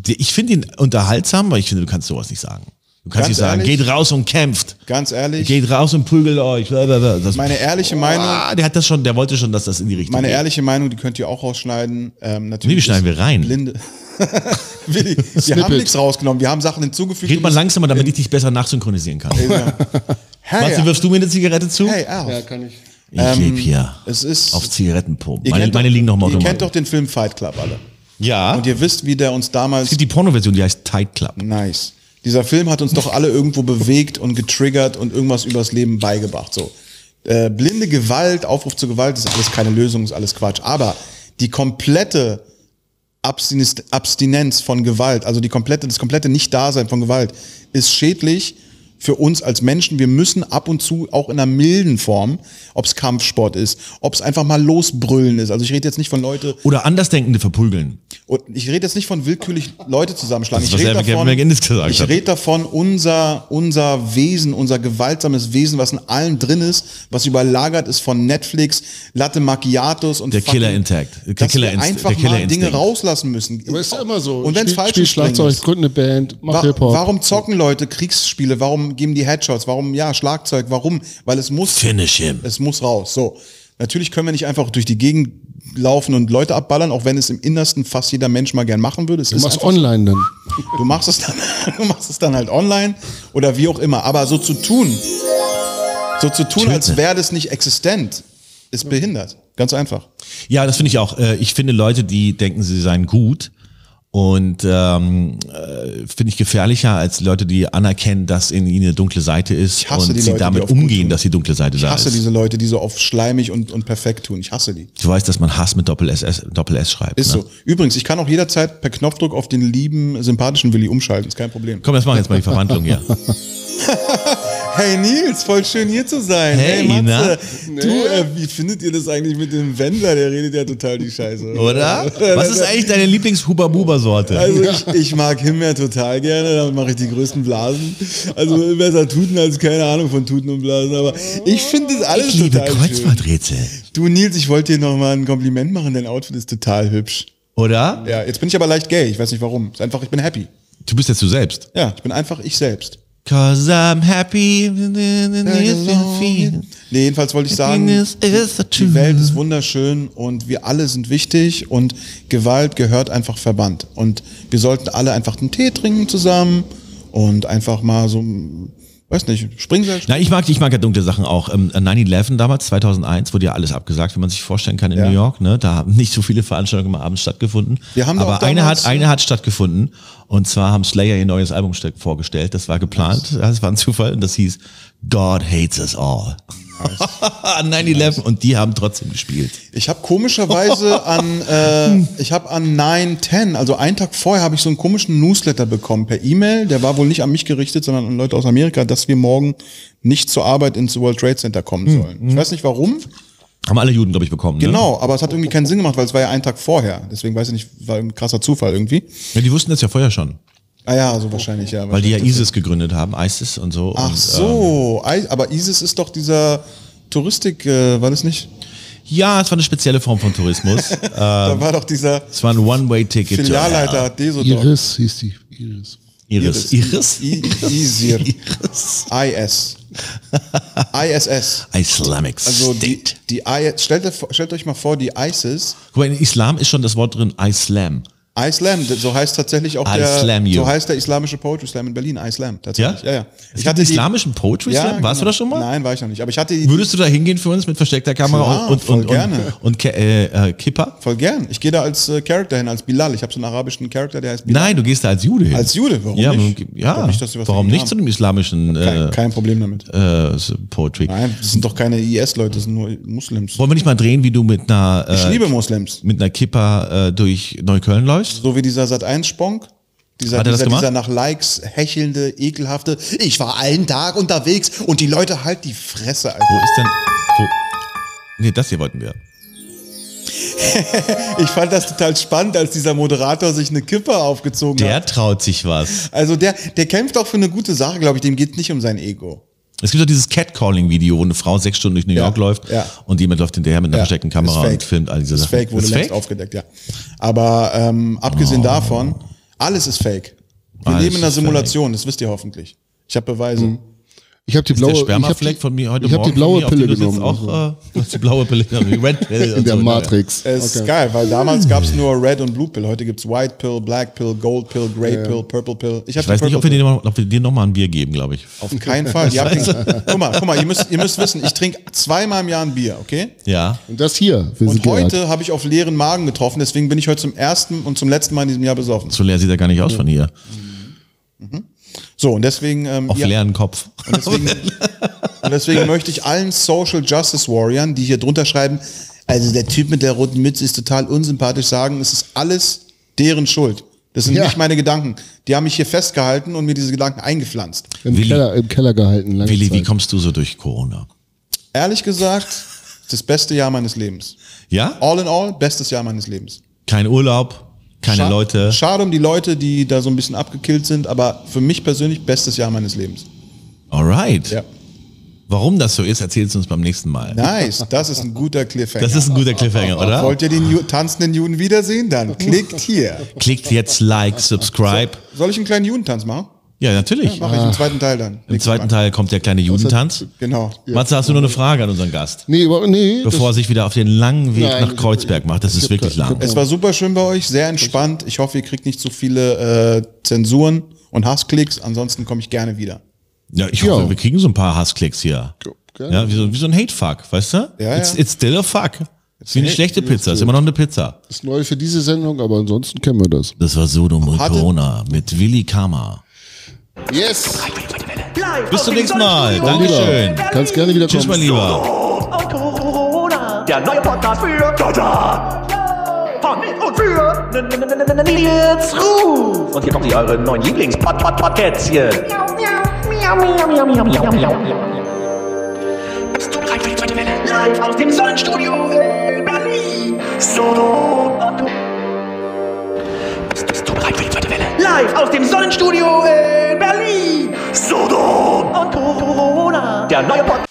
ich finde ihn unterhaltsam, aber ich finde, du kannst sowas nicht sagen. Du kannst Ganz nicht sagen, ehrlich? geht raus und kämpft. Ganz ehrlich, Geht raus und prügelt euch. Das, meine ehrliche Meinung, Ah, der hat das schon, der wollte schon, dass das in die Richtung meine geht. ehrliche Meinung, die könnt ihr auch rausschneiden. Ähm, natürlich Nee, wie schneiden wir rein? Blinde. Willi, wir haben nichts rausgenommen, wir haben Sachen hinzugefügt. Red mal langsamer, damit ich dich besser nachsynchronisieren kann. Hey, Martin, wirfst du mir eine Zigarette zu? hey, Al. Ja, kann ich. ich lebe hier es ist. auf Zigarettenpumpen. Meine, meine doch, liegen noch mal Ihr kennt doch den Film Fight Club alle. Ja. Und ihr wisst, wie der uns damals es gibt die Pornoversion, die heißt Tight Club. Nice. Dieser Film hat uns doch alle irgendwo bewegt und getriggert und irgendwas übers Leben beigebracht. So. Äh, blinde Gewalt, Aufruf zur Gewalt ist alles keine Lösung, ist alles Quatsch. Aber die komplette Abstinenz, von Gewalt, also die komplette, das komplette Nicht-Dasein von Gewalt, ist schädlich für uns als Menschen. Wir müssen ab und zu auch in einer milden Form, ob es Kampfsport ist, ob es einfach mal losbrüllen ist. Also ich rede jetzt nicht von Leute, Oder Andersdenkende verprügeln. und ich rede jetzt nicht von willkürlich Leute zusammenschlagen. Das Ich ist, was rede davon, gesagt ich rede davon, unser, unser Wesen, unser gewaltsames Wesen, was in allen drin ist, was überlagert ist von Netflix, Latte Macchiatos und Der fucking- Killer Intact. Der dass Killer wir einfach der Killer mal Dinge rauslassen müssen. Aber ist ja immer so. Und wenn es Spiel- falsch Spiel ist, bringen Schlagzeug, es. gründ eine Band, mach Wa Hip-Hop. warum zocken Leute Kriegsspiele? Warum geben die Headshots? Warum, ja, Schlagzeug? Warum? Weil es muss. Finish him. Es muss raus. So. Natürlich können wir nicht einfach durch die Gegend laufen und Leute abballern, auch wenn es im Innersten fast jeder Mensch mal gern machen würde. Es Du ist machst einfach online dann. Du machst es dann, du machst es dann halt online oder wie auch immer. Aber so zu tun, So zu tun, als wäre das nicht existent, ist behindert. Ganz einfach. Ja, das finde ich auch. Äh, Ich finde Leute, die denken, sie seien gut und ähm, äh, finde ich gefährlicher als Leute, die anerkennen, dass in ihnen eine dunkle Seite ist Ich hasse und sie Leute, damit umgehen, dass die dunkle Seite Ich da hasse ist. diese Leute, die so auf schleimig und, und perfekt tun. Ich hasse die. Du weißt, dass man Hass mit Doppel S, S, Doppel S schreibt. Ist ne? so. Übrigens, ich kann auch jederzeit per Knopfdruck auf den lieben, sympathischen Willi umschalten. Ist kein Problem. Komm, jetzt machen wir jetzt mal die Verwandlung hier. Hey Nils, voll schön hier zu sein. Hey, Matze. Du, äh, wie findet ihr das eigentlich mit dem Wendler? Der redet ja total die Scheiße. Oder? Was ist eigentlich deine Lieblings-Huba-Buba-Sorte? Also ich, ich mag Himbeer total gerne, damit mache ich die größten Blasen. Also besser Tuten als keine Ahnung von Tuten und Blasen, aber ich finde das alles ich liebe total schön. Kreuzworträtsel. Du Nils, ich wollte dir noch mal ein Kompliment machen, dein Outfit ist total hübsch. Oder? Ja, jetzt bin ich aber leicht gay, ich weiß nicht warum. Ist einfach, ich bin happy. Du bist jetzt du selbst. Ja, ich bin einfach ich selbst. Cause I'm happy. Nee, jedenfalls wollte ich sagen, die Welt ist wunderschön und wir alle sind wichtig und Gewalt gehört einfach verbannt. Und wir sollten alle einfach einen Tee trinken zusammen und einfach mal so, weiß nicht, Springseil. Na, ich mag, ich mag ja dunkle Sachen auch. Ähm, 9-11 damals, 2001, wurde ja alles abgesagt, wie man sich vorstellen kann in Ja. New York. Ne? Da haben nicht so viele Veranstaltungen am Abend stattgefunden. Wir haben Aber eine hat, eine hat stattgefunden. Und zwar haben Slayer ihr neues Album ste- vorgestellt. Das war geplant. Das war ein Zufall. Und das hieß God Hates Us All. 9-11. Und die haben trotzdem gespielt. Ich habe komischerweise an, äh, ich habe an 9-10, also einen Tag vorher, habe ich so einen komischen Newsletter bekommen per E-Mail. Der war wohl nicht an mich gerichtet, sondern an Leute aus Amerika, dass wir morgen nicht zur Arbeit ins World Trade Center kommen sollen. Ich weiß nicht warum. Haben alle Juden, glaube ich, bekommen. Ne? Genau, aber es hat irgendwie keinen Sinn gemacht, weil es war ja ein Tag vorher. Deswegen weiß ich nicht, war ein krasser Zufall irgendwie. Ja, die wussten das ja vorher schon. Ah ja, so wahrscheinlich, ja. Weil die ja. ISIS gegründet haben, ISIS und so. Ach und, so, I- aber ISIS ist doch dieser Touristik, äh, war das nicht? Ja, es war eine spezielle Form von Tourismus. da war doch dieser es war ein One-Way-Ticket. Filialleiter hell. hat Desodor. Iris hieß die. Iris. Iris. Iris? Iris. IS. ISS. Islamic Also die, die I, stellt, stellt euch mal vor, die ISIS, Guck mal, in Islam ist schon das Wort drin, Islam. Islam, so heißt tatsächlich auch der, you. so heißt der islamische Poetry Slam in Berlin, Islam, tatsächlich. Ja, ja. Es gibt einen islamischen Poetry ja, Slam? Warst du genau. da schon mal? Nein, war ich noch nicht. Aber ich hatte Würdest du da hingehen für uns mit versteckter Kamera Klar, und, voll und, und, gerne. und, und äh, äh, Kippa? voll gern. Ich gehe da als äh, Charakter hin, als Bilal. Ich habe so einen arabischen Charakter, der heißt Bilal. Nein, du gehst da als Jude hin. Als Jude, warum ja, nicht? Ja, nicht, warum nicht haben. zu dem islamischen Kein, äh, kein Problem damit. äh, Poetry? Nein, das sind doch keine IS-Leute, das sind nur Muslims. Wollen wir nicht mal drehen, wie du mit einer, Ich äh, liebe Muslims. mit einer Kippa äh, durch Neukölln läufst? So wie dieser Sat1-Sponk. Dieser, Hat er das dieser, gemacht? dieser nach Likes hechelnde, ekelhafte, ich war einen Tag unterwegs und die Leute halt die Fresse, Alter. Wo ist denn. Wo? Nee, das hier wollten wir. Ich fand das total spannend, als dieser Moderator sich eine Kippe aufgezogen Der hat. traut sich was. Also der, der kämpft auch für eine gute Sache, glaube ich, dem geht nicht um sein Ego. Es gibt doch dieses Catcalling-Video, wo eine Frau sechs Stunden durch New Ja, York läuft ja. und jemand läuft hinterher mit einer Ja, versteckten Kamera und filmt all diese Das ist Sachen. fake, wurde Ist längst fake? aufgedeckt, ja. Aber ähm, abgesehen davon, alles ist fake. Wir Alles leben in einer ist fake. Simulation, das wisst ihr hoffentlich. Ich habe Beweise. Ich habe die Ist blaue, der ich hab Spermafleck die, von mir heute ich Morgen die blaue von mir, auf Pille genommen. Auch, äh, du hast die blaue Pille genommen, die Red Pill. in der so, Matrix. Es ist Okay. geil, weil damals gab es nur Red und Blue Pill. Heute gibt's White Pill, Black Pill, Gold Pill, Grey Pill, Purple Pill. Ich, Ich weiß die nicht, ob wir, dir noch, ob wir dir noch mal ein Bier geben, glaube ich. Auf keinen Fall. Ihr habt guck mal, guck mal, ihr müsst, ihr müsst wissen, ich trinke zweimal im Jahr ein Bier, okay? Ja. Und das hier, Und heute habe ich auf leeren Magen getroffen, deswegen bin ich heute zum ersten und zum letzten Mal in diesem Jahr besoffen. So leer sieht er gar nicht aus von hier. So, und deswegen, ähm, Auf ja, leeren Kopf. und deswegen, und deswegen möchte ich allen Social Justice Warriors, die hier drunter schreiben, also der Typ mit der roten Mütze ist total unsympathisch, sagen, es ist alles deren Schuld. Das sind Ja. nicht meine Gedanken. Die haben mich hier festgehalten und mir diese Gedanken eingepflanzt. Im, Willi. Keller, Im Keller gehalten. Lange Willi, wie Zeit. kommst du so durch Corona? Ehrlich gesagt, das beste Jahr meines Lebens. Ja? All in all, bestes Jahr meines Lebens. Kein Urlaub, keine Scha- Leute. Schade um die Leute, die da so ein bisschen abgekillt sind, aber für mich persönlich bestes Jahr meines Lebens. Alright. Ja. Warum das so ist, erzählst du uns beim nächsten Mal. Nice, das ist ein guter Cliffhanger. Das ist ein guter Cliffhanger, oder? Wollt ihr den Ju tanzenden Juden wiedersehen? Dann klickt hier. Klickt jetzt Like, Subscribe. Soll ich einen kleinen Judentanz machen? Ja, natürlich. Mache ich im zweiten Teil dann. Im zweiten Teil kommt der kleine Judentanz. Genau. Matze, hast du noch eine Frage an unseren Gast? Nee, aber, nee. Bevor er sich wieder auf den langen Weg Nein, nach Kreuzberg macht. Das ist wirklich lang. Es war super schön bei euch, sehr entspannt. Ich hoffe, ihr kriegt nicht so viele äh, Zensuren und Hassklicks. Ansonsten komme ich gerne wieder. Ja, ich Ja. hoffe, wir kriegen so ein paar Hassklicks hier. Ja, wie so, wie so ein Hate-Fuck, weißt du? Ja, it's, ja. it's still a fuck. Ist wie eine schlechte Pizza, ist immer noch eine Pizza. ist neu für diese Sendung, aber ansonsten kennen wir das. Das war Sodom und Corona mit Willi Kammer. Yes! Live Bis zum nächsten Mal. Dankeschön. Kannst gerne wieder Tschüss, kommen. mein Lieber. Der neue Podcast für Deutschland. Von mit und für N- N- N- N- Nils Ruf. Und hier kommen sie, eure neuen Lieblings-Podkätzchen. Bist du bereit für die zweite Welle? Live aus dem Sonnenstudio in Berlin. Solo live aus dem Sonnenstudio in Berlin. Sodom und Corona. Der neue Podcast.